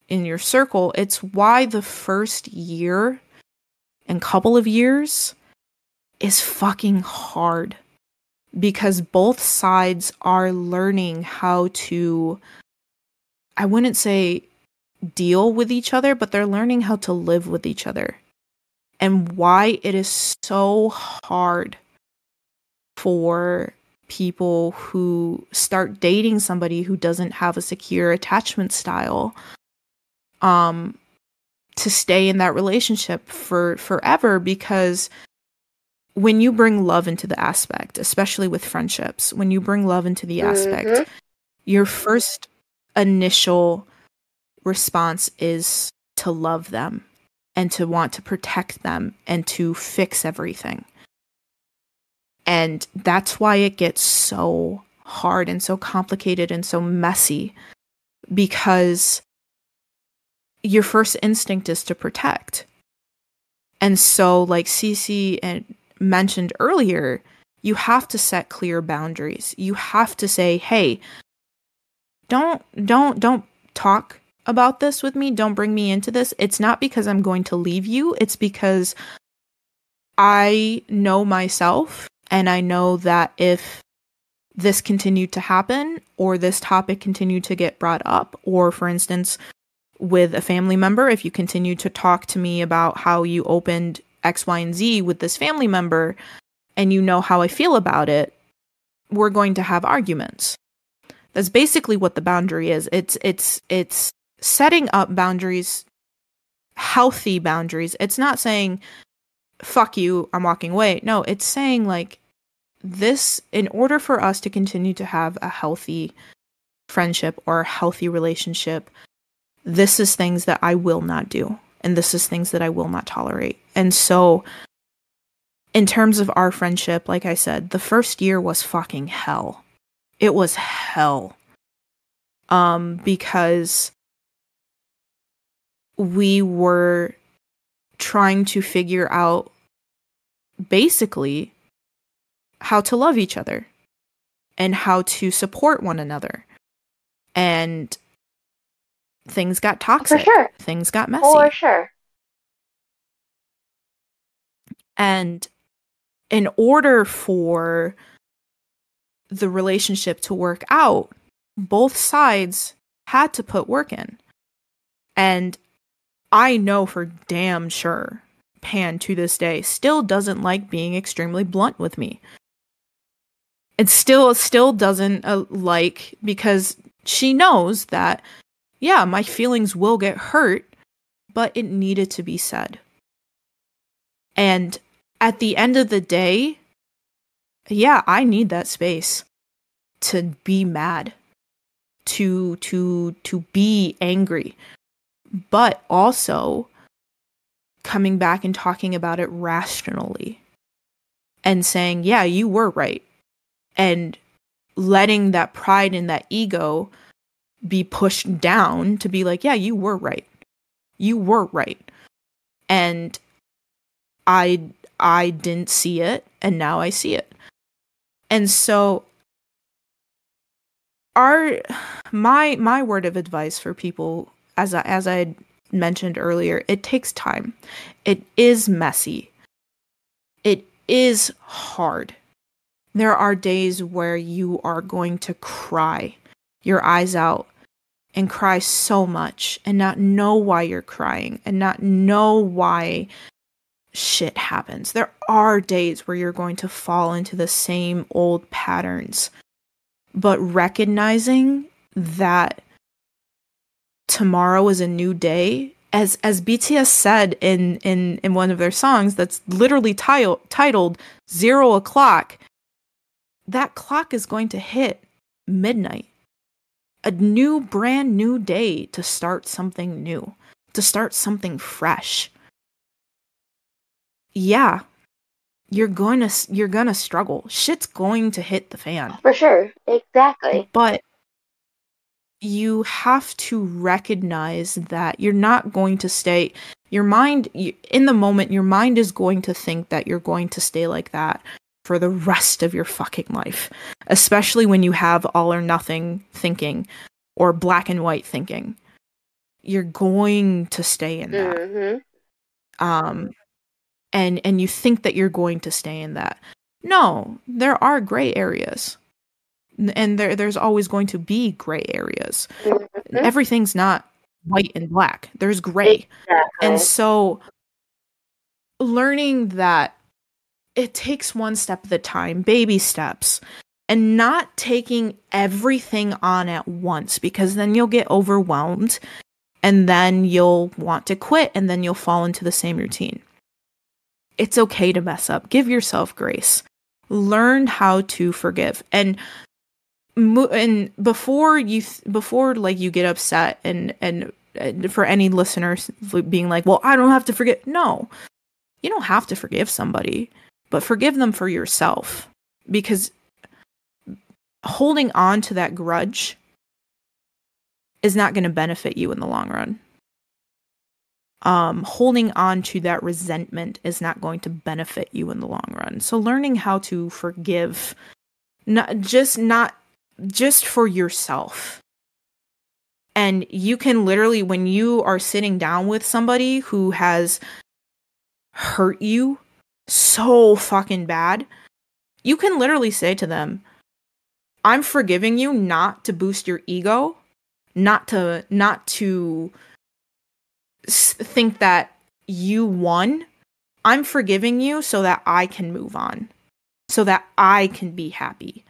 in your circle, it's why the first year and couple of years is fucking hard because both sides are learning how to I wouldn't say deal with each other, but they're learning how to live with each other. And why it is so hard for people who start dating somebody who doesn't have a secure attachment style um to stay in that relationship for forever because when you bring love into the aspect, especially with friendships, when you bring love into the aspect, mm-hmm. your first initial response is to love them and to want to protect them and to fix everything. And that's why it gets so hard and so complicated and so messy because your first instinct is to protect. And so, like Cece mentioned earlier, you have to set clear boundaries. You have to say, "Hey, don't don't don't talk about this with me. Don't bring me into this. It's not because I'm going to leave you. It's because I know myself and I know that if this continued to happen or this topic continued to get brought up or for instance with a family member if you continue to talk to me about how you opened x y and z with this family member and you know how I feel about it we're going to have arguments that's basically what the boundary is it's it's it's setting up boundaries healthy boundaries. It's not saying fuck you i'm walking away. No it's saying like this in order for us to continue to have a healthy friendship or a healthy relationship this is things that i will not do and this is things that i will not tolerate. And so in terms of our friendship like i said the first year was fucking hell. It was hell. Um because we were trying to figure out basically how to love each other and how to support one another. And things got toxic. For sure. Things got messy. For sure. And in order for the relationship to work out, both sides had to put work in. And I know for damn sure Pan to this day still doesn't like being extremely blunt with me. It still still doesn't uh, like because she knows that yeah, my feelings will get hurt, but it needed to be said. And at the end of the day, yeah, I need that space to be mad, to to to be angry, but also coming back and talking about it rationally and saying, yeah, you were right. And letting that pride and that ego be pushed down to be like, yeah, you were right. You were right. And I I didn't see it and now I see it. And so our my my word of advice for people as I, as I mentioned earlier, it takes time. It is messy. It is hard. There are days where you are going to cry your eyes out and cry so much and not know why you're crying and not know why shit happens. There are days where you're going to fall into the same old patterns. But recognizing that tomorrow is a new day as as BTS said in in in one of their songs that's literally titled titled zero o'clock that clock is going to hit midnight a new brand new day to start something new to start something fresh yeah you're going to you're going to struggle shit's going to hit the fan For sure. Exactly. but you have to recognize that you're not going to stay your mind in the moment your mind is going to think that you're going to stay like that for the rest of your fucking life especially when you have all or nothing thinking or black and white thinking. You're going to stay in that. Hmm um and and you think that you're going to stay in that. No there are gray areas and there there's always going to be gray areas. Mhm. everything's not white and black. There's gray. And so learning that it takes one step at a time baby steps and not taking everything on at once because then you'll get overwhelmed and then you'll want to quit and then you'll fall into the same routine. It's okay to mess up. Give yourself grace. Learn how to forgive. And and before you before like you get upset and and for any listeners being like well i don't have to forget no. You don't have to forgive somebody but forgive them for yourself because holding on to that grudge is not going to benefit you in the long run. Um holding on to that resentment is not going to benefit you in the long run. So learning how to forgive not just not just for yourself and you can literally when you are sitting down with somebody who has hurt you so fucking bad, you can literally say to them, I'm forgiving you not to boost your ego, not to not to think that you won. I'm forgiving you so that I can move on. So that I can be happy.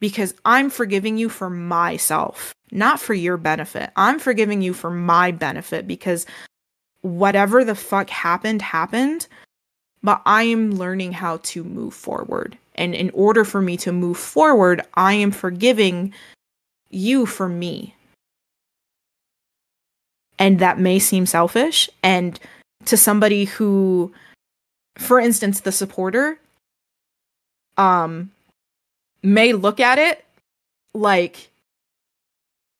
Because I'm forgiving you for myself, not for your benefit. I'm forgiving you for my benefit because whatever the fuck happened happened, but I am learning how to move forward. And in order for me to move forward, I am forgiving you for me. And that may seem selfish. And to somebody who, for instance, the supporter, um, may look at it like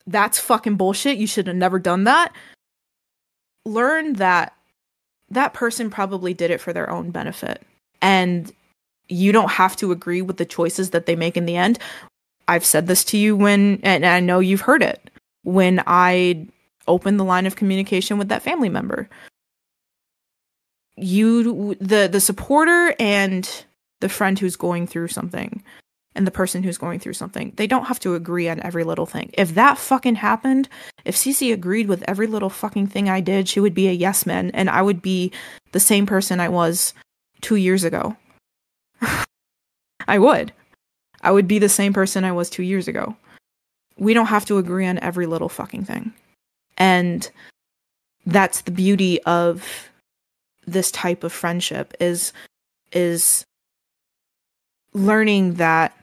that's fucking bullshit. You should have never done that. Learn that that person probably did it for their own benefit. And you don't have to agree with the choices that they make in the end. I've said this to you when, and I know you've heard it, when I opened the line of communication with that family member. You, the the supporter and the friend who's going through something, and the person who's going through something, they don't have to agree on every little thing. If that fucking happened, if Cece agreed with every little fucking thing I did, she would be a yes man, and I would be the same person I was two years ago. I would. I would be the same person I was two years ago. We don't have to agree on every little fucking thing. And that's the beauty of this type of friendship is is learning that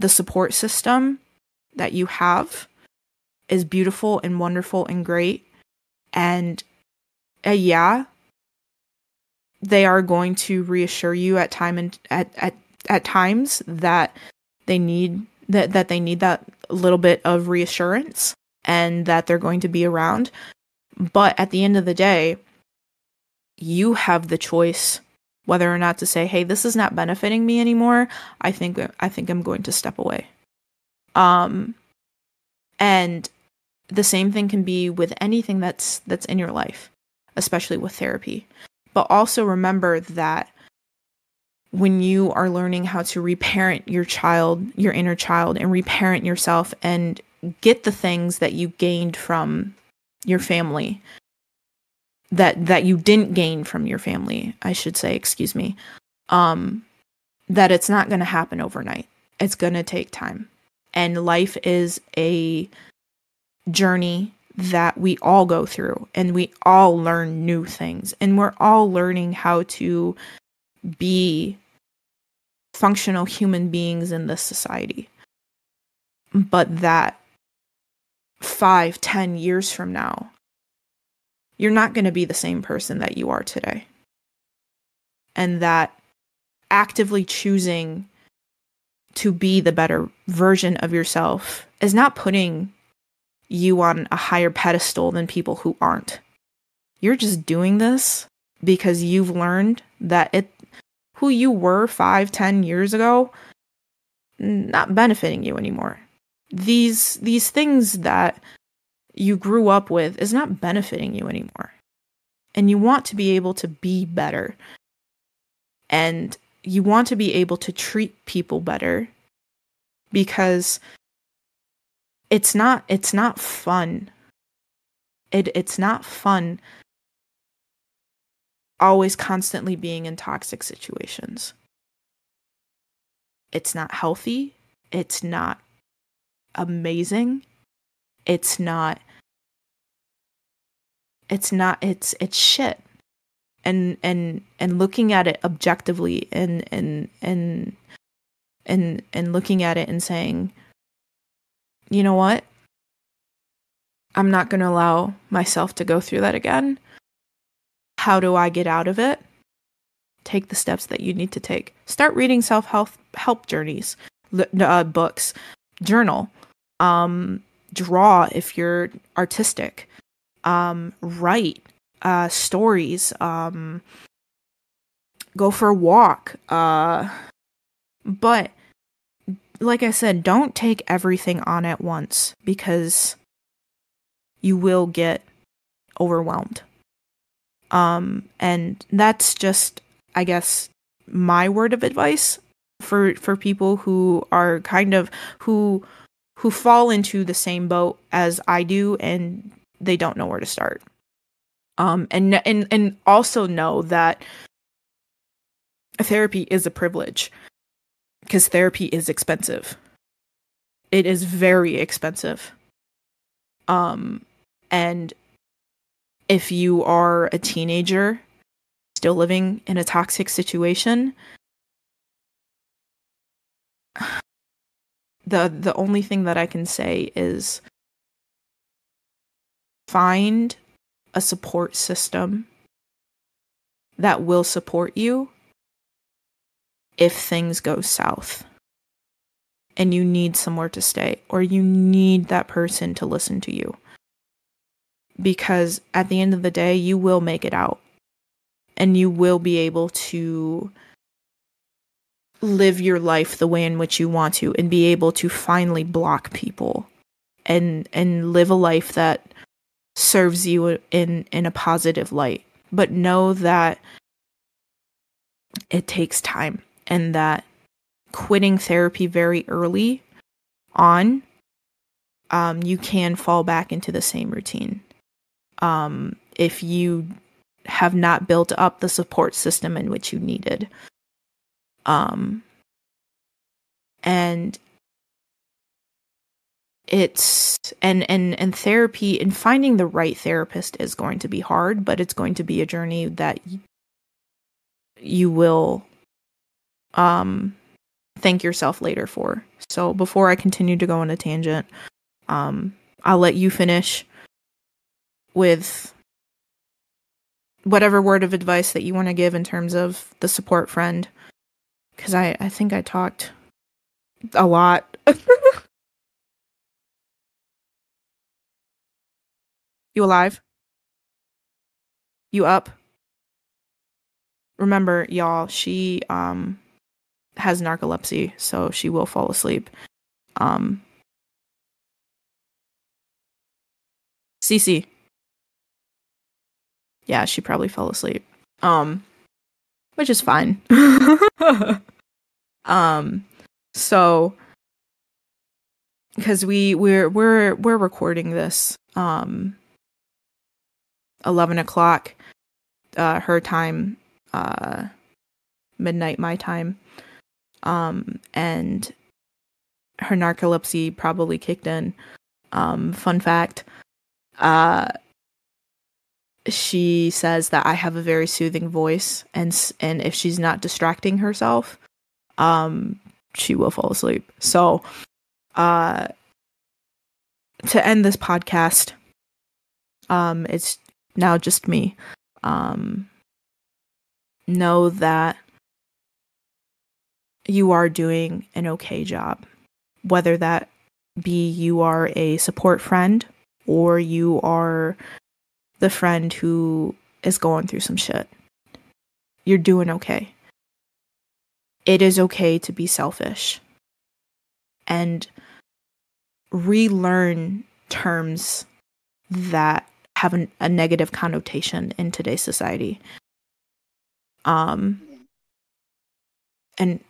the support system that you have is beautiful and wonderful and great. And uh, yeah they are going to reassure you at time and at, at at times that they need that that they need that little bit of reassurance and that they're going to be around. But at the end of the day you have the choice whether or not to say hey this is not benefiting me anymore i think i think i'm going to step away. Um and the same thing can be with anything that's that's in your life especially with therapy. But also remember that when you are learning how to reparent your child, your inner child, and reparent yourself and get the things that you gained from your family that that you didn't gain from your family, I should say, excuse me. Um that it's not going to happen overnight. It's going to take time. And life is a journey that we all go through and we all learn new things and we're all learning how to be functional human beings in this society but that five ten years from now you're not going to be the same person that you are today and that actively choosing to be the better version of yourself is not putting you on a higher pedestal than people who aren't. You're just doing this because you've learned that it who you were five, ten years ago not benefiting you anymore. These these things that you grew up with is not benefiting you anymore. And you want to be able to be better. And you want to be able to treat people better because it's not it's not fun it it's not fun always constantly being in toxic situations it's not healthy it's not amazing it's not it's not it's it's shit and and and looking at it objectively and and and and and looking at it and saying you know what? I'm not going to allow myself to go through that again. How do I get out of it? Take the steps that you need to take. Start reading self help help journeys, uh, books, journal, um, draw if you're artistic, um, write uh, stories, um, go for a walk. Uh, but like I said, don't take everything on at once because you will get overwhelmed. Um, and that's just, I guess, my word of advice for for people who are kind of who who fall into the same boat as I do and they don't know where to start. Um and and and also know that therapy is a privilege because therapy is expensive. It is very expensive. Um and if you are a teenager still living in a toxic situation, the the only thing that I can say is find a support system that will support you if things go south and you need somewhere to stay or you need that person to listen to you. Because at the end of the day you will make it out and you will be able to live your life the way in which you want to and be able to finally block people and and live a life that serves you in in a positive light. But know that it takes time and that quitting therapy very early on um you can fall back into the same routine. Um if you have not built up the support system in which you needed um and it's and and and therapy and finding the right therapist is going to be hard but it's going to be a journey that you will um thank yourself later for. So before i continue to go on a tangent um i'll let you finish with whatever word of advice that you want to give in terms of the support friend because I, I think I talked a lot. you alive? You up? Remember, y'all, she um has narcolepsy, so she will fall asleep. Um Cece. Yeah, she probably fell asleep. Um which is fine. um so because we we're we're we're recording this um 11 o'clock uh her time uh midnight my time. Um and her narcolepsy probably kicked in. Um fun fact uh she says that I have a very soothing voice and and if she's not distracting herself um she will fall asleep. So uh to end this podcast um it's now just me. Um know that you are doing an okay job. Whether that be you are a support friend or you are the friend who is going through some shit. You're doing okay. It is okay to be selfish and relearn terms that have an, a negative connotation in today's society. Um, and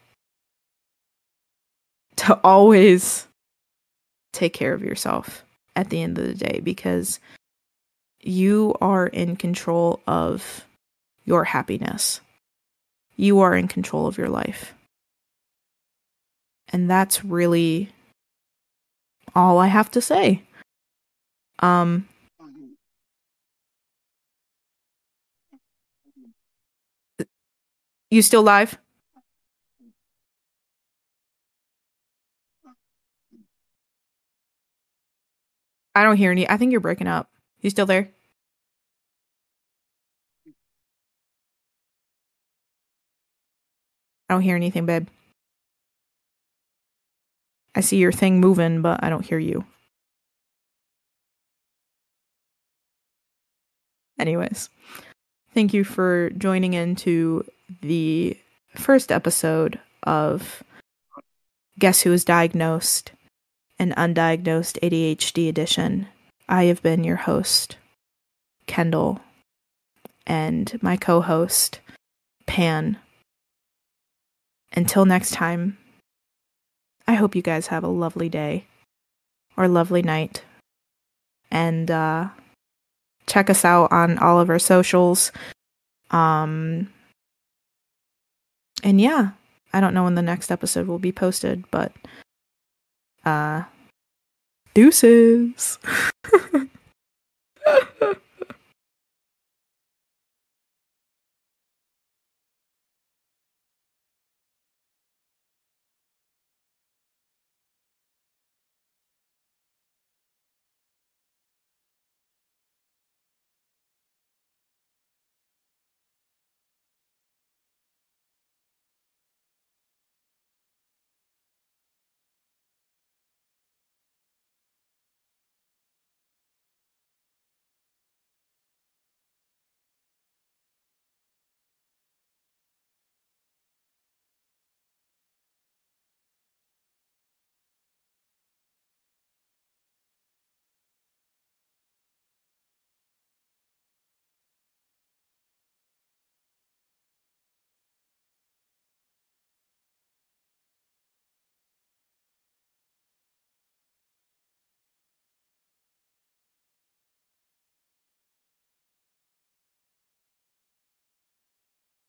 to always take care of yourself at the end of the day because you are in control of your happiness. You are in control of your life. And that's really all I have to say. Um You still live? I don't hear any. I think you're breaking up. You still there? I don't hear anything, babe. I see your thing moving, but I don't hear you. Anyways, thank you for joining into the first episode of Guess Who is Diagnosed, an undiagnosed ADHD edition. I have been your host, Kendall, and my co host, Pan. Until next time, I hope you guys have a lovely day or lovely night. And uh, check us out on all of our socials. Um, and yeah, I don't know when the next episode will be posted, but uh, deuces.